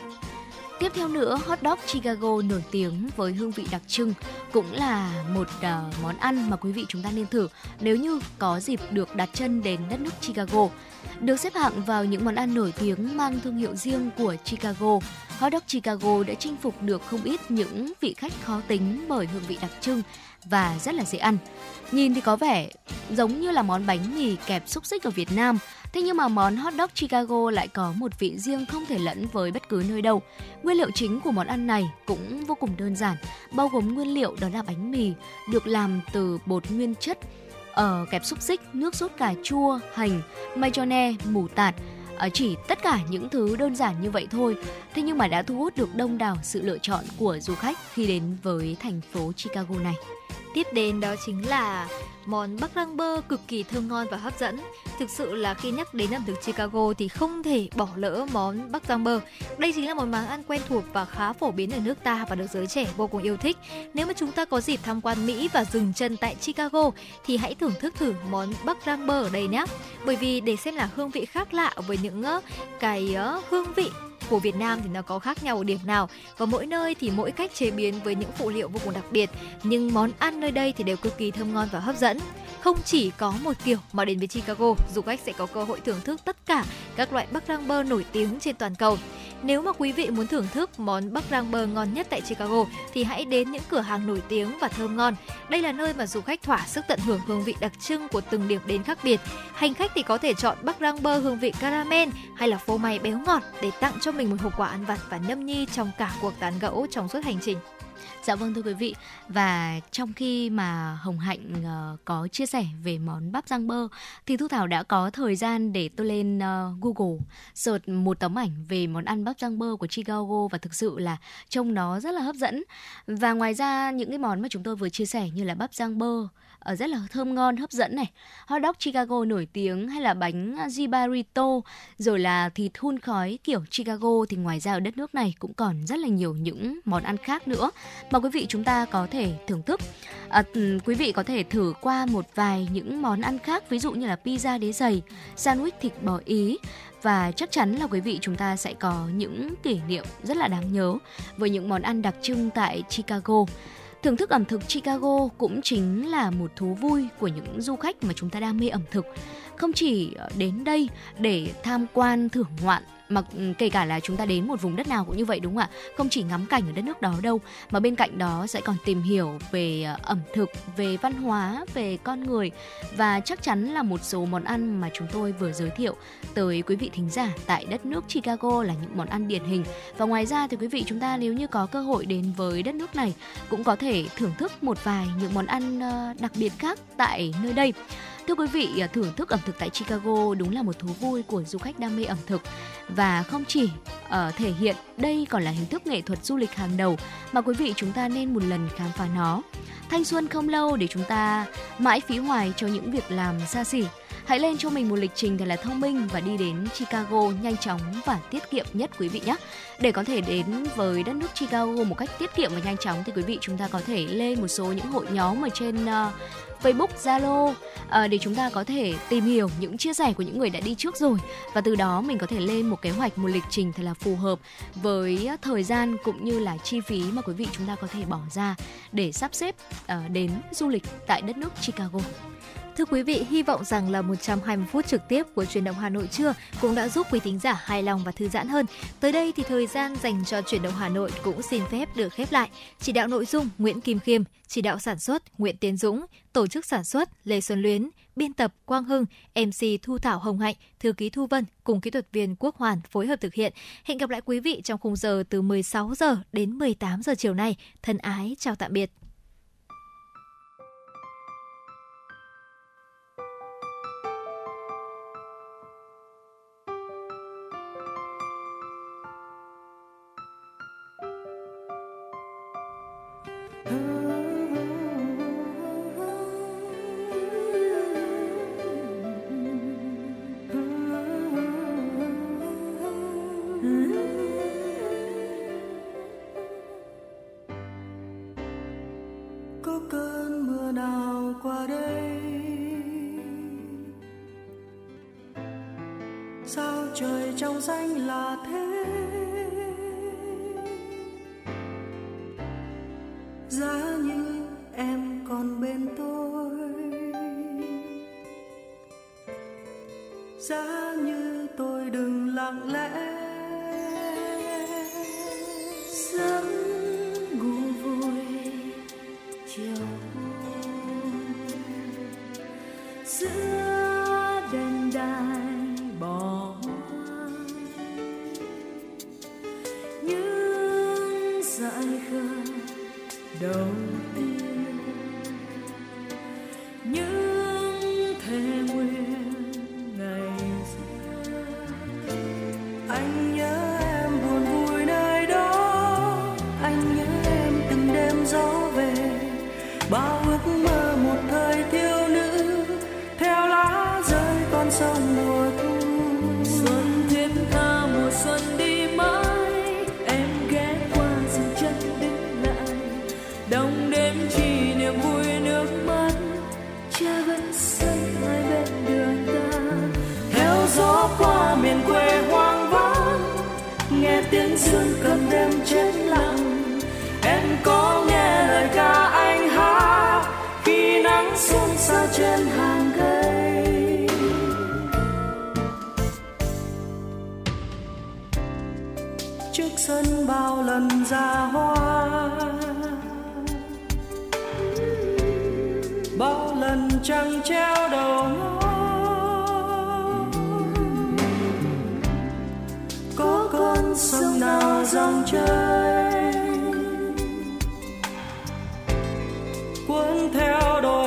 Tiếp theo nữa, hot dog Chicago nổi tiếng với hương vị đặc trưng cũng là một uh, món ăn mà quý vị chúng ta nên thử nếu như có dịp được đặt chân đến đất nước Chicago. Được xếp hạng vào những món ăn nổi tiếng mang thương hiệu riêng của Chicago, hot dog Chicago đã chinh phục được không ít những vị khách khó tính bởi hương vị đặc trưng và rất là dễ ăn. Nhìn thì có vẻ giống như là món bánh mì kẹp xúc xích ở Việt Nam, Thế nhưng mà món hot dog Chicago lại có một vị riêng không thể lẫn với bất cứ nơi đâu. Nguyên liệu chính của món ăn này cũng vô cùng đơn giản, bao gồm nguyên liệu đó là bánh mì được làm từ bột nguyên chất ở kẹp xúc xích, nước sốt cà chua, hành, mayonnaise, mù tạt, ờ, chỉ tất cả những thứ đơn giản như vậy thôi. Thế nhưng mà đã thu hút được đông đảo sự lựa chọn của du khách khi đến với thành phố Chicago này. Tiếp đến đó chính là món bắc rang bơ cực kỳ thơm ngon và hấp dẫn. Thực sự là khi nhắc đến ẩm thực Chicago thì không thể bỏ lỡ món bắc rang bơ. Đây chính là một món ăn quen thuộc và khá phổ biến ở nước ta và được giới trẻ vô cùng yêu thích. Nếu mà chúng ta có dịp tham quan Mỹ và dừng chân tại Chicago thì hãy thưởng thức thử món bắc rang bơ ở đây nhé. Bởi vì để xem là hương vị khác lạ với những ờ, cái ờ, hương vị của Việt Nam thì nó có khác nhau ở điểm nào. Và mỗi nơi thì mỗi cách chế biến với những phụ liệu vô cùng đặc biệt. Nhưng món ăn nơi đây thì đều cực kỳ thơm ngon và hấp dẫn. Không chỉ có một kiểu mà đến với Chicago, du khách sẽ có cơ hội thưởng thức tất cả các loại bắc rang bơ nổi tiếng trên toàn cầu. Nếu mà quý vị muốn thưởng thức món bắc rang bơ ngon nhất tại Chicago, thì hãy đến những cửa hàng nổi tiếng và thơm ngon. Đây là nơi mà du khách thỏa sức tận hưởng hương vị đặc trưng của từng điểm đến khác biệt. Hành khách thì có thể chọn bắc rang bơ hương vị caramel hay là phô mai béo ngọt để tặng cho mình một hộp quà ăn vặt và nhâm nhi trong cả cuộc tán gẫu trong suốt hành trình. Dạ vâng thưa quý vị và trong khi mà Hồng Hạnh uh, có chia sẻ về món bắp rang bơ thì Thu Thảo đã có thời gian để tôi lên uh, Google search một tấm ảnh về món ăn bắp rang bơ của Chicago và thực sự là trông nó rất là hấp dẫn. Và ngoài ra những cái món mà chúng tôi vừa chia sẻ như là bắp rang bơ uh, rất là thơm ngon hấp dẫn này hot dog Chicago nổi tiếng hay là bánh à, Jibarito rồi là thịt hun khói kiểu Chicago thì ngoài ra ở đất nước này cũng còn rất là nhiều những món ăn khác nữa mà quý vị chúng ta có thể thưởng thức à, quý vị có thể thử qua một vài những món ăn khác ví dụ như là pizza đế dày sandwich thịt bò ý và chắc chắn là quý vị chúng ta sẽ có những kỷ niệm rất là đáng nhớ với những món ăn đặc trưng tại Chicago. Thưởng thức ẩm thực Chicago cũng chính là một thú vui của những du khách mà chúng ta đam mê ẩm thực. Không chỉ ờ, đến đây để tham quan thưởng ngoạn mà ừ, kể cả là chúng ta đến một vùng đất nào cũng như vậy đúng không ạ? Không chỉ ngắm cảnh ở đất nước đó đâu, mà bên cạnh đó sẽ còn tìm hiểu về ờ, ẩm thực, về văn hóa, về con người. Và chắc chắn là một số món ăn mà chúng tôi vừa giới thiệu tới quý vị thính giả tại đất nước Chicago là những món ăn điển hình. Và ngoài ra thì quý vị chúng ta nếu như có cơ hội đến với đất nước này cũng có thể thưởng thức một vài những món ăn ờ, đặc biệt khác tại nơi đây. Thưa quý vị, à, thưởng thức ẩm thực tại Chicago đúng là một thú vui của du khách đam mê ẩm thực và không chỉ uh, thể hiện đây còn là hình thức nghệ thuật du lịch hàng đầu mà quý vị chúng ta nên một lần khám phá nó. Thanh xuân không lâu để chúng ta mãi phí hoài cho những việc làm xa xỉ. Hãy lên cho mình một lịch trình thật là thông minh và đi đến Chicago nhanh chóng và tiết kiệm nhất quý vị nhé. Để có thể đến với đất nước Chicago một cách tiết kiệm và nhanh chóng thì quý vị chúng ta có thể lên một số những hội nhóm ở trên uh, Facebook, Zalo à, để chúng ta có thể tìm hiểu những chia sẻ của những người đã đi trước rồi và từ đó mình có thể lên một kế hoạch một lịch trình thật là phù hợp với ờ, thời gian cũng như là chi phí mà quý vị chúng ta có thể bỏ ra để sắp xếp ờ, đến du lịch tại đất nước Chicago. Thưa quý vị, hy vọng rằng là 120 phút trực tiếp của truyền động Hà Nội trưa cũng đã giúp quý thính giả hài lòng và thư giãn hơn. Tới đây thì thời gian dành cho truyền động Hà Nội cũng xin phép được khép lại. Chỉ đạo nội dung Nguyễn Kim Khiêm, chỉ đạo sản xuất Nguyễn Tiến Dũng, tổ chức sản xuất Lê Xuân Luyến, biên tập Quang Hưng, MC Thu Thảo Hồng Hạnh, thư ký Thu Vân cùng kỹ thuật viên Quốc Hoàn phối hợp thực hiện. Hẹn gặp lại quý vị trong khung giờ từ 16 giờ đến 18 giờ chiều nay. Thân ái chào tạm biệt. bao lần trăng treo đầu ngó. Có con sông nào dòng chơi cuốn theo đôi